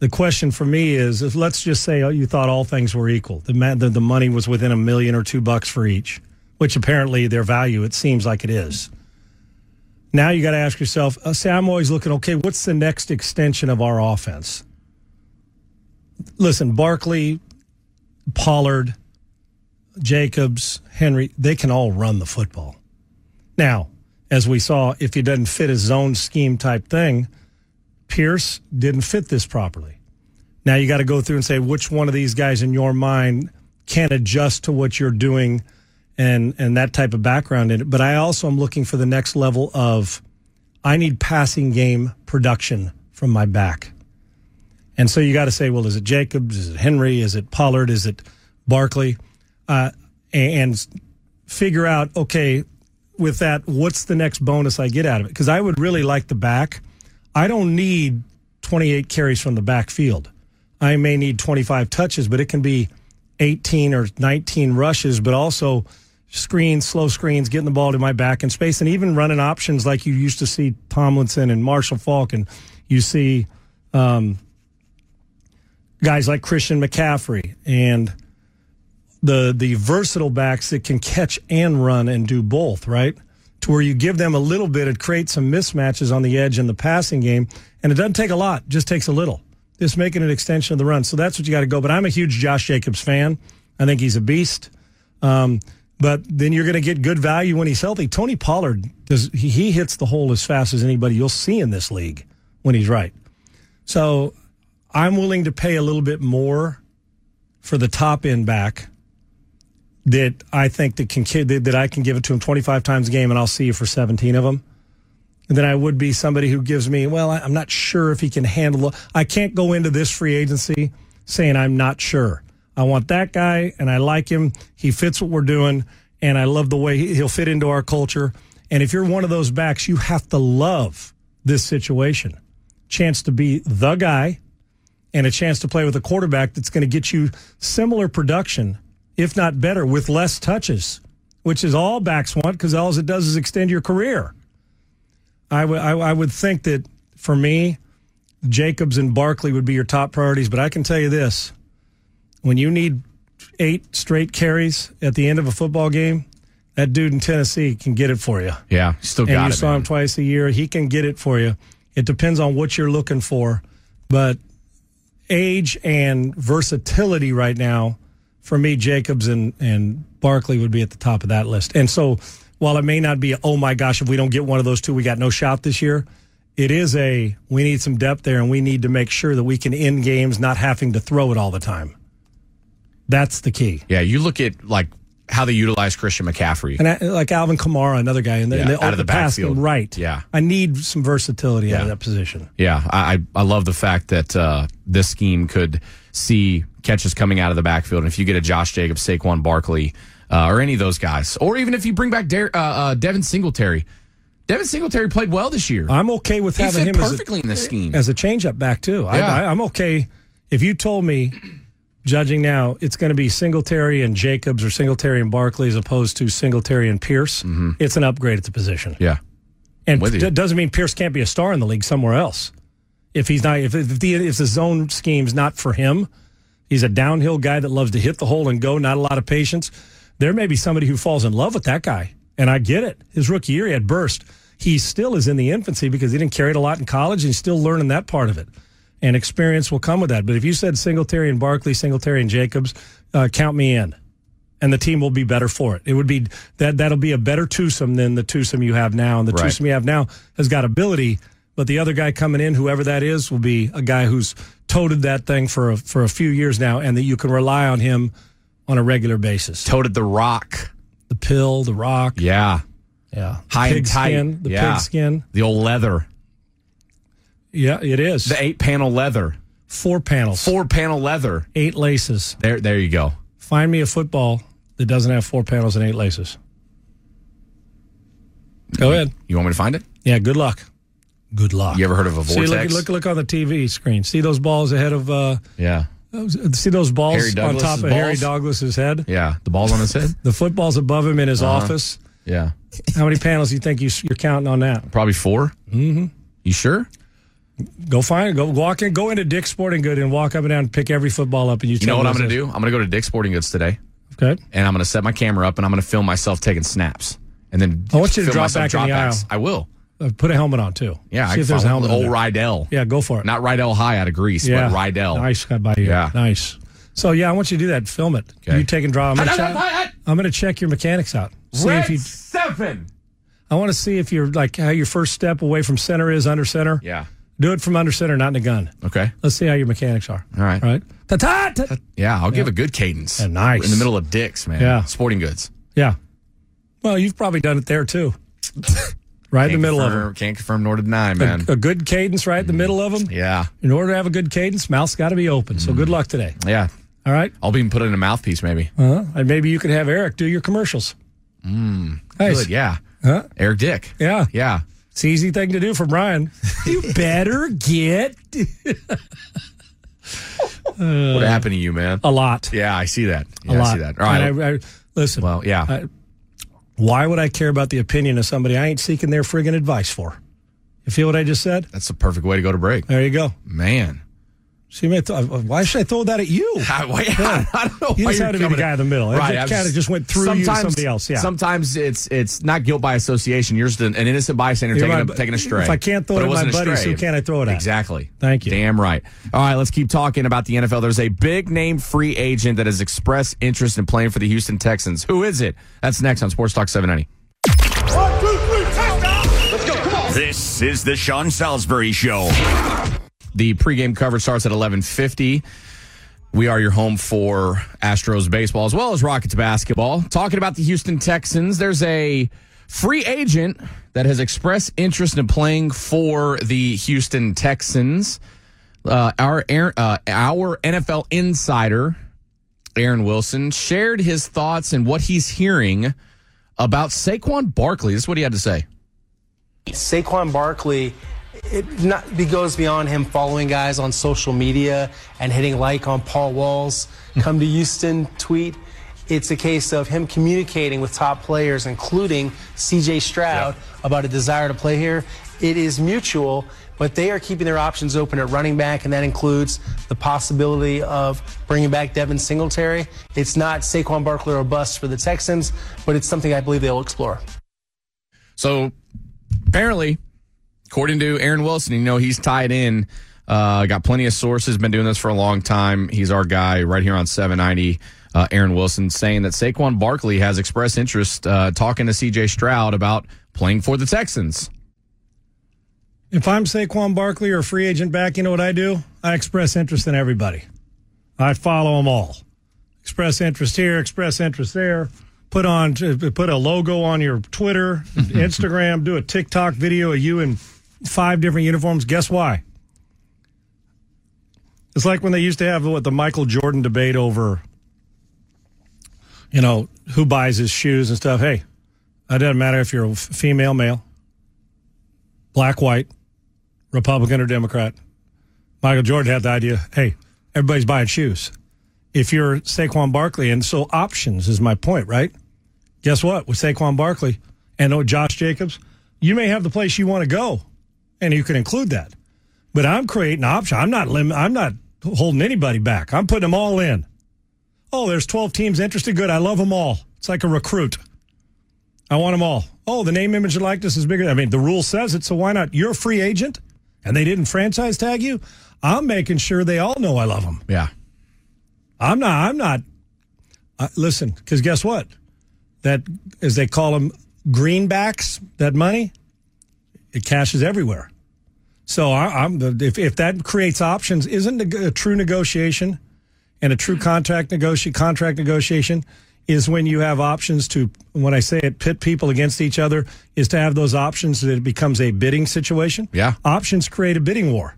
The question for me is: if let's just say you thought all things were equal, the, the the money was within a million or two bucks for each, which apparently their value it seems like it is. Now you got to ask yourself. Uh, say I'm always looking. Okay, what's the next extension of our offense? Listen, Barkley, Pollard, Jacobs, Henry, they can all run the football. Now, as we saw, if he doesn't fit his zone scheme type thing, Pierce didn't fit this properly. Now you got to go through and say which one of these guys in your mind can adjust to what you're doing and and that type of background in it. But I also am looking for the next level of I need passing game production from my back. And so you got to say, well, is it Jacobs? Is it Henry? Is it Pollard? Is it Barkley? Uh, and figure out, okay, with that, what's the next bonus I get out of it? Because I would really like the back. I don't need 28 carries from the backfield. I may need 25 touches, but it can be 18 or 19 rushes, but also screens, slow screens, getting the ball to my back in space, and even running options like you used to see Tomlinson and Marshall Faulk, and you see um, guys like Christian McCaffrey and the the versatile backs that can catch and run and do both, right? To where you give them a little bit, it creates some mismatches on the edge in the passing game, and it doesn't take a lot, just takes a little. Just making an extension of the run. So that's what you got to go. But I'm a huge Josh Jacobs fan. I think he's a beast. Um, but then you're going to get good value when he's healthy. Tony Pollard does he, he hits the hole as fast as anybody you'll see in this league when he's right. So I'm willing to pay a little bit more for the top end back that I think that can that I can give it to him 25 times a game and I'll see you for 17 of them. And then I would be somebody who gives me, well, I'm not sure if he can handle. I can't go into this free agency saying I'm not sure. I want that guy and I like him. He fits what we're doing and I love the way he'll fit into our culture. And if you're one of those backs, you have to love this situation. Chance to be the guy and a chance to play with a quarterback that's going to get you similar production, if not better, with less touches, which is all backs want because all it does is extend your career. I would think that for me, Jacobs and Barkley would be your top priorities. But I can tell you this: when you need eight straight carries at the end of a football game, that dude in Tennessee can get it for you. Yeah, still and got you it. saw man. him twice a year. He can get it for you. It depends on what you're looking for, but age and versatility right now, for me, Jacobs and and Barkley would be at the top of that list. And so, while it may not be, oh my gosh, if we don't get one of those two, we got no shot this year. It is a we need some depth there, and we need to make sure that we can end games not having to throw it all the time. That's the key. Yeah, you look at like how they utilize Christian McCaffrey. And I, like Alvin Kamara, another guy, and the, Yeah, the, out of the backfield. right? Yeah. I need some versatility out of that position. Yeah, I I I love the fact that uh, this scheme could see catches coming out of the backfield. And if you get a Josh Jacobs, Saquon Barkley, uh, or any of those guys, or even if you bring back uh, uh, Devin Singletary, Devin Singletary played well this year. I'm okay with He having him as a- perfectly in this scheme. as a changeup back too. I, Yeah. I, I'm okay if you told me, judging now, it's going to be Singletary and Jacobs or Singletary and Barkley as opposed to Singletary and Pierce. It's an upgrade at the position. Mm-hmm. Yeah, and d- doesn't mean Pierce can't be a star in the league somewhere else. If he's not, if, if the if the zone scheme's not for him, he's a downhill guy that loves to hit the hole and go. Not a lot of patience. There may be somebody who falls in love with that guy, and I get it. His rookie year, he had burst. He still is in the infancy because he didn't carry it a lot in college, and he's still learning that part of it. And experience will come with that. But if you said Singletary and Barkley, Singletary and Jacobs, uh, count me in and the team will be better for it. It would be that that'll be a better twosome than the twosome you have now, and the Right. twosome you have now has got ability. But the other guy coming in, whoever that is, will be a guy who's toted that thing for a, for a few years now, and that you can rely on him on a regular basis. Toted the rock, the pill, the rock, yeah, yeah, high and tight, skin, the yeah. pig skin. the old leather, Yeah, it is the eight panel leather, four panels, four panel leather, eight laces. There, there you go. Find me a football that doesn't have four panels and eight laces. Go ahead. You want me to find it? Yeah, good luck. Good luck. You ever heard of a See, look, look, look on the TV screen. See those balls ahead of. Uh, Yeah, see those balls on top of Harry? Douglas's head. yeah. The ball's on his head. (laughs) The football's above him in his Uh-huh. office. Yeah, How many panels do you think you, you're counting on that? probably 4 Mm-hmm. You sure? Go find. Go walk in. Go into Dick's Sporting Good and walk up and down and pick every football up. And you, You tell know what I'm going to this do? I'm going to go to Dick's Sporting Goods today, Okay. and I'm going to set my camera up, and I'm going to film myself taking snaps, and then I want you to drop myself back in the dropbacks. aisle. I will. Uh, put a helmet on too. Yeah, See I if there's a helmet. in Old there. Rydell, Yeah, go for it. not Rydell High out of Greece, yeah, but Rydell. Nice guy by you. Yeah. nice. So yeah, I want you to do that. Film it. Okay. You take and draw. I'm gonna, check. I'm gonna check your mechanics out. See Red if you. seven. I want to see if you're like how your first step away from center is under center. Yeah. Do it from under center, not in the gun. Okay. Let's see how your mechanics are. All right. All right. Ta ta. ta- Yeah, I'll give a good cadence. Yeah, nice. In the middle of Dick's, man. Yeah. Sporting Goods. Yeah. Well, you've probably done it there too. (laughs) right in the middle of them. Can't confirm nor deny, man. A, a good cadence right in the middle of them. yeah. In order to have a good cadence, mouth's got to be open. So good luck today. Yeah. All right. I'll even put in a mouthpiece, maybe. Uh-huh. And maybe you could have Eric do your commercials. Mm. Nice. Good, yeah. Huh? Eric Dick. Yeah. Yeah. It's an easy thing to do for Brian. you (laughs) better get what uh, happened to you, man? a lot. Yeah, I see that. Yeah, a lot. I see that. All right. I, I, listen. well, yeah. I- why would I care about the opinion of somebody I ain't seeking their friggin' advice for? You feel what I just said? That's the perfect way to go to break. There you go. Man. See, man, th- uh, uh, why should I throw that at you? (laughs) I, why- I don't know. You why just had to be the guy in the middle. It Right. just I'm kinda just went through you to sometimes- somebody else, yeah. Sometimes it's it's not guilt by association. You're just an, an innocent bystander You're taking, right, a, but taking a stray. if I can't throw But it at my wasn't a buddies, stray. who can I throw it at? Exactly. Thank you. Damn right. All right, let's keep talking about the NFL. There's a big name free agent that has expressed interest in playing for the Houston Texans. Who is it? That's next on Sports Talk 790. One two three four five. Let's go. Come on. This is the Sean Salisbury Show. The pregame coverage starts at 11:50. We are your home for Astros baseball as well as Rockets basketball. Talking about the Houston Texans, there's a free agent that has expressed interest in playing for the Houston Texans. Uh, our uh, our NFL insider Aaron Wilson shared his thoughts and what he's hearing about Saquon Barkley. This is what he had to say. Saquon Barkley, it not it goes beyond him following guys on social media and hitting like on Paul Wall's "Come to Houston" tweet. It's a case of him communicating with top players, including C.J. Stroud, about a desire to play here. It is mutual, but they are keeping their options open at running back, and that includes the possibility of bringing back Devin Singletary. It's not Saquon Barkley or bust for the Texans, but it's something I believe they'll explore. So apparently, according to Aaron Wilson, you know he's tied in. Uh, got plenty of sources. Been doing this for a long time. He's our guy right here on 790. Uh, Aaron Wilson saying that Saquon Barkley has expressed interest, uh, talking to C.J. Stroud about playing for the Texans. If I'm Saquon Barkley or a free agent back, you know what I do? I express interest in everybody. I follow them all. Express interest here, express interest there. put on put a logo on your Twitter, (laughs) Instagram, do a TikTok video of you in five different uniforms. Guess why? It's like when they used to have what the Michael Jordan debate over, you know, who buys his shoes and stuff. Hey, it doesn't matter if you're a female, male, black, white, Republican, or Democrat. Michael Jordan had the idea. Hey, everybody's buying shoes. If you're Saquon Barkley, and so options is my point, right? Guess what? With Saquon Barkley and oh, Josh Jacobs, you may have the place you want to go, and you can include that. But I'm creating option. I'm not lim- I'm not holding anybody back. I'm putting them all in. Oh, there's 12 teams interested. Good. I love them all. It's like a recruit. I want them all. Oh, the name, image, and likeness is bigger. I mean, the rule says it, so why not? You're a free agent, and they didn't franchise tag you. I'm making sure they all know I love them. Yeah. I'm not. I'm not. Uh, listen, because guess what? That as they call them, greenbacks. That money, it cashes everywhere. So I, am if if that creates options, isn't a, a true negotiation and a true contract negotiation contract negotiation is when you have options to when I say it pit people against each other is to have those options that it becomes a bidding situation. Yeah. Options create a bidding war.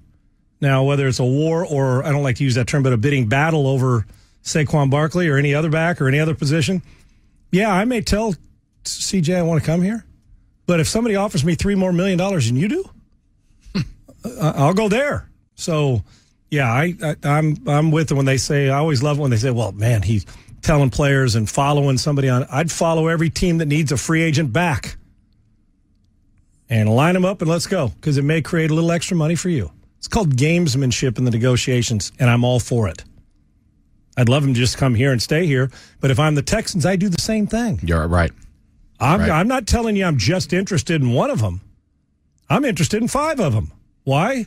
Now, whether it's a war or I don't like to use that term, but a bidding battle over Saquon Barkley or any other back or any other position, yeah, I may tell CJ I want to come here, but if somebody offers me three more million dollars than you do, I'll go there. So, yeah, I, I I'm I'm with them when they say I always love when they say, "Well, man, he's telling players and following somebody on." I'd follow every team that needs a free agent back and line them up and let's go because it may create a little extra money for you. It's called gamesmanship in the negotiations, and I'm all for it. I'd love him to just come here and stay here, but if I'm the Texans, I do the same thing. You're right. I'm, Right. I'm not telling you I'm just interested in one of them. I'm interested in five of them. Why?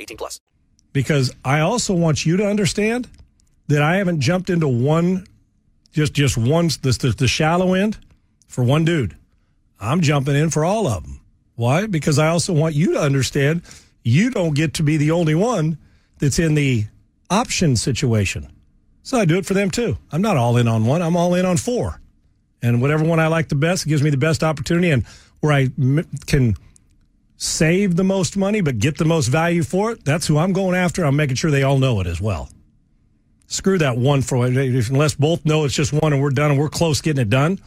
18 plus. because I also want you to understand that I haven't jumped into one, just just one the, the, the shallow end for one dude. I'm jumping in for all of them. Why? Because I also want you to understand you don't get to be the only one that's in the option situation. So I do it for them too. I'm not all in on one. I'm all in on four, and whatever one I like the best gives me the best opportunity and where I can save the most money but get the most value for it, that's who I'm going after. I'm making sure they all know it as well. Screw that one for unless both know it's just one and we're done and we're close getting it done.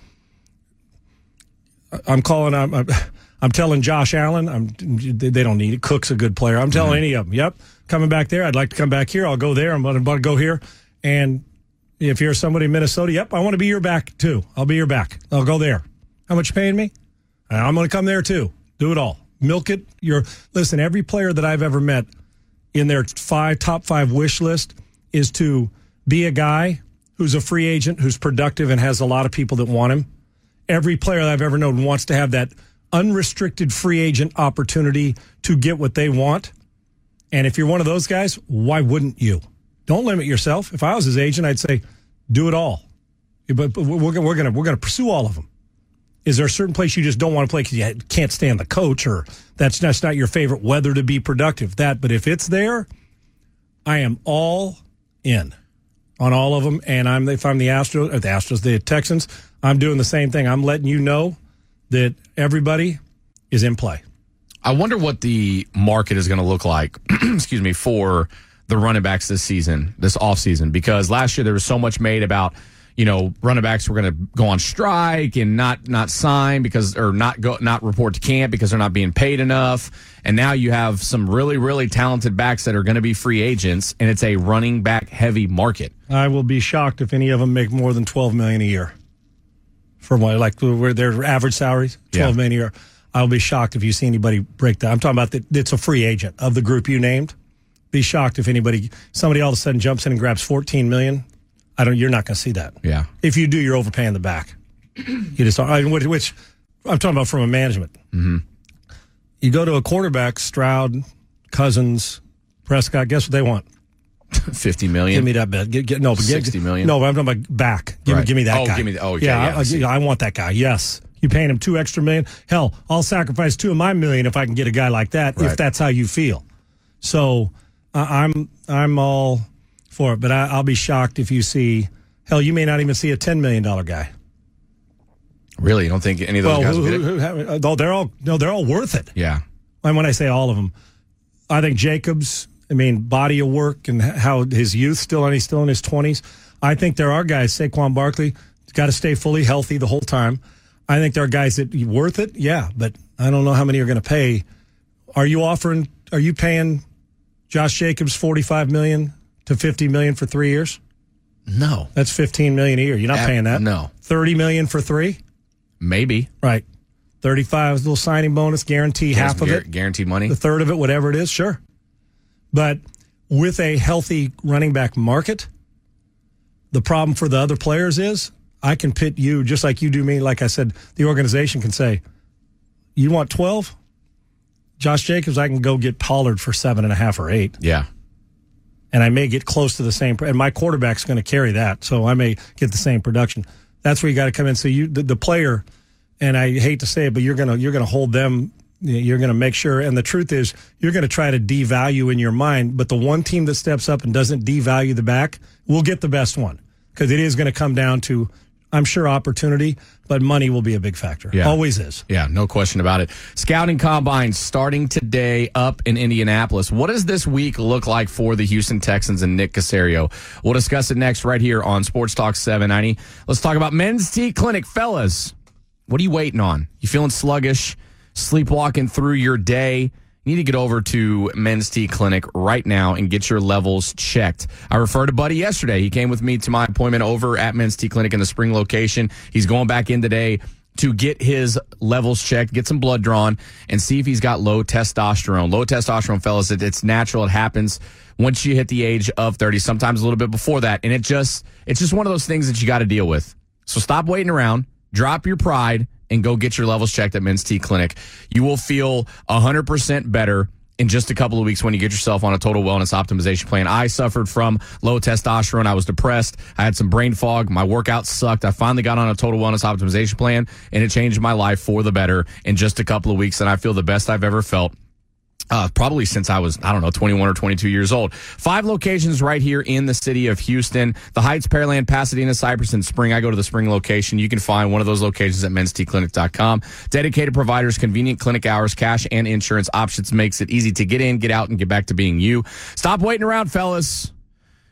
I'm calling. I'm. I'm, (laughs) I'm telling Josh Allen. I'm. They don't need it. Cook's a good player. I'm telling mm-hmm. any of them. Yep, coming back there. I'd like to come back here. I'll go there. I'm going to go here. And if you're somebody in Minnesota, yep, I want to be your back too. I'll be your back. I'll go there. How much you paying me? Uh, I'm going to come there too. Do it all. Milk it. Your listen. Every player that I've ever met in their five top five wish list is to be a guy who's a free agent, who's productive, and has a lot of people that want him. Every player that I've ever known wants to have that unrestricted free agent opportunity to get what they want. And if you're one of those guys, why wouldn't you? Don't limit yourself. If I was his agent, I'd say, do it all. But, we're, gonna- we're going we're to pursue all of them. Is there a certain place you just don't want to play because you can't stand the coach, or that's not your favorite weather to be productive? That, but if it's there, I am all in on all of them. And I'm if I'm the Astros, or the Astros, the Texans, I'm doing the same thing. I'm letting you know that everybody is in play. I wonder what the market is going to look like, (clears throat) excuse me, for the running backs this season, this offseason, because last year there was so much made about, you know, running backs were going to go on strike and not not sign because or not go not report to camp because they're not being paid enough. And now you have some really really talented backs that are going to be free agents and it's a running back heavy market. I will be shocked if any of them make more than twelve million a year. For what, like where their average salaries, twelve Yeah. million a year. I'll be shocked if you see anybody break that. I'm talking about that. It's a free agent of the group you named. Be shocked if anybody, somebody all of a sudden jumps in and grabs fourteen million. I don't. You're not going to see that. Yeah. If you do, you're overpaying the back. (clears throat) You just mean, which, which I'm talking about from a management. Mm-hmm. You go to a quarterback, Stroud, Cousins, Prescott. Guess what they want? (laughs) Fifty million. Give me that bet. Get, get, no, but get, 60 million? No, but I'm talking about back. Give, me Right. give me that Oh, guy. give me the- oh, okay, yeah. yeah, I, I. Want that guy. Yes. You paying him two extra million? Hell, I'll sacrifice two of my million if I can get a guy like that. If that's how you feel. So uh, I'm I'm all for it, but I, I'll be shocked if you see. Hell, you may not even see a ten million dollar guy. Really, you don't think any of those Well, guys who, will who, they're all no, they're all worth it. Yeah. And when I say all of them, I think Jacobs. I mean, body of work and how his youth still, and he's still in his twenties. I think there are guys. Saquon Barkley got to stay fully healthy the whole time. I think there are guys that worth it. Yeah, but I don't know how many are going to pay. Are you offering? Are you paying Josh Jacobs forty five million to fifty million for three years? No, that's fifteen million a year. You're not Ab- paying that. no. thirty million for three. Maybe. Right. 35 is a little signing bonus, guarantee half of it, Guaranteed money. the third of it, whatever it is, sure. But with a healthy running back market, the problem for the other players is I can pit you just like you do me. Like I said, the organization can say, You want 12? Josh Jacobs, I can go get Pollard for seven and a half or eight. Yeah. And I may get close to the same, and my quarterback's going to carry that. So I may get the same production. That's where you got to come in. So you, the, the player, and I hate to say it, but you're gonna you're gonna hold them. You're gonna make sure. And the truth is, you're gonna try to devalue in your mind. But the one team that steps up and doesn't devalue the back will get the best one because it is going to come down to, I'm sure, opportunity, but money will be a big factor. Yeah. Always is. Yeah, no question about it. Scouting combine starting today up in Indianapolis. What does this week look like for the Houston Texans and Nick Caserio? We'll discuss it next right here on Sports Talk 790. Let's talk about Men's T Clinic. Fellas, what are you waiting on? You feeling sluggish, sleepwalking through your day? You need to get over to Men's T Clinic right now and get your levels checked. I referred a buddy yesterday. He came with me to my appointment over at Men's T Clinic in the spring location. He's going back in today to get his levels checked, get some blood drawn, and see if he's got low testosterone. Low testosterone, fellas, it, it's natural. It happens once you hit the age of 30, sometimes a little bit before that. And it just, it's just one of those things that you got to deal with. So stop waiting around, drop your pride, and go get your levels checked at Men's T Clinic. You will feel 100% better in just a couple of weeks when you get yourself on a total wellness optimization plan. I suffered from low testosterone. I was depressed. I had some brain fog. My workout sucked. I finally got on a total wellness optimization plan and it changed my life for the better in just a couple of weeks. And I feel the best I've ever felt. Uh, probably since I was, I don't know, 21 or 22 years old. Five locations right here in the city of Houston. The Heights, Pearland, Pasadena, Cypress, and Spring. I go to the Spring location. You can find one of those locations at menstclinic.com. Dedicated providers, convenient clinic hours, cash and insurance options makes it easy to get in, get out, and get back to being you. Stop waiting around, fellas.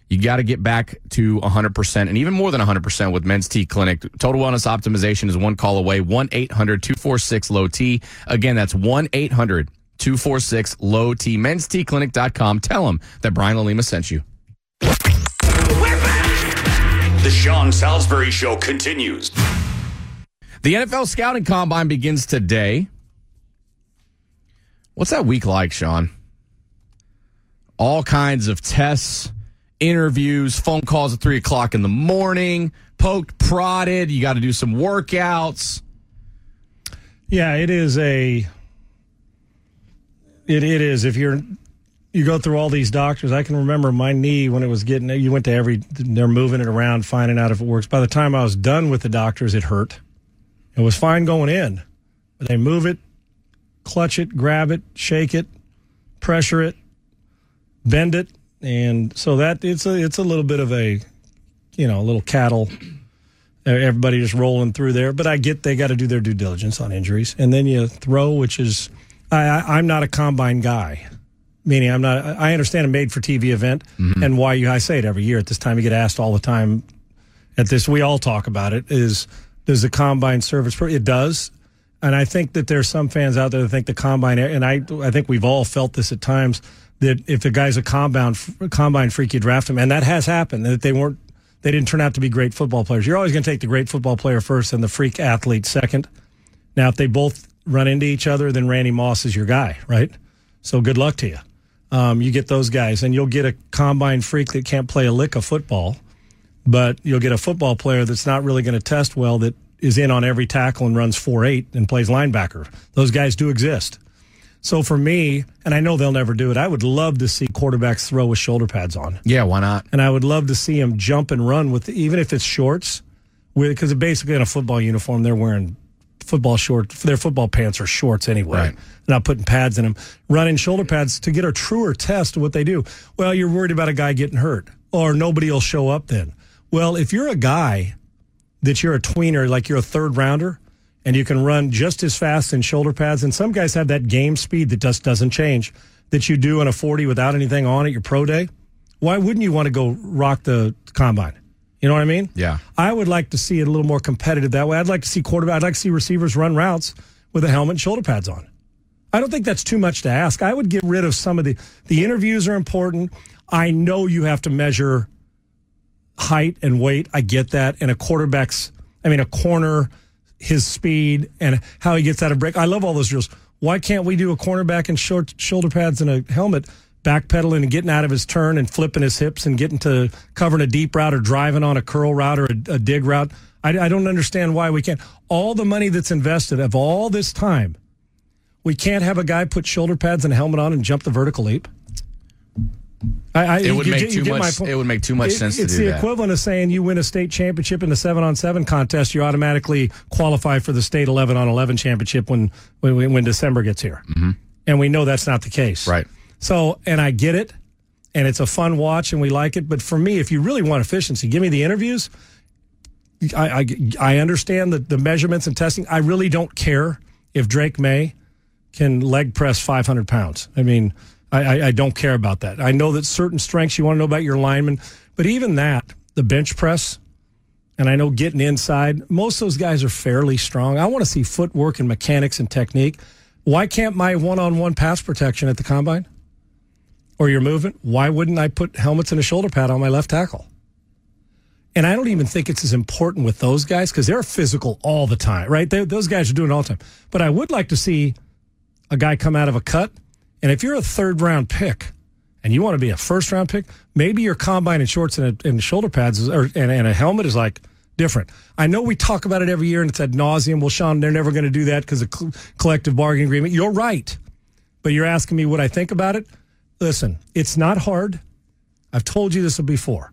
You got to get back to 100% and even more than 100% with Men's T Clinic. Total Wellness Optimization is one call away. 1 800 246 low T. Again, that's 1 800 246 low T. Men'sTClinic.com. Tell them that Brian Lalima sent you. The Sean Salisbury Show continues. The NFL Scouting Combine begins today. What's that week like, Sean? All kinds of tests, interviews, phone calls at three o'clock in the morning, poked, prodded. You got to do some workouts. Yeah, it is a. It it is. If you're, you go through all these doctors. I can remember my knee when it was getting. You went to every. They're moving it around, finding out if it works. By the time I was done with the doctors, it hurt. It was fine going in, but they move it, clutch it, grab it, shake it, pressure it, bend it, and so that it's a it's a little bit of a, you know, a little cattle everybody just rolling through there. But I get they got to do their due diligence on injuries, and then you throw, which is I, I, I'm not a combine guy. Meaning, I'm not. I understand a made-for-TV event, mm-hmm. and why you. I say it every year at this time. You get asked all the time. At this, we all talk about it. Is does the combine service? It does, and I think that there's some fans out there that think the combine, and I, I think we've all felt this at times that if the guy's a combine combine freak, you draft him, and that has happened. That they weren't they didn't turn out to be great football players. You're always going to take the great football player first and the freak athlete second. Now, if they both run into each other, then Randy Moss is your guy, right? So good luck to you. Um, you get those guys, and you'll get a combine freak that can't play a lick of football, but you'll get a football player that's not really going to test well that is in on every tackle and runs four eight and plays linebacker. Those guys do exist. So for me, and I know they'll never do it, I would love to see quarterbacks throw with shoulder pads on. Yeah, why not? And I would love to see them jump and run with, even if it's shorts, because basically in a football uniform, they're wearing football shorts. Their football pants are shorts anyway. Right. They're not putting pads in them. Running shoulder pads to get a truer test of what they do. Well, you're worried about a guy getting hurt, or nobody will show up then. Well, if you're a guy that you're a tweener, like you're a third rounder, and you can run just as fast in shoulder pads, and some guys have that game speed that just doesn't change that you do in a 40 without anything on at your pro day. Why wouldn't you want to go rock the combine? You know what I mean? Yeah. I would like to see it a little more competitive that way. I'd like to see quarterback. I'd like to see receivers run routes with a helmet and shoulder pads on. I don't think that's too much to ask. I would get rid of some of the the interviews are important. I know you have to measure height and weight. I get that. And a quarterback's, I mean, a corner, his speed and how he gets out of break. I love all those drills. Why can't we do a cornerback and short shoulder pads and a helmet, backpedaling and getting out of his turn and flipping his hips and getting to covering a deep route or driving on a curl route or a, a dig route? I, I don't understand why we can't. All the money that's invested of all this time, we can't have a guy put shoulder pads and a helmet on and jump the vertical leap. I, I, It would make get- too much- it would make too much It- sense to It's do the that. equivalent of saying you win a state championship in the seven on seven contest, you automatically qualify for the state eleven on eleven championship when when, when December gets here, mm-hmm. and we know that's not the case. Right. So, and I get it, and it's a fun watch, and we like it. But for me, if you really want efficiency, give me the interviews. I I, I understand the, the measurements and testing. I really don't care if Drake Maye can leg press 500 pounds. I mean, I, I, don't care about that. I know that certain strengths you want to know about your lineman, but even that, the bench press, and I know getting inside, most of those guys are fairly strong. I want to see footwork and mechanics and technique. Why can't my one on one pass protection at the combine or your movement? Why wouldn't I put helmets and a shoulder pad on my left tackle? And I don't even think it's as important with those guys because they're physical all the time, right? They, those guys are doing all the time. But I would like to see a guy come out of a cut. And if you're a third round pick and you want to be a first round pick, maybe your combine and shorts and, a, and shoulder pads is, or, and, and a helmet is like different. I know we talk about it every year and it's ad nauseum. Well, Sean, they're never going to do that because of cl- collective bargaining agreement. You're right. But you're asking me what I think about it? Listen, it's not hard. I've told you this before.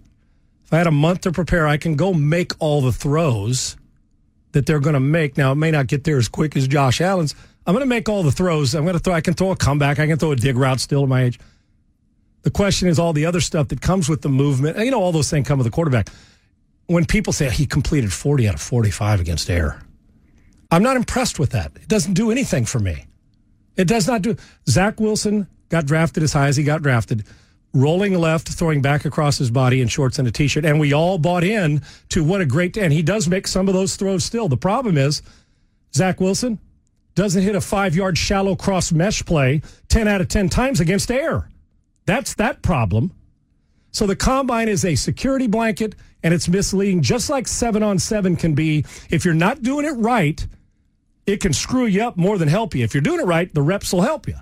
If I had a month to prepare, I can go make all the throws that they're going to make. Now, it may not get there as quick as Josh Allen's. I'm going to make all the throws. I'm going to throw. I can throw a comeback. I can throw a dig route still at my age. The question is all the other stuff that comes with the movement. You know, all those things come with the quarterback. When people say he completed 40 out of 45 against air, I'm not impressed with that. It doesn't do anything for me. It does not do. Zach Wilson got drafted as high as he got drafted, rolling left, throwing back across his body in shorts and a t-shirt, and we all bought in to what a great. And he does make some of those throws still. The problem is, Zach Wilson doesn't hit a five-yard shallow cross mesh play ten out of ten times against air. That's that problem. So the combine is a security blanket and it's misleading, just like seven on seven can be. If you're not doing it right, it can screw you up more than help you. If you're doing it right, the reps will help you.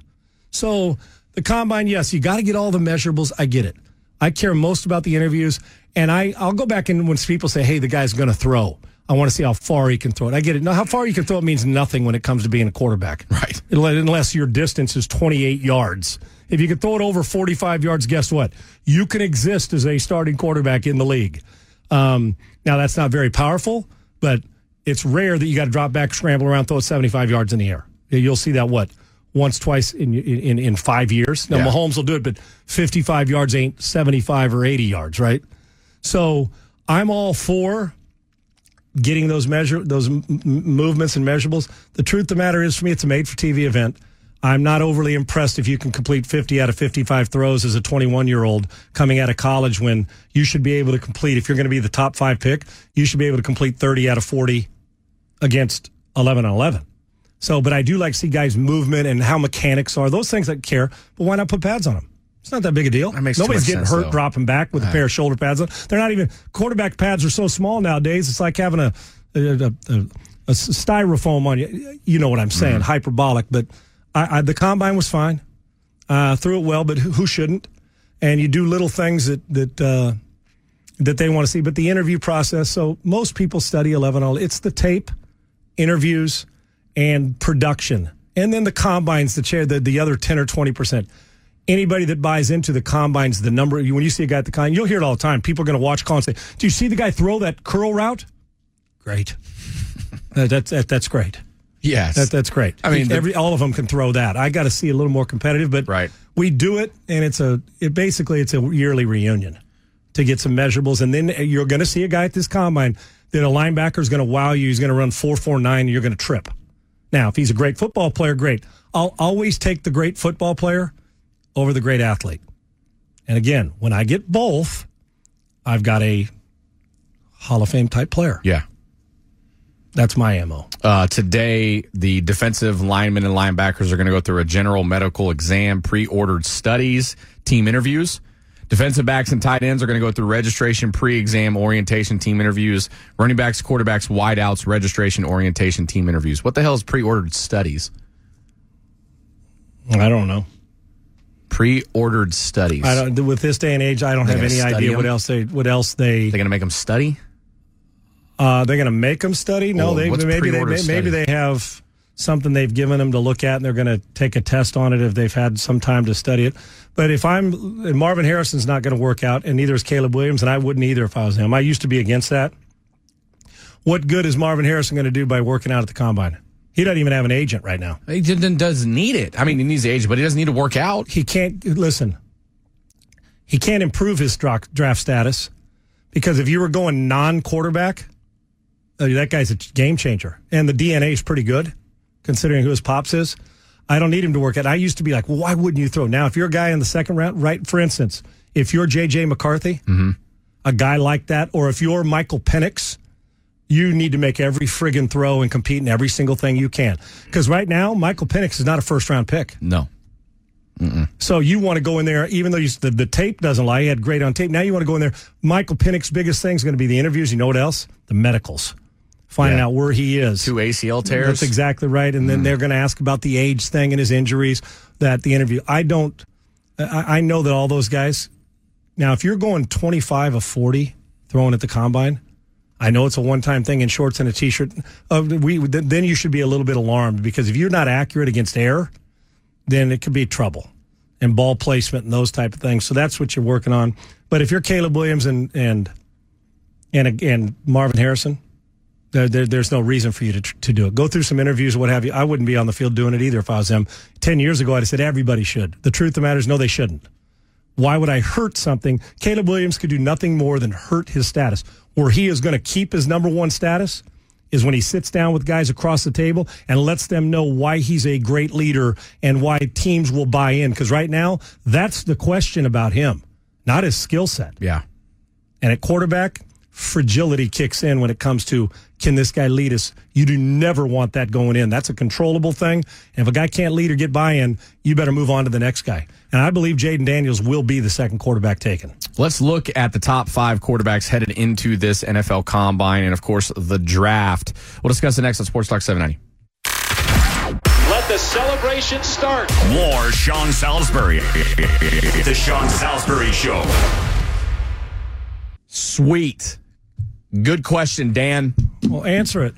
So the combine, yes, you got to get all the measurables. I get it. I care most about the interviews, and I I'll go back and when people say, "Hey, the guy's going to throw," I want to see how far he can throw it. I get it. Now, how far you can throw it means nothing when it comes to being a quarterback, right? Unless your distance is 28 yards. If you can throw it over 45 yards, guess what? You can exist as a starting quarterback in the league. Um, now, that's not very powerful, but it's rare that you got to drop back, scramble around, throw it 75 yards in the air. You'll see that what once, twice in in in five years. Now Yeah. Mahomes will do it, but 55 yards ain't 75 or 80 yards, right? So I'm all for getting those measure those m- movements and measurables. The truth of the matter is, for me, it's a made for TV event. I'm not overly impressed if you can complete 50 out of 55 throws as a 21 year old coming out of college when you should be able to complete, if you're going to be the top five pick, you should be able to complete 30 out of 40 against 11 on 11. So, but I do like to see guys' movement and how mechanics are. Those things I care, but why not put pads on them? It's not that big a deal. Nobody's getting sense, hurt though. dropping back with a Right. pair of shoulder pads on. They're not even quarterback pads are so small nowadays. It's like having a a, a, a, a styrofoam on you. You know what I'm saying? Mm-hmm. Hyperbolic, but I, I, the combine was fine. Uh, threw it well, but who, who shouldn't? And you do little things that that uh, that they want to see. But the interview process, so most people study 11 all. It's the tape, interviews, and production. And then the combines, the chair, the, the other 10 or 20%. Anybody that buys into the combines, the number, when you see a guy at the combine, you'll hear it all the time. People are going to watch call and say, Do you see the guy throw that curl route? Great. (laughs) that, that's, that, that's great. Yes. That, that's great. I mean, the- every all of them can throw that. I got to see a little more competitive, but Right. we do it, and it's a it basically it's a yearly reunion to get some measurables, and then you're going to see a guy at this combine that a linebacker is going to wow you. He's going to run four four nine, and you're going to trip. Now, if he's a great football player, great. I'll always take the great football player over the great athlete. And again, when I get both, I've got a Hall of Fame type player. Yeah. That's my MO. Uh, today, the defensive linemen and linebackers are going to go through a general medical exam, pre ordered studies, team interviews. Defensive backs and tight ends are going to go through registration, pre exam, orientation, team interviews. Running backs, quarterbacks, wideouts, registration, orientation, team interviews. What the hell is pre ordered studies? I don't know. Pre ordered studies. I don't with this day and age. I don't have any idea what else they what else they They're going to make them study? uh, they're going to make them study. No, Well, they maybe they maybe study? they have something they've given them to look at, and they're going to take a test on it if they've had some time to study it. But if I'm and Marvin Harrison's not going to work out, and neither is Caleb Williams, and I wouldn't either if I was him. I used to be against that. What good is Marvin Harrison going to do by working out at the combine? He doesn't even have an agent right now. He doesn't need it. I mean, he needs the agent, but he doesn't need to work out. He can't listen. He can't improve his draft status because if you were going non-quarterback, uh, that guy's a game changer, and the DNA is pretty good considering who his pops is. I don't need him to work out. I used to be like, well, why wouldn't you throw? Now, if you're a guy in the second round, right? For instance, if you're J.J. McCarthy, mm-hmm. a guy like that, or if you're Michael Penix, you need to make every friggin' throw and compete in every single thing you can. Because right now, Michael Penix is not a first round pick. No. So you want to go in there, even though you, the, the tape doesn't lie. He had great on tape. Now you want to go in there. Michael Penix's biggest thing is going to be the interviews. You know what else? The medicals. Finding Yeah. out where he is. Two ACL tears. That's exactly right. And then they're going to ask about the age thing and his injuries. That the interview. I don't. I, I know that all those guys. Now, if you're going 25 of 40 throwing at the combine, I know it's a one-time thing in shorts and a t-shirt. Uh, we then you should be a little bit alarmed because if you're not accurate against air, then it could be trouble and ball placement and those type of things. So that's what you're working on. But if you're Caleb Williams and and and and Marvin Harrison, there, there, there's no reason for you to to do it. Go through some interviews, what have you. I wouldn't be on the field doing it either if I was them. Ten years ago, I'd have said everybody should. The truth of the matter is, no, they shouldn't. Why would I hurt something? Caleb Williams could do nothing more than hurt his status. Where he is going to keep his number one status is when he sits down with guys across the table and lets them know why he's a great leader and why teams will buy in. Because right now, that's the question about him, not his skill set. Yeah. And at quarterback, fragility kicks in when it comes to can this guy lead us? You do never want that going in. That's a controllable thing. And if a guy can't lead or get buy in, you better move on to the next guy. And I believe Jayden Daniels will be the second quarterback taken. Let's look at the top five quarterbacks headed into this NFL combine and, of course, the draft. We'll discuss it next on Sports Talk 790. Let the celebration start. More Sean Salisbury. The Sean Salisbury Show. Sweet. Good question, Dan. Well, answer it.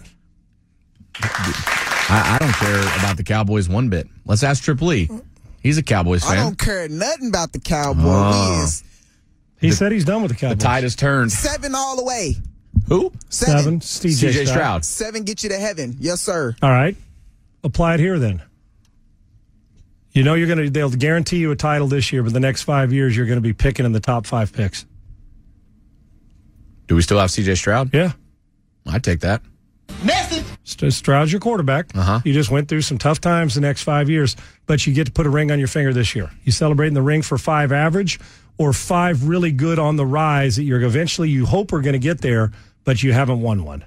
I, I don't care about the Cowboys one bit. Let's ask Triple E. He's a Cowboys fan. I don't care nothing about the Cowboys. Oh. We is He said he's done with the Cowboys. The Cowboys. tide has turned. seven all the way. Who? Seven. CJ, CJ Stroud. Seven get you to heaven. Yes, sir. All right. Apply it here then. You know you're going to they'll guarantee you a title this year, but the next 5 years you're going to be picking in the top 5 picks. Do we still have CJ Stroud? Yeah. I'd take that. St- Stroud's your quarterback. Uh-huh. You just went through some tough times the next five years, but you get to put a ring on your finger this year. You celebrating the ring for five average or five really good on the rise that you're eventually you hope are going to get there, but you haven't won one.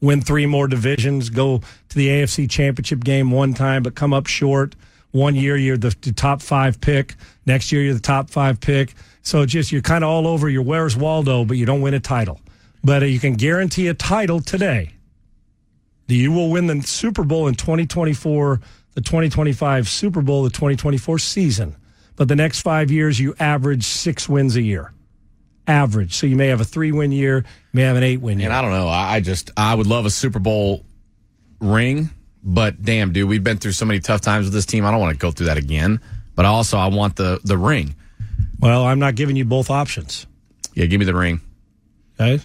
Win three more divisions, go to the AFC championship game one time, but come up short. One year you're the, the top five pick. Next year you're the top five pick. So just you're kind of all over. You're where's Waldo, but you don't win a title. But uh, you can guarantee a title today. You will win the Super Bowl in 2024, the 2025 Super Bowl, the 2024 season. But the next five years, you average six wins a year. average. So you may have a three win year, may have an eight win year. And I don't know. I just I would love a Super Bowl ring, but damn, dude, we've been through so many tough times with this team. I don't want to go through that again. But also, I want the the ring. Well, I'm not giving you both options. Yeah, give me the ring. Okay.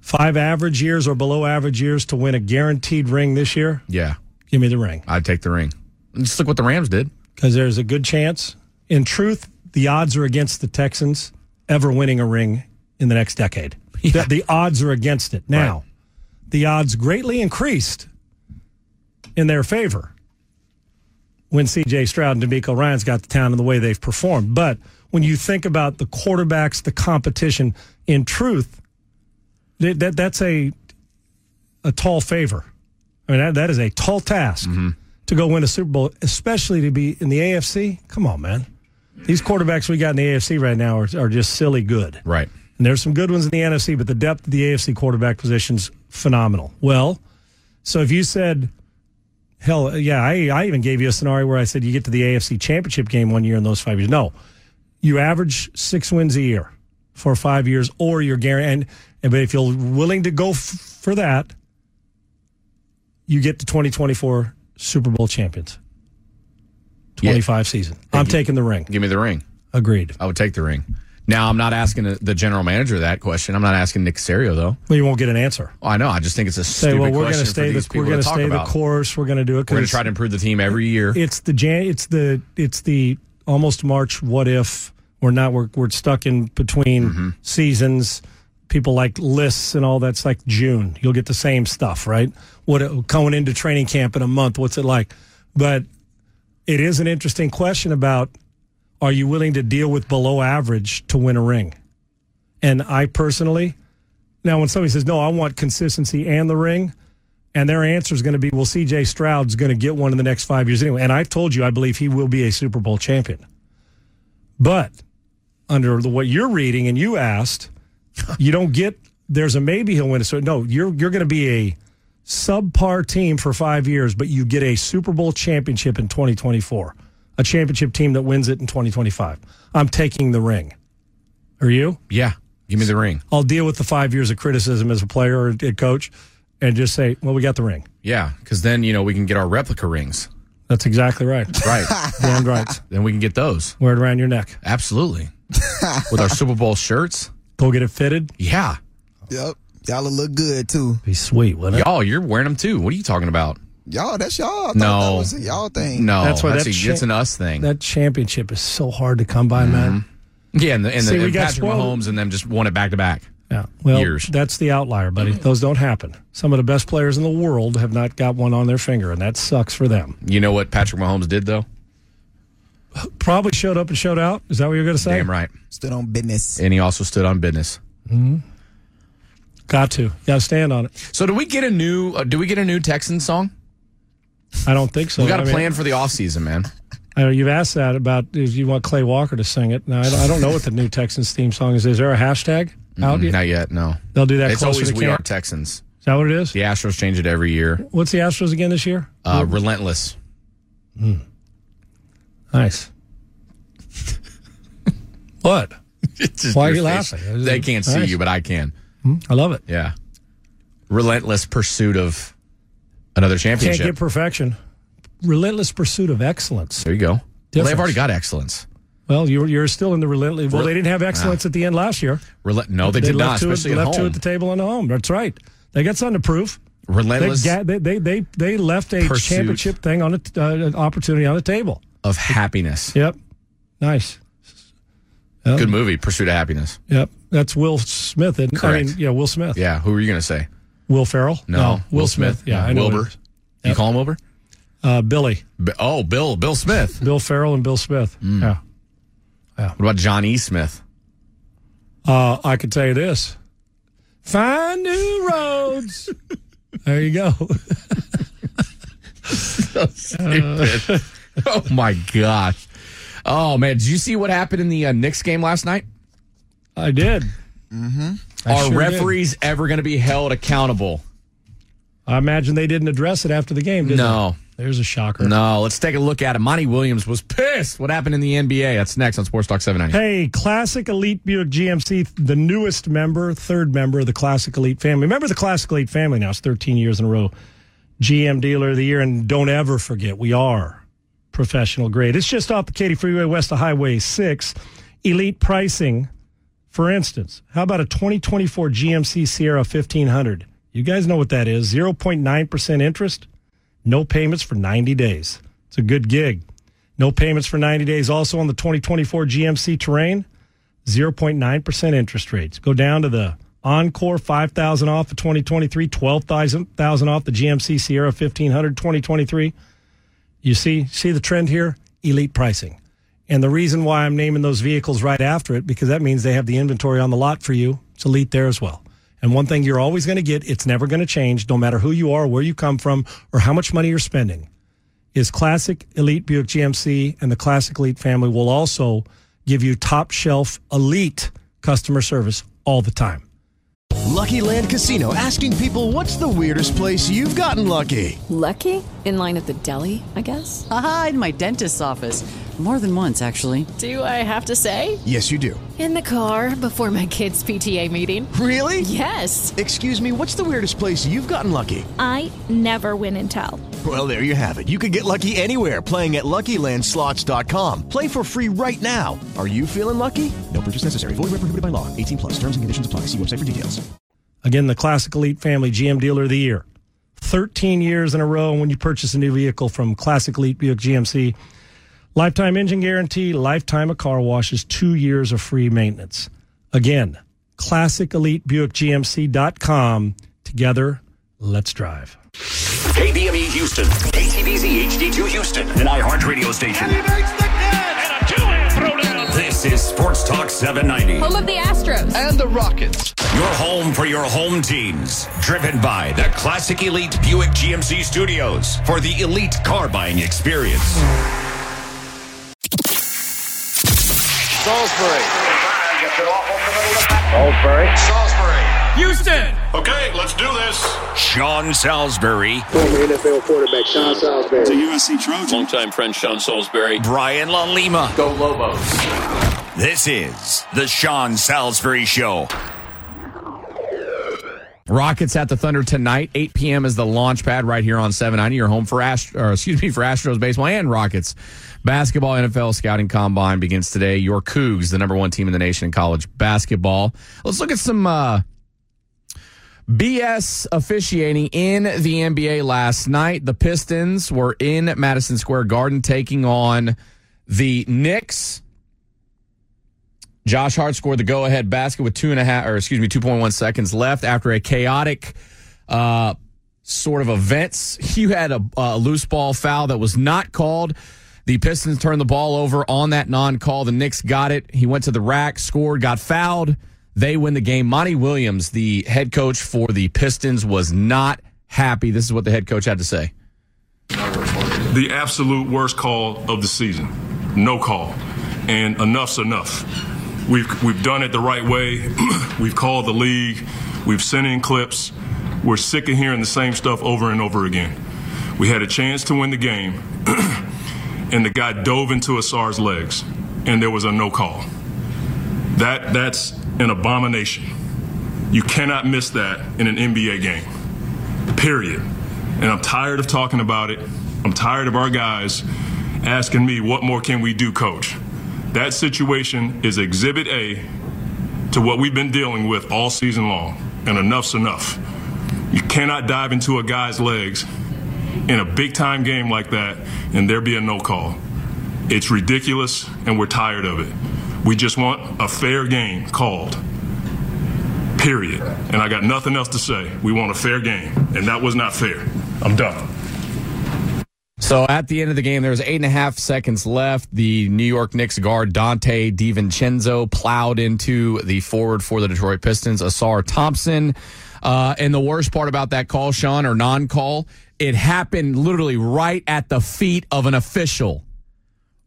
Five average years or below average years to win a guaranteed ring this year. Yeah, Give me the ring. I'd take the ring. Just look what the Rams did. because there's a good chance. In truth, the odds are against the Texans ever winning a ring in the next decade. (laughs) The, the odds are against it. Now, the odds greatly increased in their favor when C.J. Stroud and DeMeco Ryans got the town and the way they've performed. But when you think about the quarterbacks, the competition, in truth, that, that that's a a tall favor. I mean, that, that is a tall task mm-hmm. to go win a Super Bowl, especially to be in the AFC. Come on, man. These quarterbacks we got in the AFC right now are, are just silly good. Right. And there's some good ones in the NFC, but the depth of the AFC quarterback position's phenomenal. Well, so if you said, hell, yeah, I, I even gave you a scenario where I said you get to the AFC championship game one year in those five years. No, you average six wins a year for five years, or you're guaranteed. And, but if you're willing to go f- for that, you get the 2024 Super Bowl champions. 25 season. I'm taking the ring. Give me the ring. Agreed. I would take the ring. Now, I'm not asking the- the general manager that question. I'm not asking Nick Caserio though. Well, you won't get an answer. Oh, I know. I just think it's a Say, stupid well, we're question going to stay for the these we're going to stay the about. course. We're going to do it. We're going to try to improve the team every year. It's the Jan. It's the it's the almost March. What if we're not? We're we're stuck in between Mm-hmm. seasons. People like lists and all that's like June. You'll get the same stuff, right? What going into training camp in a month? What's it like? But it is an interesting question about: Are you willing to deal with below average to win a ring? And I personally, now when somebody says no, I want consistency and the ring. And their answer is going to be, well, CJ Stroud's going to get one in the next five years anyway. And I've told you, I believe he will be a Super Bowl champion. But under the, what you're reading and you asked, (laughs) you don't get, there's a maybe he'll win a Super No, you're, you're going to be a subpar team for five years, but you get a Super Bowl championship in 2024, a championship team that wins it in 2025. I'm taking the ring. Are you? Yeah. Give me the ring. I'll deal with the five years of criticism as a player or a coach and just say, well, we got the ring. Yeah, because then you know we can get our replica rings. That's exactly right. Right. (laughs) Damn right. Then we can get those. Wear it around your neck. Absolutely. (laughs) With our Super Bowl shirts. Go get it fitted. Yeah. Yep. Y'all will look good too. Be sweet, wouldn't it? Y'all, you're wearing them too. What are you talking about? Y'all, that's y'all. I No. that was a y'all thing. No, That's why that's that a, cha- it's an us thing. That championship is so hard to come by, man. yeah, and, the, and, See, the, we and got Patrick spoiled. Mahomes and them just won it back to back. Yeah. Well, Years. that's the outlier, buddy. Those don't happen. Some of the best players in the world have not got one on their finger, and that sucks for them. You know what Patrick Mahomes did though? Probably showed up and showed out. Is that what you're going to say? Damn right. Stood on business. And he also stood on business. Mhm. Got to. Got to stand on it. So do we get a new? Uh, do we get a new Texan song? I don't think so. we got I a mean, plan for the off season, man. I know you've asked that about if you want Clay Walker to sing it. Now I don't, I don't know what the new Texans theme song is. Is there a hashtag out? Mm, yet? Not yet. No. They'll do that It's always to we are? Texans. Is that what it is? The Astros change it every year. What's the Astros again this year? Uh, relentless. Nice. what? (laughs) Why are you face. laughing? They can't see you, but I can. I love it. Yeah. Relentless pursuit of another Can't get perfection. Relentless pursuit of excellence. there you go. Well, they've already got excellence. Well, you're you're still in the relentless. Well, they didn't have excellence at the end last year. Rel- no, they, did not, two, especially at left two at the table the home. That's right. They got something to prove. Relentless They, they, they, they, they left a championship thing on a, uh, an opportunity on the table. of happiness. Yep. Nice. Yep. Good movie, Pursuit of Happiness. Yep. That's Will Smith. Isn't? I Correct. mean, yeah, Will Smith. Yeah, who were you going to say? Will Ferrell? No, Will, Smith. Yeah, I know. Wilbur. is. You call him Wilbur? Uh, Billy. B- oh, Bill. Bill Smith. (laughs) Bill Farrell and Bill Smith. Mm. Yeah. What about John E. Smith? Uh, I can tell you this. Find new (laughs) roads. there you go. Stupid. (laughs) oh my gosh. Oh man, did you see what happened in the uh, Knicks game last night? I did. Mm-hmm. Are sure did. referees ever going to be held accountable? I imagine they didn't address it after the game, did No. they? There's a shocker. No, let's take a look at it. Monty Williams was pissed. What happened in the NBA? That's next on Sports Talk 790. Hey, Classic Elite Buick GMC, the newest member, third member of the Classic Elite family. Remember the Classic Elite family now. It's 13 years in a row. GM Dealer of the Year. And don't ever forget, we are professional grade. It's just off the Katy Freeway west of Highway 6. Elite pricing. For instance, how about a 2024 GMC Sierra 1500? You guys know what that is 0.9% interest, no payments for 90 days. It's a good gig. No payments for 90 days. Also on the 2024 GMC Terrain, 0.9% interest rates. Go down to the Encore 5000 off the 2023, 12,000 off the GMC Sierra 1500 2023. You see see the trend here? Elite pricing. And the reason why I'm naming those vehicles right after it because that means they have the inventory on the lot for you. It's elite there as well. And one thing you're always going to get, it's never going to change no matter who you are, where you come from, or how much money you're spending. Is Classic Elite Buick GMC and the Classic Elite family will also give you top shelf elite customer service all the time. Lucky Land Casino asking people what's the weirdest place you've gotten lucky? Lucky? In line at the deli, I guess? Aha, in my dentist's office. More than once, actually. Do I have to say? Yes, you do. In the car before my kids' PTA meeting. Really? Yes. Excuse me, what's the weirdest place you've gotten lucky? I never win and tell. Well, there you have it. You can get lucky anywhere playing at LuckyLandSlots.com. Play for free right now. Are you feeling lucky? No purchase necessary. Void where prohibited by law. 18 plus. Terms and conditions apply. See website for details. Again, the Classic Elite Family GM Dealer of the Year. 13 years in a row when you purchase a new vehicle from Classic Elite Buick GMC. Lifetime engine guarantee, lifetime of car washes, two years of free maintenance. Again, Classic Elite Buick Together, let's drive. KBME Houston, KTBZ HD2 Houston, an iHeartRadio station. This is Sports Talk 790. Home of the Astros. And the Rockets. Your home for your home teams. Driven by the Classic Elite Buick GMC Studios for the elite car buying experience. Salisbury. Salisbury. Salisbury. Houston. Okay, let's do this. Sean Salisbury. Former NFL quarterback Sean Salisbury. To USC Trojan. Longtime friend Sean Salisbury. Brian La Lima. Go Lobos. This is the Sean Salisbury Show. Rockets at the Thunder tonight. 8 p.m. is the launch pad right here on 790. Your home for Ast- excuse me for Astros baseball and Rockets basketball. NFL scouting combine begins today. Your Cougs, the number one team in the nation in college basketball. Let's look at some uh, BS officiating in the NBA last night. The Pistons were in Madison Square Garden taking on the Knicks. Josh Hart scored the go-ahead basket with two and a half, or excuse me, two point one seconds left after a chaotic uh, sort of events. You had a, a loose ball foul that was not called. The Pistons turned the ball over on that non-call. The Knicks got it. He went to the rack, scored, got fouled. They win the game. Monty Williams, the head coach for the Pistons, was not happy. This is what the head coach had to say. the absolute worst call of the season. No call. And enough's enough. We've, we've done it the right way. (clears throat) we've called the league. We've sent in clips. We're sick of hearing the same stuff over and over again. We had a chance to win the game, and the guy dove into Ausar's legs, and there was a no call. That, that's an abomination. You cannot miss that in an NBA game. Period. And I'm tired of talking about it. I'm tired of our guys asking me, what more can we do, coach? That situation is exhibit A to what we've been dealing with all season long. And enough's enough. You cannot dive into a guy's legs in a big time game like that and there be a no call. It's ridiculous and we're tired of it. We just want a fair game called. Period. And I got nothing else to say. We want a fair game. And that was not fair. I'm done. So at the end of the game, there was eight and a half seconds left. The New York Knicks guard Donte DiVincenzo plowed into the forward for the Detroit Pistons, Ausar Thompson. Uh, and the worst part about that call, Sean, or non-call, it happened literally right at the feet of an official.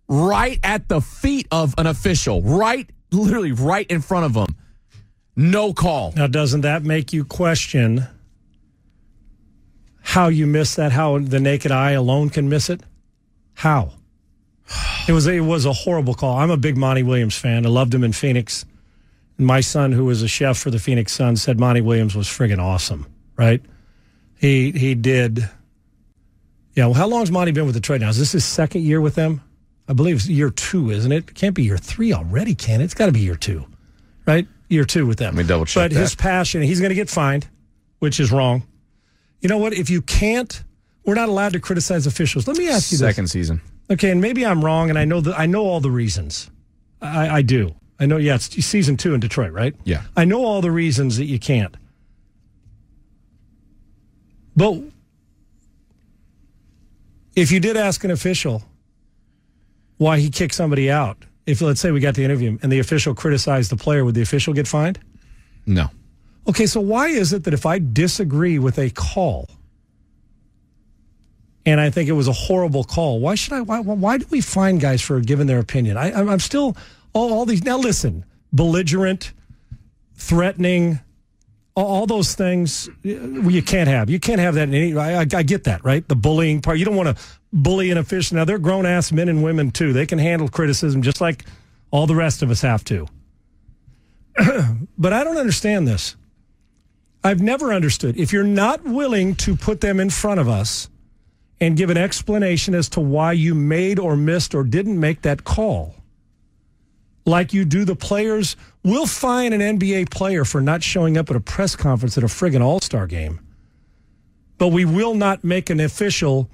Right at the feet of an official. Right, literally right in front of him. No call. Now, doesn't that make you question how you miss that, how the naked eye alone can miss it. How? It was it was a horrible call. I'm a big Monty Williams fan. I loved him in Phoenix. And my son, who was a chef for the Phoenix Suns, said Monty Williams was friggin' awesome. Right? He he did. Yeah. Well, how long's Monty been with Detroit now? Is this his second year with them? I believe it's year two, isn't it? It can't be year three already, can it? It's got to be year two, right? Year two with them. Let me double check But his passion, he's going to get fined, which is wrong. You know what? If you can't, we're not allowed to criticize officials. Let me ask you this. Second season. Okay, and maybe I'm wrong, and I know that I know all the reasons. I, I do. I know. Yeah, it's season two in Detroit, right? Yeah. I know all the reasons that you can't. But if you did ask an official why he kicked somebody out, if let's say we got to interview him and the official criticized the player, would the official get fined? No. Okay, so why is it that if I disagree with a call and I think it was a horrible call, why should I? Why, why do we fine guys for giving their opinion? I, I'm I'm still all, all these. Now listen, belligerent, threatening, all, those things you can't have. You can't have that in any. I, I, I get that, right? The bullying part. You don't want to bully an official. Now they're grown ass men and women too. They can handle criticism just like all the rest of us have to. (clears throat) but I don't understand this. I've never understood. If you're not willing to put them in front of us and give an explanation as to why you made or missed or didn't make that call, like you do the players, we'll fine an NBA player for not showing up at a press conference at a friggin' All Star game. But we will not make an official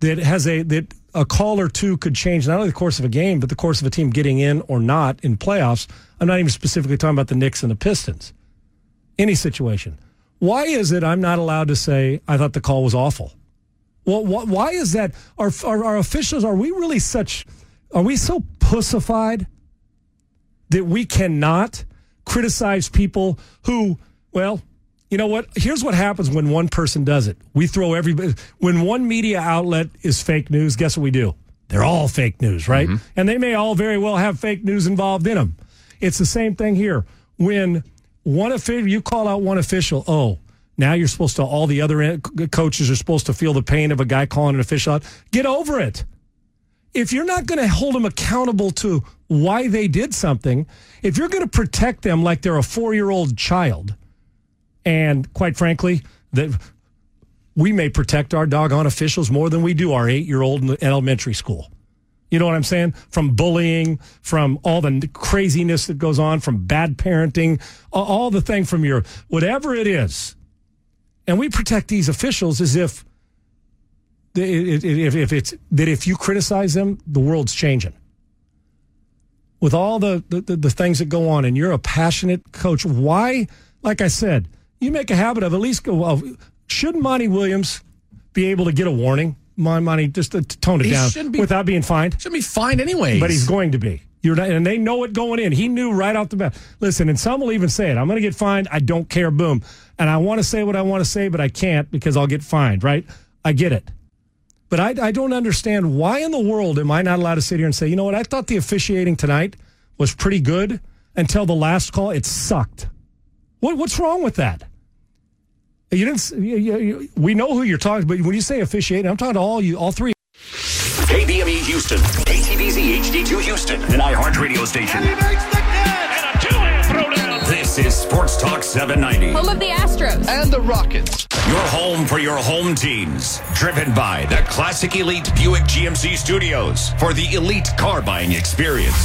that has a that a call or two could change not only the course of a game, but the course of a team getting in or not in playoffs. I'm not even specifically talking about the Knicks and the Pistons. Any situation. Why is it I'm not allowed to say I thought the call was awful? Well, wh- why is that? Are, are our officials are we really such? Are we so pussified that we cannot criticize people who? Well, you know what? Here's what happens when one person does it. We throw everybody. When one media outlet is fake news, guess what we do? They're all fake news, right? Mm-hmm. And they may all very well have fake news involved in them. It's the same thing here. When one official, you call out one official, oh, now you're supposed to, all the other coaches are supposed to feel the pain of a guy calling an official out. Get over it. If you're not going to hold them accountable to why they did something, if you're going to protect them like they're a four year old child, and quite frankly, that we may protect our doggone officials more than we do our eight year old in elementary school. You know what I'm saying? From bullying, from all the craziness that goes on, from bad parenting, all- all the thing from your whatever it is. And we protect these officials as if if, if, if it's that if you criticize them, the world's changing. With all the, the, the things that go on, and you're a passionate coach, why, like I said, you make a habit of at least go, shouldn't Monty Williams be able to get a warning? My Monty, just to tone it He down be- without being fined. Shouldn't be fined anyway. But he's going to be. You're not, and they know it going in. He knew right off the bat. Listen, and some will even say it. I'm going to get fined. I don't care. Boom. And I want to say what I want to say, but I can't because I'll get fined. Right? I get it. But I, I don't understand why in the world am I not allowed to sit here and say, you know what? I thought the officiating tonight was pretty good until the last call. It sucked. What, what's wrong with that? You didn't. You, you, we know who you're talking, but when you say officiating, I'm talking to all you, all three. KBME Houston, KTBZ HD2 Houston, an iHeartRadio station. This is Sports Talk 790. Home of the Astros. And the Rockets. Your home for your home teams. Driven by the Classic Elite Buick GMC Studios for the elite car buying experience.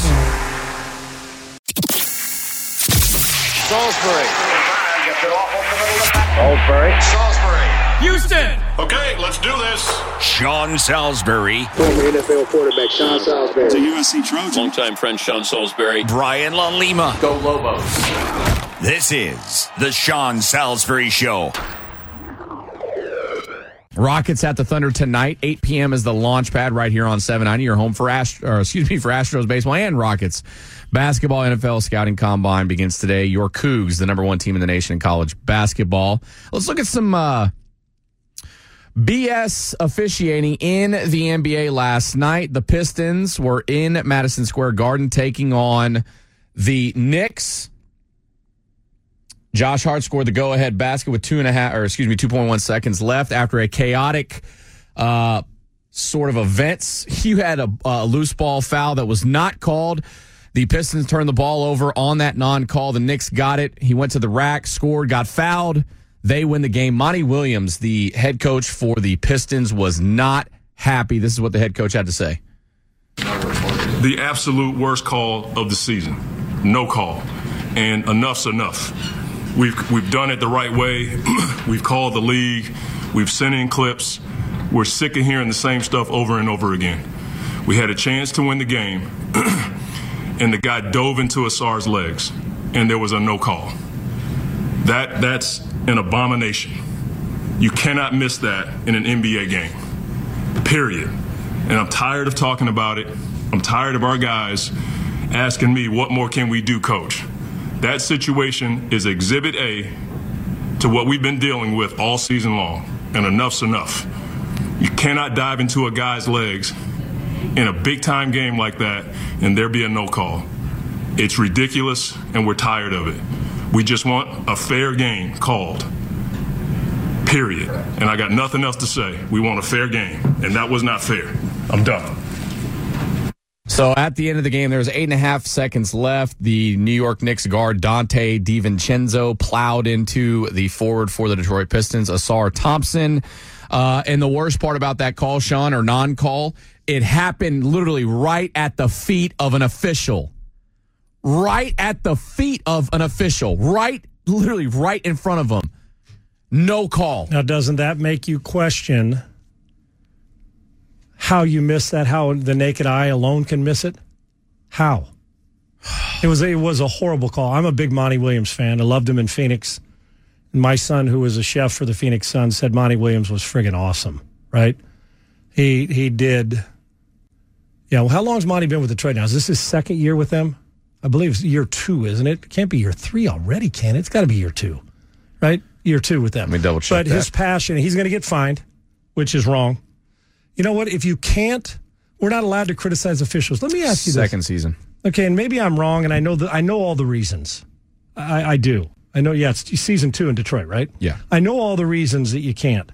Salisbury. Salisbury. Salisbury. Houston. Okay, let's do this. Sean Salisbury. Former NFL quarterback Sean Salisbury. USC Trojan. Longtime friend Sean Salisbury. Brian LaLima. Go Lobos. This is the Sean Salisbury Show. Rockets at the Thunder tonight. 8 p.m. is the launch pad right here on 790. Your home for Ast- or excuse me for Astros baseball and Rockets basketball. NFL scouting combine begins today. Your Cougs, the number one team in the nation in college basketball. Let's look at some uh, BS officiating in the NBA last night. The Pistons were in Madison Square Garden taking on the Knicks. Josh Hart scored the go-ahead basket with two and a half, or excuse me, two point one seconds left after a chaotic uh, sort of events. (laughs) He had a, a loose ball foul that was not called. The Pistons turned the ball over on that non-call. The Knicks got it. He went to the rack, scored, got fouled. They win the game. Monty Williams, the head coach for the Pistons, was not happy. This is what the head coach had to say. The absolute worst call of the season. No call. And enough's enough. We've, we've done it the right way. (clears throat) we've called the league. We've sent in clips. We're sick of hearing the same stuff over and over again. We had a chance to win the game, (clears throat) and the guy dove into Ausar's legs, and there was a no call. That, that's an abomination. You cannot miss that in an NBA game. Period. And I'm tired of talking about it. I'm tired of our guys asking me, what more can we do, coach? That situation is exhibit A to what we've been dealing with all season long, and enough's enough. You cannot dive into a guy's legs in a big time game like that and there be a no call. It's ridiculous, and we're tired of it. We just want a fair game called. Period. And I got nothing else to say. We want a fair game, and that was not fair. I'm done. So at the end of the game, there was eight and a half seconds left. The New York Knicks guard Donte DiVincenzo plowed into the forward for the Detroit Pistons, Ausar Thompson. Uh, and the worst part about that call, Sean, or non-call, it happened literally right at the feet of an official. Right at the feet of an official. Right, literally right in front of him. No call. Now, doesn't that make you question how you miss that? How the naked eye alone can miss it? How? It was it was a horrible call. I'm a big Monty Williams fan. I loved him in Phoenix. My son, who was a chef for the Phoenix Suns, said Monty Williams was friggin' awesome. Right? He he did. Yeah. Well, how long's Monty been with Detroit now? Is this his second year with them? I believe it's year two, isn't it? it can't be year three already, can it? It's got to be year two, right? Year two with them. Let me double check But that. his passion, he's going to get fined, which is wrong. You know what? If you can't, we're not allowed to criticize officials. Let me ask you this. Second season. Okay, and maybe I'm wrong, and I know that I know all the reasons. I, I do. I know. Yeah, it's season two in Detroit, right? Yeah. I know all the reasons that you can't.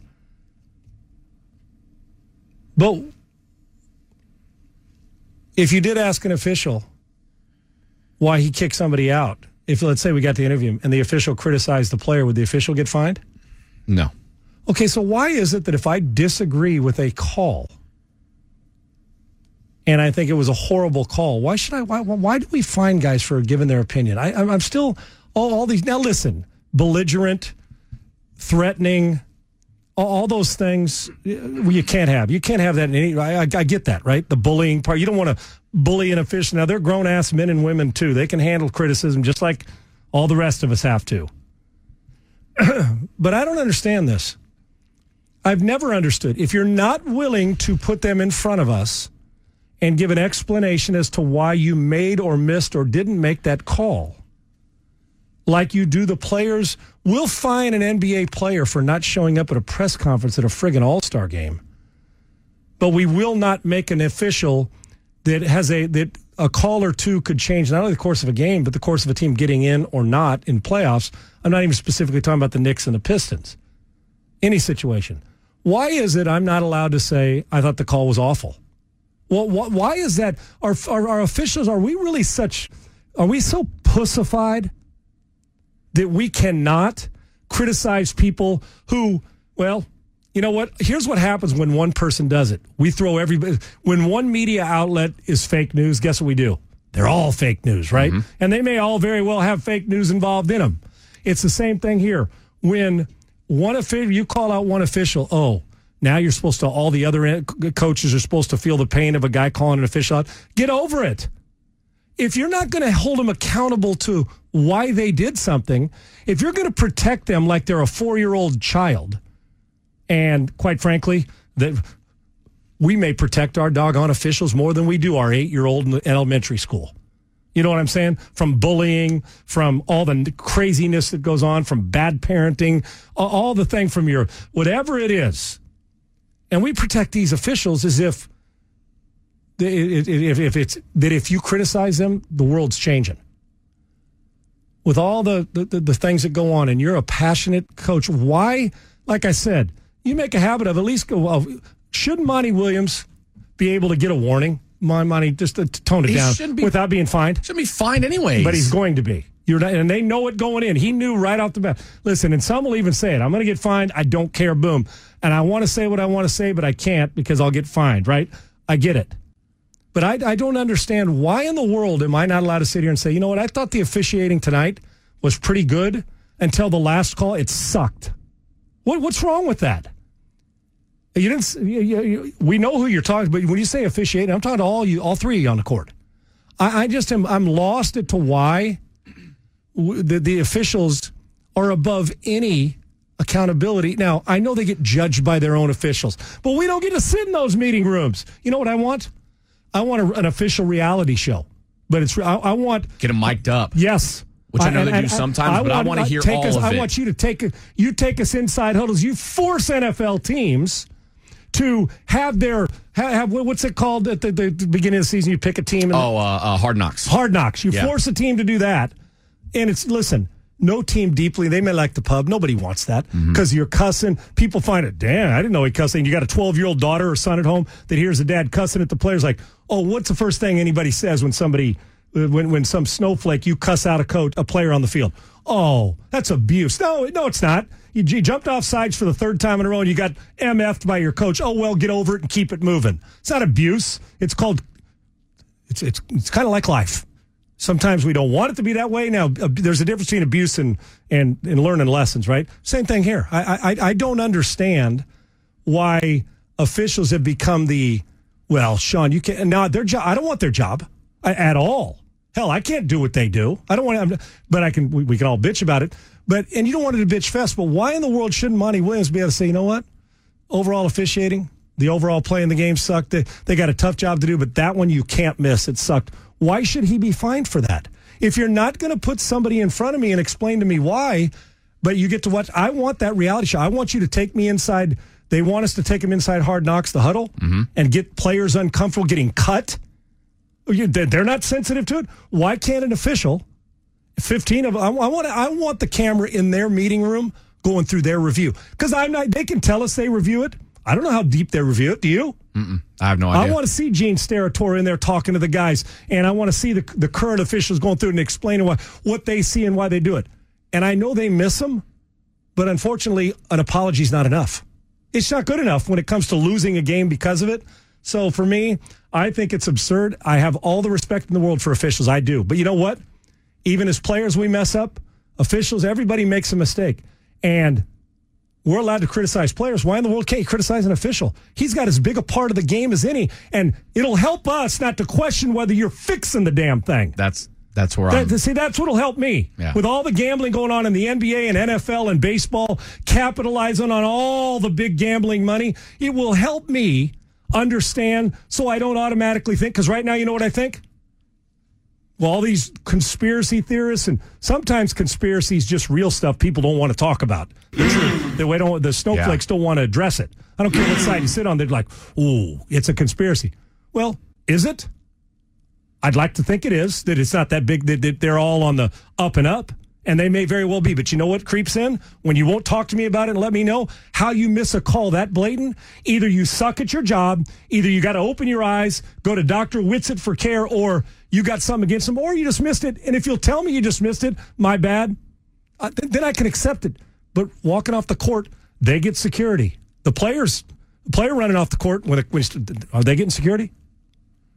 But if you did ask an official why he kicked somebody out, if let's say we got to interview him and the official criticized the player, would the official get fined? No. Okay, so why is it that if I disagree with a call and I think it was a horrible call, why should I? Why, why do we find guys for giving their opinion? I, I'm I'm still all, all these. Now listen, belligerent, threatening, all, those things you can't have. You can't have that in any. I, I, I get that, right? The bullying part. You don't want to bully an official. Now they're grown ass men and women too. They can handle criticism just like all the rest of us have to. (clears throat) but I don't understand this. I've never understood. If you're not willing to put them in front of us and give an explanation as to why you made or missed or didn't make that call, like you do the players, we'll fine an NBA player for not showing up at a press conference at a friggin' All Star game. But we will not make an official that has a that a call or two could change not only the course of a game, but the course of a team getting in or not in playoffs. I'm not even specifically talking about the Knicks and the Pistons. Any situation. Why is it I'm not allowed to say I thought the call was awful? Well, wh- why is that? Are, are our officials? Are we really such? Are we so pussified that we cannot criticize people who? Well, you know what? Here's what happens when one person does it. We throw everybody. When one media outlet is fake news, guess what we do? They're all fake news, right? Mm-hmm. And they may all very well have fake news involved in them. It's the same thing here. When one official, you call out one official, oh, now you're supposed to, all the other coaches are supposed to feel the pain of a guy calling an official out. Get over it. If you're not going to hold them accountable to why they did something, if you're going to protect them like they're a four year old child, and quite frankly, that we may protect our doggone officials more than we do our eight year old in elementary school. You know what I'm saying? From bullying, from all the craziness that goes on, from bad parenting, all the thing from your whatever it is. And we protect these officials as if if, if it's that if you criticize them, the world's changing. with all the, the, the, things that go on, and you're a passionate coach, why, like I said, you make a habit of at least go, well, shouldn't Monty Williams be able to get a warning? My money, just to tone it He down shouldn't be- without being fined. Should be fined anyway. But he's going to be. You're not, and they know it going in. He knew right off the bat. Listen, and some will even say it. I'm going to get fined. I don't care. Boom. And I want to say what I want to say, but I can't because I'll get fined. Right? I get it. But I, I don't understand why in the world am I not allowed to sit here and say, you know what? I thought the officiating tonight was pretty good until the last call. It sucked. What, what's wrong with that? You didn't. You, you, we know who you're talking, but when you say officiating, I'm talking to all you, all three on the court. I, I just am. I'm lost as to why the, the officials are above any accountability. Now, I know they get judged by their own officials, but we don't get to sit in those meeting rooms. You know what I want? I want a, an official reality show, but it's I, I want Get him mic'd up. yes. Which I know they do and sometimes, but I wanna hear take all us, of I want you to take you take us inside huddles. You force NFL teams to have their have, have what's it called at the, the, the beginning of the season? You pick a team. And Oh, uh, uh, hard knocks. Hard knocks. You Yeah. force a team to do that, and it's listen. No team deeply. They may like the pub. Nobody wants that Mm-hmm. because you're cussing. People find it. Damn, I didn't know he cussing. You got a 12 year old daughter or son at home that hears a dad cussing at the players. Like, oh, what's the first thing anybody says when somebody uh, when when some snowflake you cuss out a coach a player on the field? Oh, that's abuse. No, no, it's not. You, you jumped off sides for the third time in a row and you got MF'd by your coach. Oh well, get over it and keep it moving. It's not abuse. It's called it's it's it's kind of like life. Sometimes we don't want it to be that way. Now, there's a difference between abuse and and, and learning lessons, right? Same thing here. I, I I don't understand why officials have become the well, Sean. You can't now their job. I don't want their job at all. Hell, I can't do what they do. I don't want to, but I can. We, we can all bitch about it. But and you don't want it to bitch fest. But why in the world shouldn't Monty Williams be able to say, you know what? overall officiating, the overall play in the game sucked. They, they got a tough job to do, but that one you can't miss. It sucked. Why should he be fined for that? If you're not going to put somebody in front of me and explain to me why, but you get to watch, I want that reality show. I want you to take me inside. They want us to take them inside Hard Knocks, the huddle, mm-hmm. and get players uncomfortable getting cut. Oh, they're they're not sensitive to it. Why can't an official? 15 of I want I want the camera in their meeting room going through their review because I'm not. They can tell us they review it. I don't know how deep they review it. Do you? Mm-mm. I have no idea. I want to see Gene Steratore in there talking to the guys, and I want to see the the current officials going through and explaining what what they see and why they do it. And I know they miss them, but unfortunately, an apology is not enough. It's not good enough when it comes to losing a game because of it. So for me, I think it's absurd. I have all the respect in the world for officials. I do. But you know what? Even as players, we mess up. Officials, everybody makes a mistake. And we're allowed to criticize players. Why in the world can't you criticize an official? He's got as big a part of the game as any. And it'll help us not to question whether you're fixing the damn thing. That's that's where I'm. See, that's what'll help me. Yeah. With all the gambling going on in the NBA and NFL and baseball, capitalizing on all the big gambling money, it will help me understand so I don't automatically think. Because right now, you know what I think? Well, all these conspiracy theorists, and sometimes conspiracy is just real stuff people don't want to talk about. The truth. The, way don't, the snowflakes don't want to address it. I don't care what side you sit on. They're like, ooh, it's a conspiracy. Well, is it? I'd like to think it is, that it's not that big, that, that they're all on the up and up. And they may very well be. But you know what creeps in? When you won't talk to me about it and let me know how you miss a call that blatant, either you suck at your job, either you got to open your eyes, go to Dr. Whitsett for care, or you got something against them, or you just missed it. And if you'll tell me you just missed it, my bad, uh, th- then I can accept it. But walking off the court, they get security. The players, the player running off the court, when, it, when are they getting security?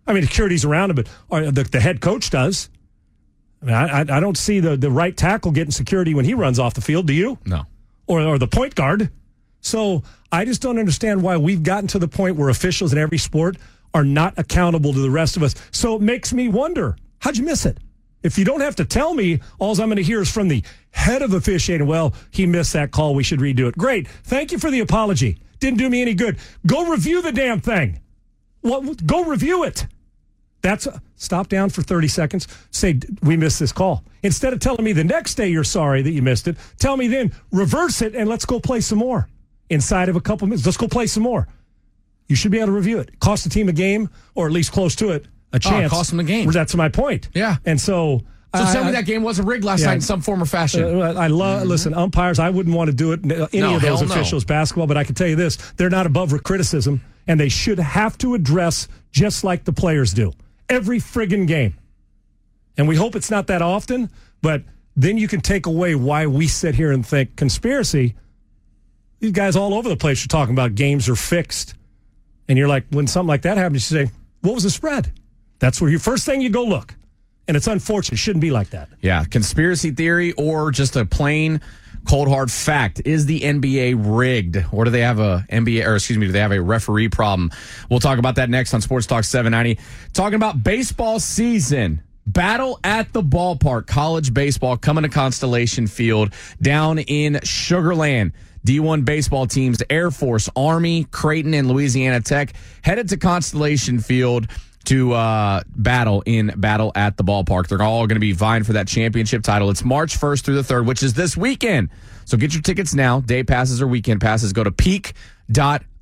I mean, security's around him, but the, the head coach does. I mean, I, I, I don't see the, the right tackle getting security when he runs off the field. Do you? No. Or, or the point guard. So I just don't understand why we've gotten to the point where officials in every sport are not accountable to the rest of us. So it makes me wonder how'd you miss it? If you don't have to tell me, all I'm going to hear is from the head of officiating. Well, he missed that call. We should redo it. Great. Thank you for the apology. Didn't do me any good. Go review the damn thing. What? Go review it. That's stop down for 30 seconds. Say, we missed this call. Instead of telling me the next day you're sorry that you missed it, tell me then, reverse it and let's go play some more. Inside of a couple minutes, let's go play some more. You should be able to review it. Cost the team a game, or at least close to it, a chance. cost them a game. That's my point. Yeah. And so So I- tell me that game wasn't rigged last Yeah. night in some form or fashion. Uh, I love listen umpires. I wouldn't want to do it any No, of those hell no. officials basketball, but I can tell you this: they're not above criticism, and they should have to address just like the players do every friggin' game. And we hope it's not that often, but then you can take away why we sit here and think conspiracy. These guys all over the place are talking about games are fixed, and you're like, when something like that happens, you say, "What was the spread?" That's where your first thing you go look, and it's unfortunate. It shouldn't be like that. Yeah, conspiracy theory or just a plain cold hard fact. Is the NBA rigged or do they have a NBA or excuse me, do they have a referee problem? We'll talk about that next on Sports Talk 790. Talking about baseball season. Battle at the ballpark, college baseball coming to Constellation Field down in Sugarland. D1 baseball teams, Air Force, Army, Creighton, and Louisiana Tech headed to Constellation Field to uh, battle in battle at the ballpark. They're all going to be vying for that championship title. It's March 1st through the 3rd, which is this weekend. So get your tickets now. Day passes or weekend passes. Go to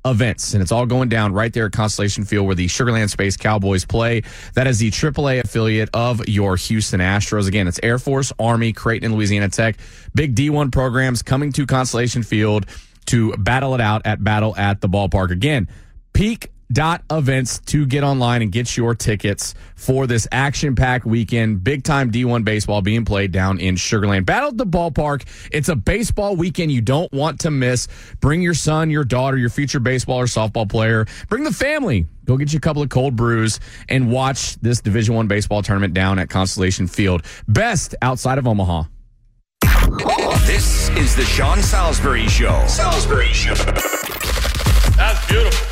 peak.events. And it's all going down right there at Constellation Field where the Sugarland Space Cowboys play. That is the AAA affiliate of your Houston Astros. Again, it's Air Force, Army, Creighton, and Louisiana Tech. Big D1 programs coming to Constellation Field to battle it out at Battle at the Ballpark. Again, peak dot events to get online and get your tickets for this action packed weekend. Big time d1 baseball being played down in sugarland. Battle at the ballpark. It's a baseball weekend you don't want to miss. Bring your son your daughter your future baseball or softball player. Bring the family. Go get you a couple of cold brews and watch this division one baseball tournament down at constellation field. Best outside of omaha. This is the Sean Salisbury Show. Salisbury Show. That's beautiful.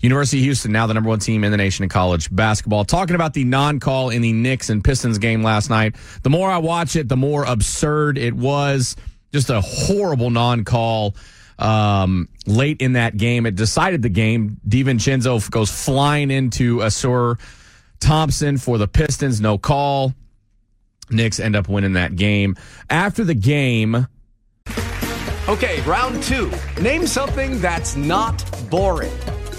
University of Houston, now the number one team in the nation in college basketball. Talking about the non call in the Knicks and Pistons game last night. The more I watch it, the more absurd it was. Just a horrible non call um, late in that game. It decided the game. DiVincenzo goes flying into Ausar Thompson for the Pistons. No call. Knicks end up winning that game. After the game, Okay, round two. Name something that's not boring.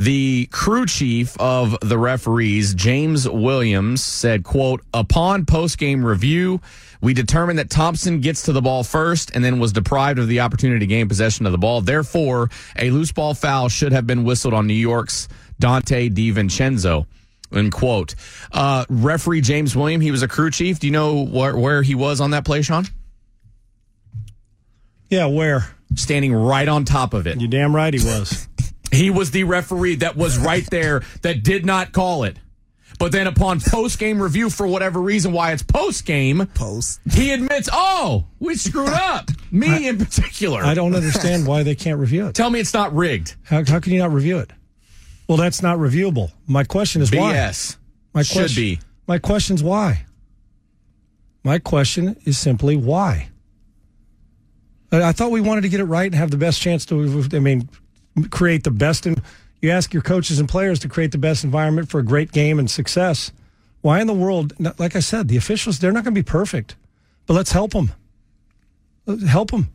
The crew chief of the referees james williams said quote upon post-game review we determined that thompson gets to the ball first and then was deprived of the opportunity to gain possession of the ball therefore a loose ball foul should have been whistled on new york's Donte DiVincenzo. End quote. Uh, referee James William, he was a crew chief. Do you know where, where he was on that play, Sean? Yeah, where? Standing right on top of it. You damn right he was. (laughs) He was the referee that was right there that did not call it. But then upon post game review, for whatever reason, why it's post game, post, he admits, oh, we screwed up. Me in particular. I don't understand why they can't review it. Tell me it's not rigged. How, how can you not review it? Well, that's not reviewable. My question is why. BS. My Should question, be. My question's why. My question is simply why. I, I thought we wanted to get it right and have the best chance to. I mean, create the best. And you ask your coaches and players to create the best environment for a great game and success. Why in the world? Like I said, the officials they're not going to be perfect, but let's help them. Help them.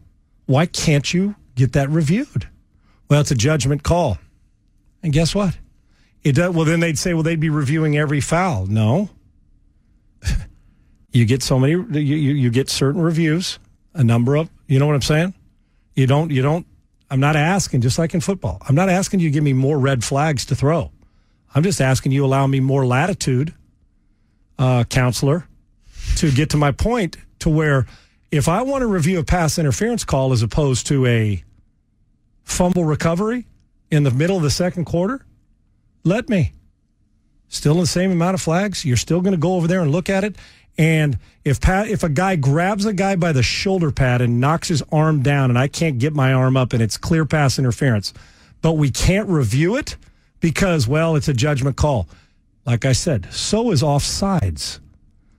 Why can't you get that reviewed? Well, it's a judgment call. And guess what? It does, well, then they'd say, well, they'd be reviewing every foul. No. (laughs) you get so many, you, you, you get certain reviews, a number of, you know what I'm saying? You don't, you don't, I'm not asking, just like in football, I'm not asking you to give me more red flags to throw. I'm just asking you allow me more latitude, uh, counselor, to get to my point to where if I want to review a pass interference call as opposed to a fumble recovery in the middle of the second quarter, let me. Still in the same amount of flags. You're still going to go over there and look at it. And if Pat, if a guy grabs a guy by the shoulder pad and knocks his arm down, and I can't get my arm up, and it's clear pass interference, but we can't review it because, well, it's a judgment call. Like I said, so is offsides.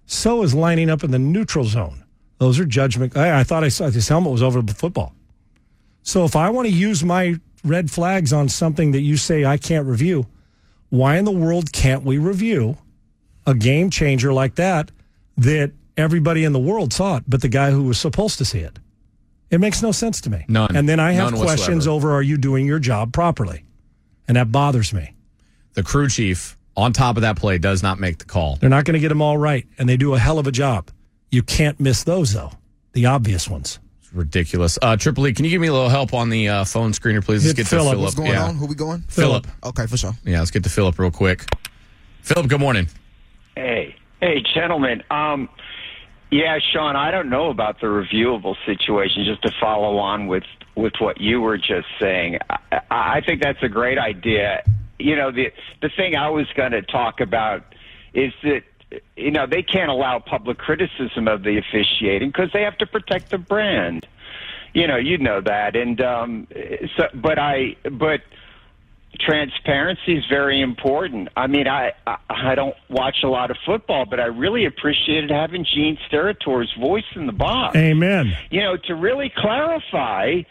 So is lining up in the neutral zone. Those are judgment. I, I thought I saw his helmet was over the football. So if I want to use my red flags on something that you say I can't review, why in the world can't we review a game changer like that that everybody in the world saw it, but the guy who was supposed to see it? It makes no sense to me. None. And then I have None questions whatsoever. over are you doing your job properly? And that bothers me. The crew chief on top of that play does not make the call. They're not going to get them all right, and they do a hell of a job. You can't miss those, though, the obvious ones. It's ridiculous. Uh, Triple E, can you give me a little help on the uh, phone screener, please? Let's Hit get Philip. to Philip. What's going yeah. on? Who we going? Philip. Okay, for sure. Yeah, let's get to Philip real quick. Philip, good morning. Hey, hey, gentlemen. Um, yeah, Sean, I don't know about the reviewable situation. Just to follow on with with what you were just saying, I, I think that's a great idea. You know, the the thing I was going to talk about is that you know they can't allow public criticism of the officiating because they have to protect the brand. You know, you know that, and um, so, but I, but transparency is very important. I mean, I, I I don't watch a lot of football, but I really appreciated having Gene Steratore voice in the box. Amen. You know, to really clarify,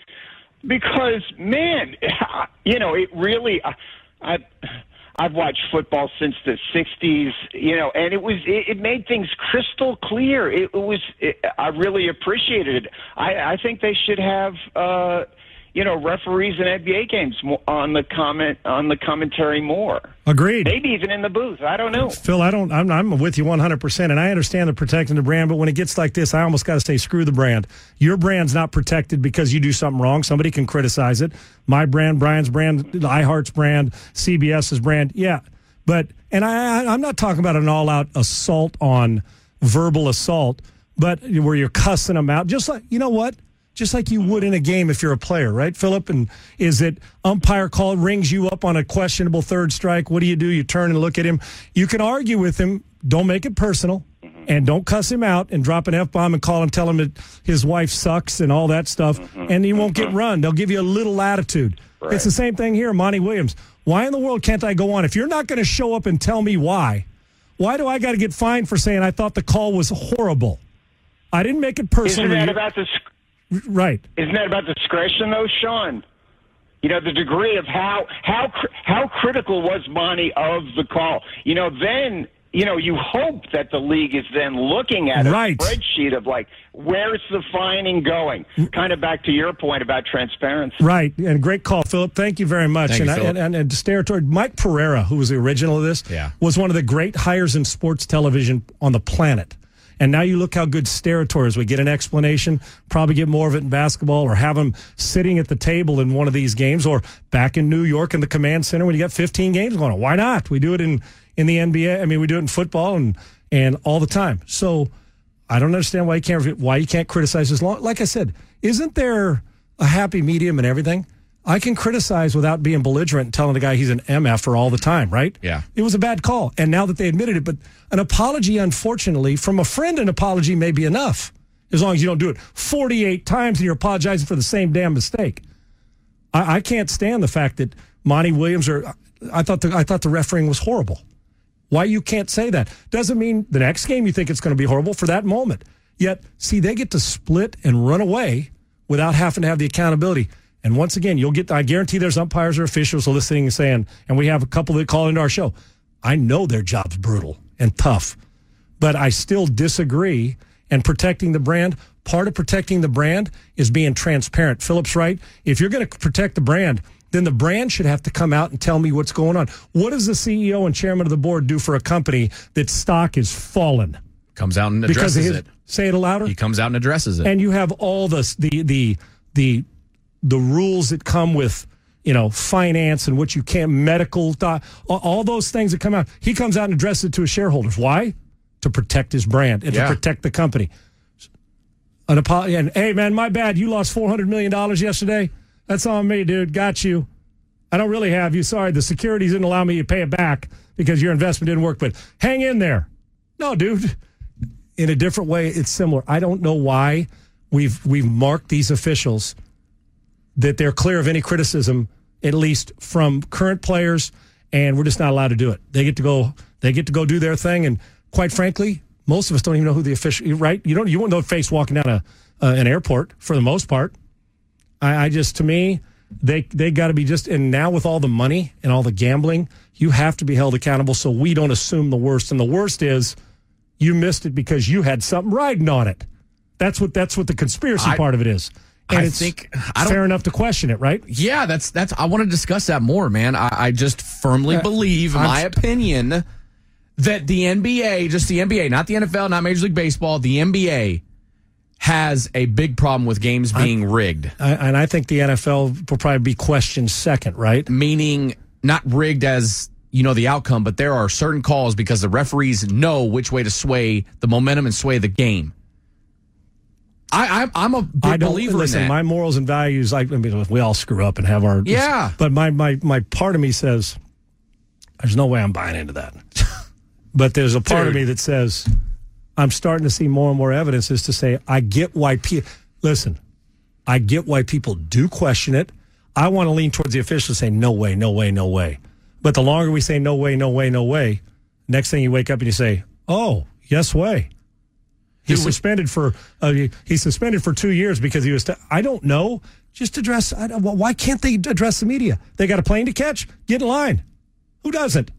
because man, (laughs) you know, it really. I, I I've watched football since the '60s, you know, and it was it, it made things crystal clear. It, it was it, I really appreciated it. I, I think they should have. uh you know, referees in NBA games on the comment on the commentary more. Agreed. Maybe even in the booth. I don't know. Phil, I don't. I'm, I'm with you 100, percent and I understand the protecting the brand. But when it gets like this, I almost got to say, screw the brand. Your brand's not protected because you do something wrong. Somebody can criticize it. My brand, Brian's brand, iHeart's brand, CBS's brand. Yeah, but and I, I I'm not talking about an all out assault on verbal assault, but where you're cussing them out, just like you know what. Just like you would in a game if you're a player, right, Philip? And is it umpire call rings you up on a questionable third strike? What do you do? You turn and look at him. You can argue with him. Don't make it personal, mm-hmm. and don't cuss him out and drop an f bomb and call him, tell him that his wife sucks and all that stuff, mm-hmm. and he won't get mm-hmm. run. They'll give you a little latitude. It's the same thing here, Monty Williams. Why in the world can't I go on? If you're not going to show up and tell me why, why do I got to get fined for saying I thought the call was horrible? I didn't make it personal. Isn't that about the Right. Isn't that about discretion, though, Sean? You know the degree of how how how critical was Monty of the call. You know, then you know you hope that the league is then looking at a Right. spreadsheet of like where's the fining going. Mm. Kind of back to your point about transparency. Right, and great call, Philip. Thank you very much. Thank and, you, I, and and and to Steratore Mike Pereira, who was the original of this, Yeah. was one of the great hires in sports television on the planet. And now you look how good Steratore is. We get an explanation, probably get more of it in basketball, or have him sitting at the table in one of these games, or back in New York in the command center when you got 15 games going on. Why not? We do it in in the NBA. I mean, we do it in football and and all the time. So I don't understand why you can't why you can't criticize as long. Like I said, isn't there a happy medium in everything? I can criticize without being belligerent and telling the guy he's an MF for all the time, right? Yeah. It was a bad call. And now that they admitted it, but an apology, unfortunately, from a friend, an apology may be enough as long as you don't do it 48 times and you're apologizing for the same damn mistake. I, I can't stand the fact that Monty Williams or I thought the, I thought the refereeing was horrible. Why you can't say that doesn't mean the next game you think it's going to be horrible for that moment. Yet, see, they get to split and run away without having to have the accountability. And once again, you'll get, I guarantee there's umpires or officials listening and saying, and we have a couple that call into our show. I know their job's brutal and tough, but I still disagree. And protecting the brand, part of protecting the brand is being transparent. Philip's right. If you're going to protect the brand, then the brand should have to come out and tell me what's going on. What does the CEO and chairman of the board do for a company that stock is fallen? Comes out and addresses his- it. Say it louder. He comes out and addresses it. And you have all the the the the the rules that come with you know finance and what you can't medical di- all, those things that come out. He comes out and addresses it to his shareholders. Why? To protect his brand and Yeah. to protect the company. An apology. And hey, man, my bad. You lost four hundred million dollars yesterday. That's on me, dude. Got you. I don't really have you. Sorry, the securities didn't allow me to pay it back because your investment didn't work. But hang in there. No, dude. In a different way, it's similar. I don't know why we've we've marked these officials that they're clear of any criticism, at least from current players, and we're just not allowed to do it. They get to go. They get to go do their thing, and quite frankly, Most of us don't even know who the official. Right? You don't. You won't know face walking down a uh, an airport for the most part. I, I just to me they they got to be just and now with all the money and all the gambling, you have to be held accountable so we don't assume the worst. And the worst is you missed it because you had something riding on it. That's what that's what the conspiracy I- part of it is. And I it's think- I don't- fair enough to question it, right? Yeah, that's that's. I want to discuss that more, man. I, I just firmly Yeah, believe, I'm my opinion, that the NBA, just the NBA, not the NFL, not Major League Baseball, the NBA has a big problem with games being rigged. I, and I think the NFL will probably be questioned second, right? Meaning not rigged as you know the outcome, but there are certain calls because the referees know which way to sway the momentum and sway the game. I, I'm a big I don't believer listen. in that. My morals and values. I, I mean, we all screw up and have our Yeah. But my my my part of me says, "There's no way I'm buying into that." (laughs) but there's a part of me that says, "I'm starting to see more and more evidence." Is to say, I get why people listen. I get why people do question it. I want to lean towards the officials, say, "No way, no way, no way." But the longer we say, "No way, no way, no way," next thing you wake up and you say, "Oh, yes way." He's suspended for uh, he's suspended for two years because he was. T- I don't know. Just address. I don't, why can't they address the media? They got a plane to catch. Get in line. Who doesn't?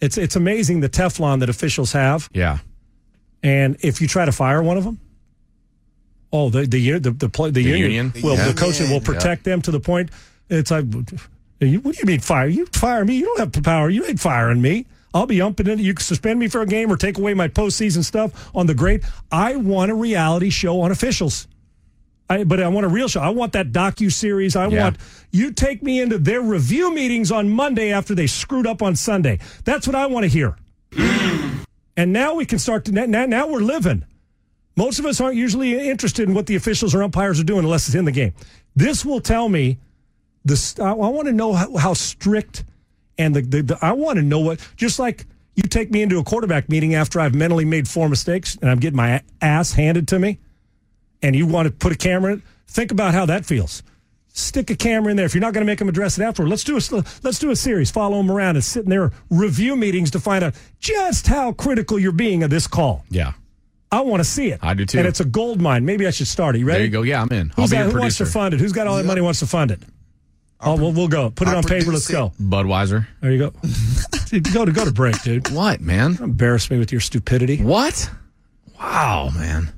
It's it's amazing the Teflon that officials have. yeah. And if you try to fire one of them, oh, the the the the, play, the, union, union? will Yeah. the coach will Yeah. protect them to the point. It's like, what do you mean fire? You fire me? You don't have the power. You ain't firing me. I'll be umping it. You can suspend me for a game or take away my postseason stuff on the great. I want a reality show on officials. I, but I want a real show. I want that docu series. I Yeah. want you take me into their review meetings on Monday after they screwed up on Sunday. That's what I want to hear. (clears throat) and now we can start to now, now we're living. Most of us aren't usually interested in what the officials or umpires are doing unless it's in the game. This will tell me this. I, I want to know how, how strict and the, the, the I want to know what just like you take me into a quarterback meeting after I've mentally made four mistakes and I'm getting my ass handed to me and you want to put a camera in, think about how that feels. Stick a camera in there. If you're not going to make them address it afterward, let's do a let's do a series. Follow them around and sit in their review meetings to find out just how critical you're being of this call. Yeah. I want to see it. I do too. And it's a gold mine. Maybe I should start it. You ready? There you go. Yeah, I'm in. I'll Who's that, who wants to fund it? Who's got all that money wants to fund it? Oh, we'll, we'll go. Put it on paper. Let's go. Budweiser. There you go. (laughs) Dude, go to go to break, dude. What, man? Embarrass me with your stupidity. What? Wow, man.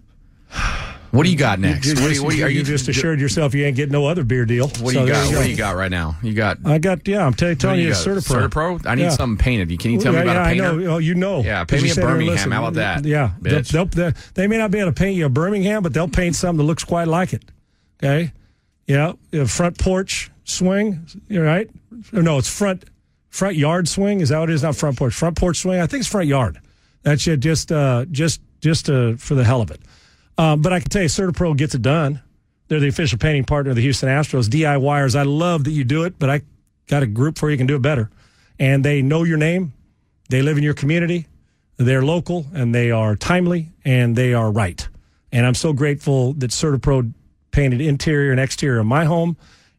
What do you got next? You, what do you, what do you, are you just assured yourself you ain't getting no other beer deal. What do So you got? What do you got right now? You got. I got yeah. I'm what telling you, got? Certapro. Certapro? I need Yeah. something painted. Can you tell me about yeah, a painter? I know. Oh, you know. Yeah, 'Cause me you hey, Birmingham. listen, How about that? Yeah, they'll, they'll, they they may not be able to paint you a Birmingham, but they'll paint something that looks quite like it. Okay, yeah, a front porch swing. Right. Or no, it's front front yard swing. Is that what it is? Not front porch. Front porch swing. I think it's front yard. That's it. Just uh, just just uh, for the hell of it. Um, but I can tell you, Certapro gets it done. They're the official painting partner of the Houston Astros. DIYers, I love that you do it, but I got a group for you can do it better. And they know your name. They live in your community. They're local and they are timely and they are right. And I'm so grateful that Certapro painted interior and exterior of my home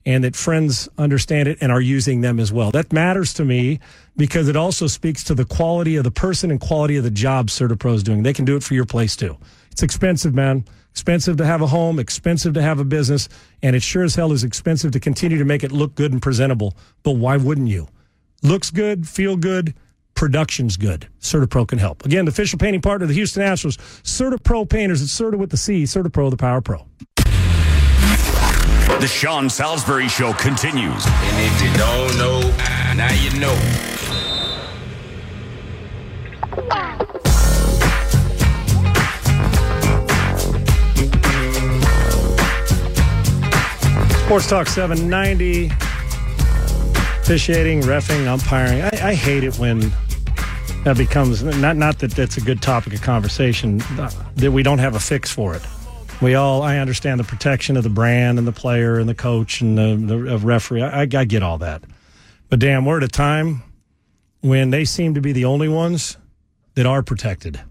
and that friends understand it and are using them as well. That matters to me because it also speaks to the quality of the person and quality of the job Certapro is doing. They can do it for your place too. It's expensive, man. Expensive to have a home, expensive to have a business, and it sure as hell is expensive to continue to make it look good and presentable. But why wouldn't you? Looks good, feel good, production's good. Certapro can help. Again, the official painting partner of the Houston Astros, Certapro Painters. It's Certa with the C, Certapro, the Power Pro. The Sean Salisbury Show continues. And if you don't know, now you know. Sports Talk 790. Officiating, refing, umpiring. I, I hate it when that becomes not not that that's a good topic of conversation uh, that we don't have a fix for it. We all I understand the protection of the brand and the player and the coach and the, the uh, referee. I, I get all that, but damn, we're at a time when they seem to be the only ones that are protected.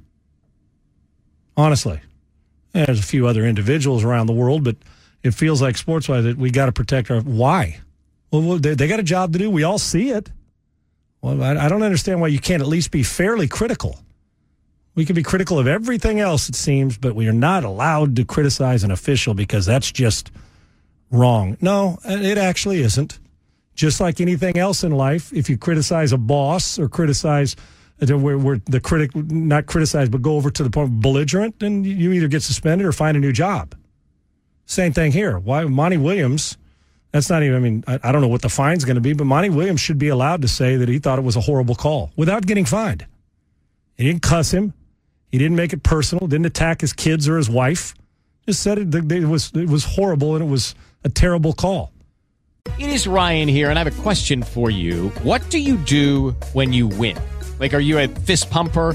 Honestly, there's a few other individuals around the world, but it feels like sports wise that we got to protect our. Why? Well, well, they, they got a job to do. We all see it. Well, I, I don't understand why you can't at least be fairly critical. We can be critical of everything else, it seems, but we are not allowed to criticize an official because that's just wrong. No, it actually isn't. Just like anything else in life, if you criticize a boss or criticize uh, where, where the critic, not criticize, but go over to the point belligerent, then you either get suspended or find a new job. Same thing here. Why Monty Williams? That's not even. I mean, I, I don't know what the fine's going to be, but Monty Williams should be allowed to say that he thought it was a horrible call without getting fined. He didn't cuss him. He didn't make it personal. Didn't attack his kids or his wife. Just said it, it was it was horrible and it was a terrible call. It is Ryan here, and I have a question for you. What do you do when you win? Like, are you a fist pumper?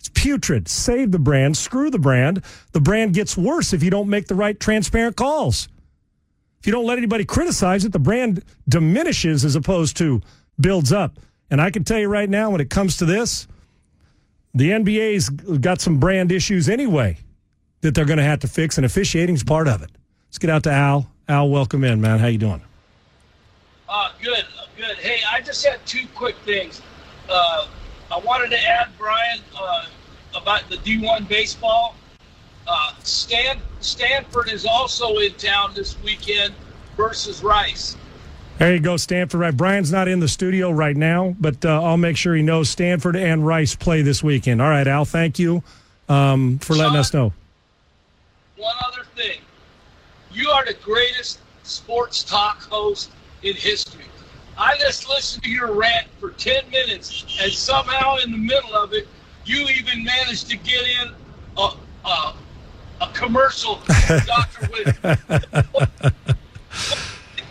It's putrid. Save the brand. Screw the brand. The brand gets worse if you don't make the right transparent calls. If you don't let anybody criticize it, the brand diminishes as opposed to builds up. And I can tell you right now, when it comes to this, the NBA's got some brand issues anyway that they're going to have to fix, and officiating's part of it. Let's get out to Al. Al, welcome in, man. How you doing? Uh, good, good. Hey, I just had two quick things. Uh, I wanted to add, Brian, uh, about the D1 baseball. Uh, Stan, Stanford is also in town this weekend versus Rice. There you go, Stanford. Right, Brian's not in the studio right now, but uh, I'll make sure he knows Stanford and Rice play this weekend. All right, Al. Thank you um, for letting us know. One other thing, you are the greatest sports talk host in history. I just listened to your rant for 10 minutes, and somehow in the middle of it, you even managed to get in a, a, a commercial. (laughs) Dr.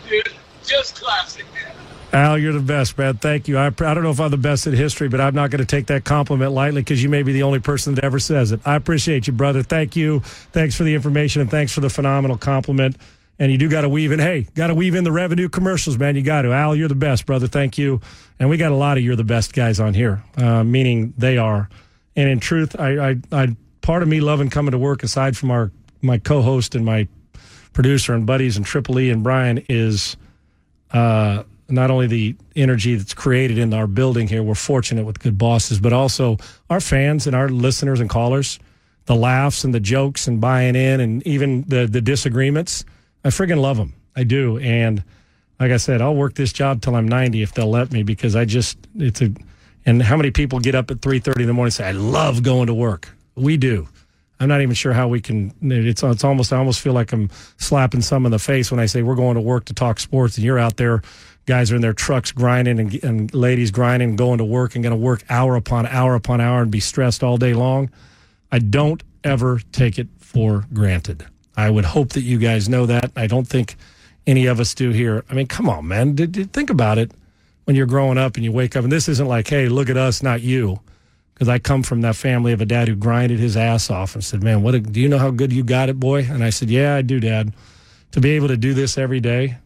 Dude, just classic, man. Al, you're the best, man. Thank you. I, I don't know if I'm the best in history, but I'm not going to take that compliment lightly because you may be the only person that ever says it. I appreciate you, brother. Thank you. Thanks for the information and thanks for the phenomenal compliment. And you do got to weave in. Hey, got to weave in the revenue commercials, man. You got to. Al, you're the best, brother. Thank you. And we got a lot of you're the best guys on here, uh, meaning they are. And in truth, I, I, I, part of me loving coming to work, aside from our my co-host and my producer and buddies and Triple E and Brian, is uh, not only the energy that's created in our building here. We're fortunate with good bosses, but also our fans and our listeners and callers, the laughs and the jokes and buying in, and even the the disagreements. I friggin' love them. I do. And like I said, I'll work this job till I'm 90 if they'll let me because I just, it's a, and how many people get up at 3.30 in the morning and say, I love going to work? We do. I'm not even sure how we can, it's, it's almost, I almost feel like I'm slapping some in the face when I say we're going to work to talk sports and you're out there, guys are in their trucks grinding and, and ladies grinding, going to work and going to work hour upon hour upon hour and be stressed all day long. I don't ever take it for granted. I would hope that you guys know that. I don't think any of us do here. I mean, come on, man. Think about it when you're growing up and you wake up. And this isn't like, hey, look at us, not you. Because I come from that family of a dad who grinded his ass off and said, man, what a, do you know how good you got it, boy? And I said, yeah, I do, Dad. To be able to do this every day,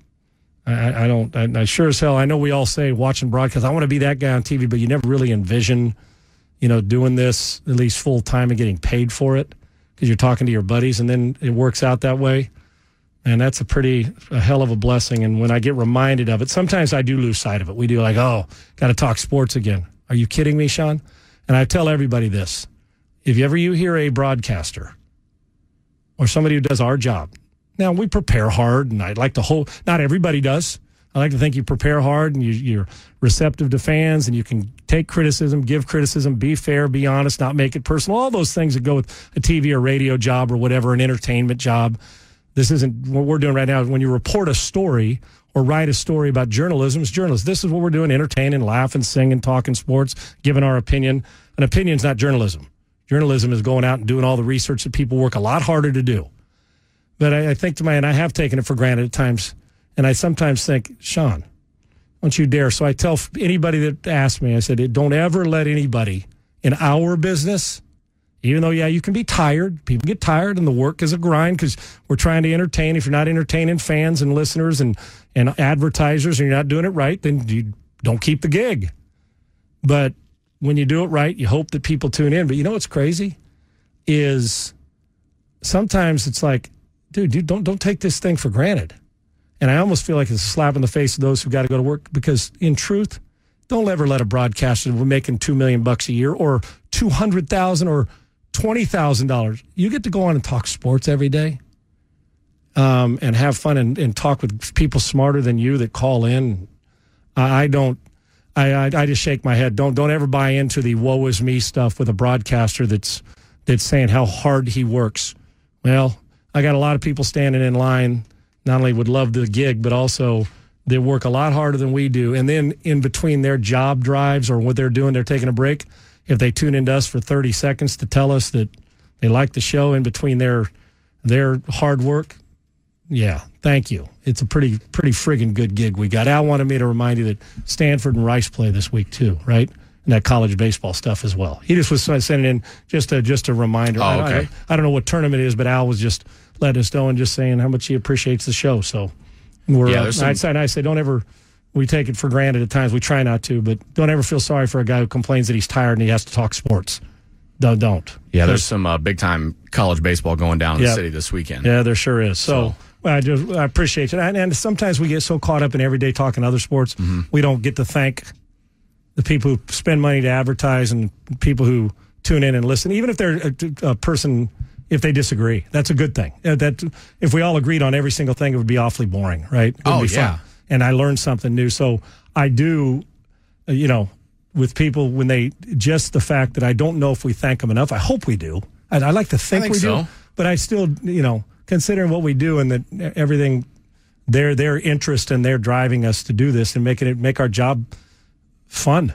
I, I don't, I, I sure as hell, I know we all say watching broadcast, I want to be that guy on TV, but you never really envision, you know, doing this at least full time and getting paid for it because you're talking to your buddies and then it works out that way. And that's a pretty, a hell of a blessing. And when I get reminded of it, sometimes I do lose sight of it. We do like, oh, got to talk sports again. Are you kidding me, Sean? And I tell everybody this if ever you hear a broadcaster or somebody who does our job, now we prepare hard and I'd like to hold, not everybody does. I like to think you prepare hard and you, are receptive to fans and you can take criticism, give criticism, be fair, be honest, not make it personal. All those things that go with a TV or radio job or whatever, an entertainment job. This isn't what we're doing right now. When you report a story or write a story about journalism, it's journalists. This is what we're doing entertaining, laughing, singing, talking sports, giving our opinion. An opinion's not journalism. Journalism is going out and doing all the research that people work a lot harder to do. But I, I think to my, and I have taken it for granted at times and I sometimes think, Sean, don't you dare. So I tell anybody that asks me, I said, don't ever let anybody in our business Even though, yeah, you can be tired. People get tired, and the work is a grind because we're trying to entertain. If you're not entertaining fans and listeners and, and advertisers and you're not doing it right, then you don't keep the gig. But when you do it right, you hope that people tune in. But you know what's crazy? Is sometimes it's like, dude, dude, don't don't take this thing for granted. And I almost feel like it's a slap in the face of those who got to go to work because, in truth, don't ever let a broadcaster we're making two million bucks a year or two hundred thousand or twenty thousand dollars. You get to go on and talk sports every day, um, and have fun and, and talk with people smarter than you that call in. I, I don't. I, I I just shake my head. Don't don't ever buy into the woe is me stuff with a broadcaster that's that's saying how hard he works. Well, I got a lot of people standing in line. Not only would love the gig, but also they work a lot harder than we do. And then in between their job drives or what they're doing, they're taking a break. If they tune into us for 30 seconds to tell us that they like the show in between their their hard work, yeah, thank you. It's a pretty pretty friggin' good gig we got. Al wanted me to remind you that Stanford and Rice play this week too, right? And that college baseball stuff as well. He just was sending in just a just a reminder. Oh, I, okay. I, I don't know what tournament it is, but Al was just letting us know and just saying how much he appreciates the show. So we're Yeah, uh, some- I say and I say don't ever we take it for granted at times. We try not to, but don't ever feel sorry for a guy who complains that he's tired and he has to talk sports. Don't don't. Yeah, there's some uh, big time college baseball going down in Yeah. the city this weekend. Yeah, there sure is. So, well, I just I appreciate it, and, and sometimes we get so caught up in every day talking other sports, Mm-hmm. we don't get to thank the people who spend money to advertise and people who tune in and listen, even if they're a, a person. If they disagree, that's a good thing. Uh, That if we all agreed on every single thing, it would be awfully boring, right? Oh, be fun. yeah. And I learned something new. So I do, uh, you know, with people when they just the fact that I don't know if we thank them enough. I hope we do. I, I like to think, think we so. do, but I still, you know, considering what we do and that everything, their their interest and they're driving us to do this and making it make our job fun.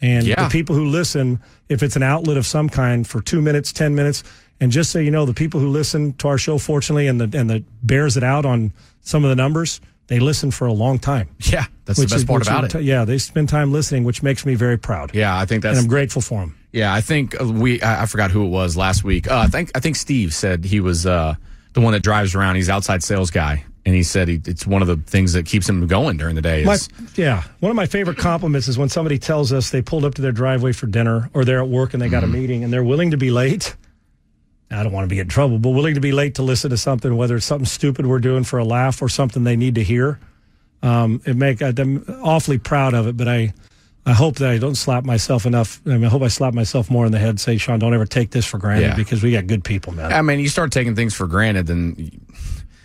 And Yeah. the people who listen, if it's an outlet of some kind for two minutes, ten minutes, and just so you know, the people who listen to our show, fortunately, and the and the bears it out on some of the numbers, they listen for a long time. (laughs) Yeah, that's the best is- part about is- it. Yeah, they spend time listening, which makes me very proud. Yeah, I think that's. and I'm grateful for them. Yeah, I think uh, we. I I forgot who it was last week. Uh, I think I think Steve said he was uh, the one that drives around. He's outside sales guy, and he said he, it's one of the things that keeps him going during the day. My, yeah, one of my favorite compliments is when somebody tells us they pulled up to their driveway for dinner or they're at work and they got Mm-hmm. a meeting and they're willing to be late. I don't want to be in trouble, but willing to be late to listen to something, whether it's something stupid we're doing for a laugh or something they need to hear. Um, it make I'm awfully proud of it, but I, I hope that I don't slap myself enough. I mean, I hope I slap myself more in the head. and Say, Sean, don't ever take this for granted Yeah. because we got good people, man. I mean, you start taking things for granted, then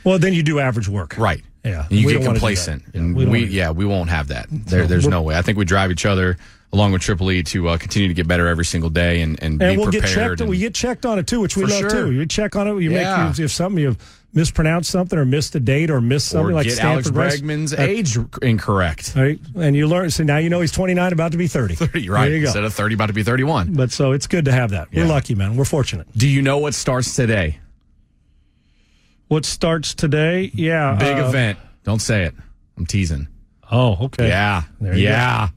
Well, then you do average work, right. Yeah, And you we get don't wanna do complacent, and we we, do yeah, we won't have that. There, there's no way. I think we drive each other along with Triple E to uh, continue to get better every single day and and, and be we'll get prepared. checked. and- we get checked on it too, which we love sure. too. You check on it. You Yeah. make if something you mispronounced something or missed a date or missed something or like get Stanford Alex Bregman's age incorrect. Right, and you learn. So now you know he's 29, about to be 30. (laughs) 30, right? There you go. Instead of 30, about to be 31. But so it's good to have that. We're lucky, man. We're fortunate. Do you know what starts today? What starts today? Yeah, Big uh, event. Don't say it. I'm teasing. Oh, okay. Yeah. There you yeah.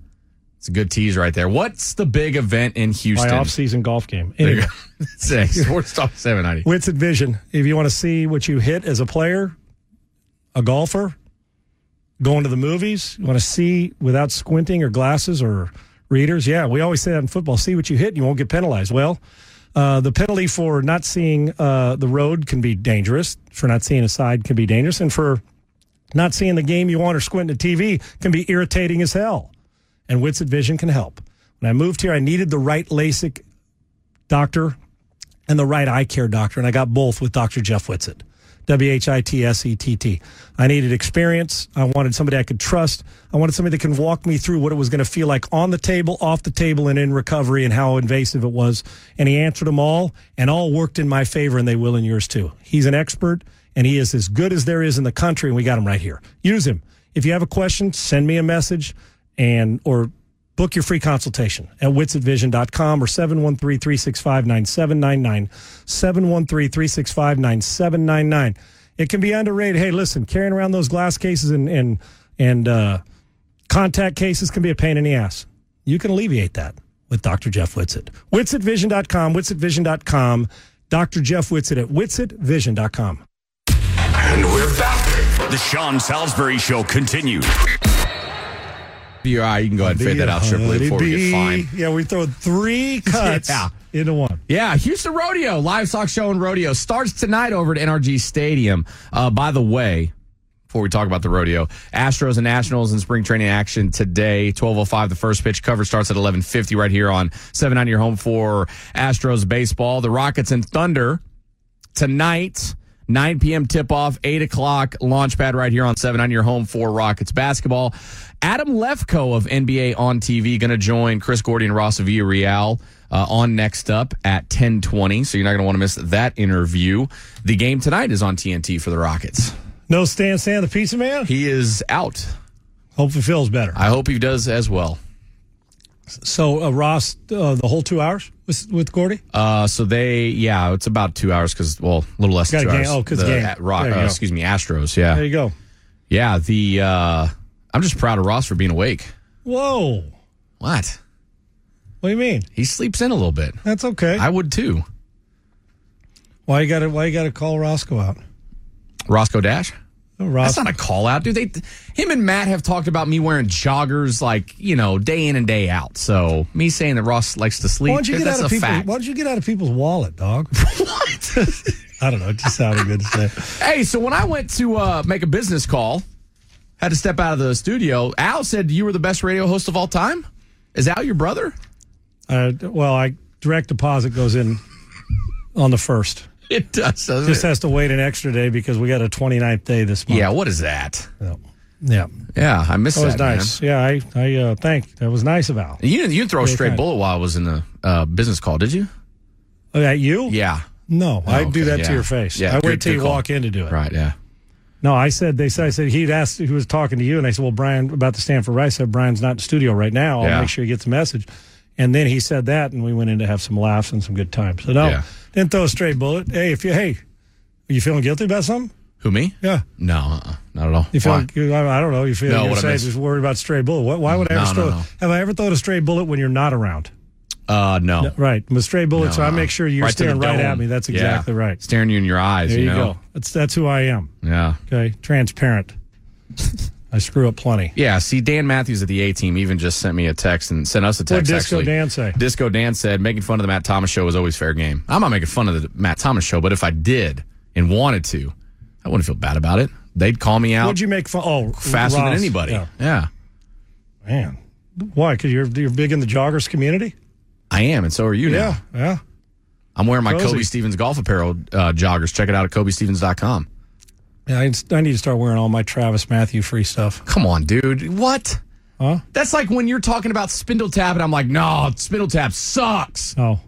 It's a good tease right there. What's the big event in My Houston? off-season golf game. Anyway. (laughs) Six. (laughs) Sports Talk 790. Whitsett Vision. If you want to see what you hit as a player, a golfer, going to the movies, you want to see without squinting or glasses or readers. Yeah, we always say that in football. See what you hit, and you won't get penalized. Well, uh, the penalty for not seeing uh, the road can be dangerous. For not seeing a side can be dangerous, and for not seeing the game you want or squinting at TV can be irritating as hell. And Whitsett Vision can help. When I moved here, I needed the right LASIK doctor and the right eye care doctor, and I got both with Dr. Jeff Whitsett. W H I T S E T T. I needed experience. I wanted somebody I could trust. I wanted somebody that can walk me through what it was going to feel like on the table, off the table, and in recovery and how invasive it was. And he answered them all, and all worked in my favor, and they will in yours too. He's an expert, and he is as good as there is in the country, and we got him right here. Use him. If you have a question, send me a message and or Book your free consultation at whitsettvision.com or 713-365-9799. 713-365-9799. It can be underrated. Hey, listen, carrying around those glass cases and and, and uh, contact cases can be a pain in the ass. You can alleviate that. with Dr. Jeff Whitsett. WhitsettVision.com, WhitsettVision.com, Dr. Jeff Whitsett at WhitsettVision.com. And we're back. The Sean Salisbury Show continues. You, uh, you can go ahead and fade that out, Tripoli, before we get fined. Yeah, we throw three (laughs) cuts Yeah. into one. Yeah, Houston Rodeo, livestock show and rodeo starts tonight over at NRG Stadium. Uh, by the way, before we talk about the rodeo, Astros and Nationals in spring training action today. Twelve oh five. The first pitch cover starts at eleven fifty right here on seven on your home for Astros baseball. The Rockets and Thunder tonight. 9 p.m. tip off, 8 o'clock launch pad right here on 7 on your home for Rockets basketball. Adam Lefkoe of NBA on TV going to join Chris Gordy and Ross Villarreal uh, on next up at 1020. So you're not going to want to miss that interview. The game tonight is on TNT for the Rockets. No Stan Stan, the pizza man? He is out. Hopefully feels better. I hope he does as well. So uh, Ross, uh, the whole two hours with, with Gordy? Uh, so they, yeah, it's about two hours because, well, a little less than two hours. Oh, 'cause The game. Rock, uh, excuse me, Astros. Yeah, There you go. yeah. The uh, I'm just proud of Ross for being awake. Whoa. What? What do you mean? He sleeps in a little bit. That's okay. I would too. Why you got to Why you got to call Roscoe out? Roscoe Dash. Oh, Ros- That's not a call out, dude. They, him and Matt have talked about me wearing joggers like you know day in and day out. So me saying that Ross likes to sleep, why don't you get that's out of a people? fact. Why don't you get out of people's wallet, dog? (laughs) what? (laughs) I don't know. It just sounded good to say. Hey, so when I went to uh, make a business call, had to step out of the studio. Al said you were the best radio host of all time. Is Al your brother? Uh, well, I direct deposit goes in on the first. (laughs) It does. Doesn't Just it? has to wait an extra day because we got a 29th day this month. Yeah. What is that? Yeah. Yeah, I missed That was that. nice. Yeah, I I uh, thank. That was nice of Al. You didn't, you didn't throw a straight kind. bullet while I was in the uh, business call, did you? Oh, that you? Yeah. No, Oh, I do that yeah. to your face. Yeah, I wait till you call. walk in to do it. Right. Yeah. No, I said they said I said he'd asked he was talking to you, and I said, "Well, Brian about the Stanford Rice." I said Brian's not in the studio right now. I'll Yeah. make sure he gets the message. And then he said that, and we went in to have some laughs and some good times. So no, Yeah. didn't throw a straight bullet. Hey, if you hey, are you feeling guilty about something? Who me? Yeah. No, uh-uh, not at all. You feel? Why? you- I don't know. You feel? No, you're saying just worried about straight bullet. Why, why would I ever No, no, throw? no. Have I ever thrown a straight bullet when you're not around? Uh, no. No, right, I'm a stray bullet, No, so I make sure you're Right staring right at me. That's Yeah. exactly right. Staring you in your eyes. There you, know? go. That's that's who I am. Yeah. Okay, transparent. (laughs) I screw up plenty. Yeah, see, Dan Matthews at the A team even just sent me a text and sent us a What text. Disco actually. Dan say? Disco Dan said making fun of the Matt Thomas show is always fair game. I'm not making fun of the Matt Thomas show, but if I did and wanted to, I wouldn't feel bad about it. They'd call me out What'd you make fun? Oh, faster than anybody. Yeah. Yeah. Man, why? Because you're you're big in the joggers community. I am, and so are you now. Yeah, yeah. I'm wearing my Cozy. Coby Stevens golf apparel uh, joggers. Check it out at CobyStevens.com. Yeah, I, I need to start wearing all my Travis Mathew free stuff. Come on, dude. What? Huh? That's like when you're talking about Spindletap, and I'm like, no, Spindletap sucks. Oh,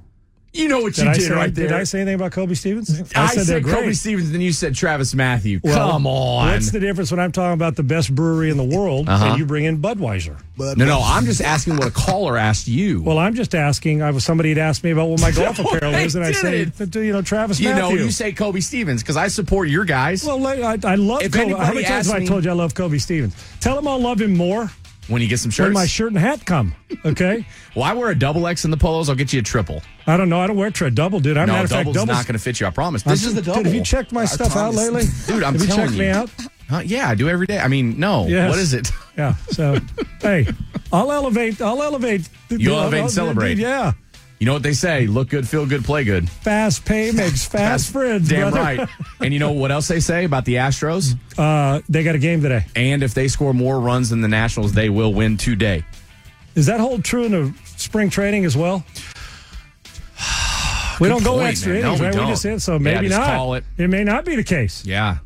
You know what did you I did say? right there. Did I say anything about Coby Stevens? I, they're said. Coby Stevens, then you said Travis Mathew. Well, Come on. What's the difference when I'm talking about the best brewery in the world Uh-huh. and you bring in Budweiser? no, no, I'm just asking what a caller asked you. Well, I'm just asking. I was somebody had asked me about what my (laughs) golf apparel I is, and I say, didn't. you know, Travis you know, Mathew. you say Coby Stevens because I support your guys. well, I, I love If Kobe. How many times asks have I told you I love Kobe Stevens? Tell him I'll love him more when you get some when shirts. my shirt and hat come. Okay. (laughs) well, I wear a double X in the polos. I'll get you a triple. I don't know. I don't wear a double, dude. I'm no, of fact, double's doubles. not going to fit you. I promise. I'm- This is the double. Dude, have you checked my I stuff out lately? dude? I'm have you telling checked you. me out? Huh? yeah, I do every day. I mean, no. Yes. What is it? Yeah. So, hey, I'll elevate. I'll elevate. You I'll- elevate and I'll- celebrate. dude, yeah. You know what they say? Look good, feel good, play good. Fast pay makes (laughs) fast friends. Damn brother. right. And you know what else they say about the Astros? Uh, they got a game today. And if they score more runs than the Nationals, they will win today. Does that hold true in the spring training as well? (sighs) we don't go extra man. No, innings, we right? We don't. just hit, so. Yeah, Maybe just not. call it. may not be the case. Yeah.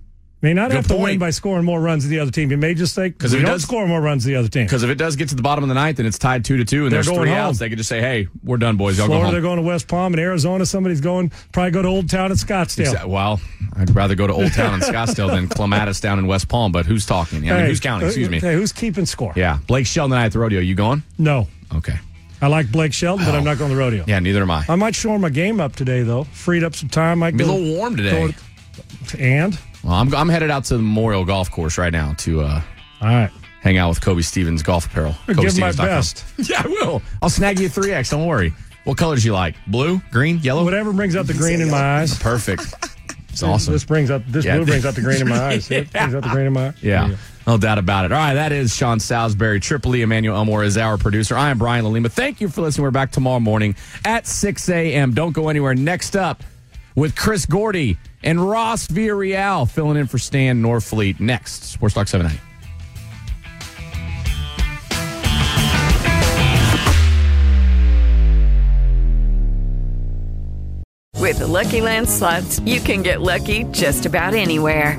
May not Good have to win by scoring more runs than the other team. You may just say because if it don't does- score more runs than the other team. Because if it does get to the bottom of the ninth and it's tied two to two and They're there's three home. outs, they could just say, "Hey, we're done, boys. Y'all Florida, go they're going to West Palm, and Arizona, somebody's going probably go to Old Town at Scottsdale. Well, I'd rather go to Old Town in Scottsdale than Clematis down in West Palm. But who's talking? I mean, Hey, who's counting? Excuse me. Hey, who's keeping score? Yeah, Blake Shelton and I at the rodeo. You going? No, Okay. I like Blake Shelton, but I'm oh. not going to the rodeo. Yeah, neither am I. I might shore my game up today, though. Freed up some time. Might Be a little warm today. and Well, I'm I'm headed out to the Memorial Golf Course right now to uh, all right, hang out with Coby Stevens golf apparel. Give my CobyStevens.com. best. (laughs) Yeah, I will. I'll snag you a 3X. Don't worry. What colors you like? Blue, green, yellow? Whatever brings out the green in my (laughs) eyes. Perfect. It's awesome. This brings out this Yeah. blue brings out the green in my (laughs) eyes. See, It brings out the green in my eyes. There Yeah, no doubt about it. All right, that is Sean Salisbury. Triple E Emmanuel Elmore is our producer. I am Brian Lalima. Thank you for listening. We're back tomorrow morning at 6 a.m. Don't go anywhere. Next up with Chris Gordy and Ross Villarreal filling in for Stan Norfleet. Next, Sports Talk 790. With the Lucky Land slots, you can get lucky just about anywhere.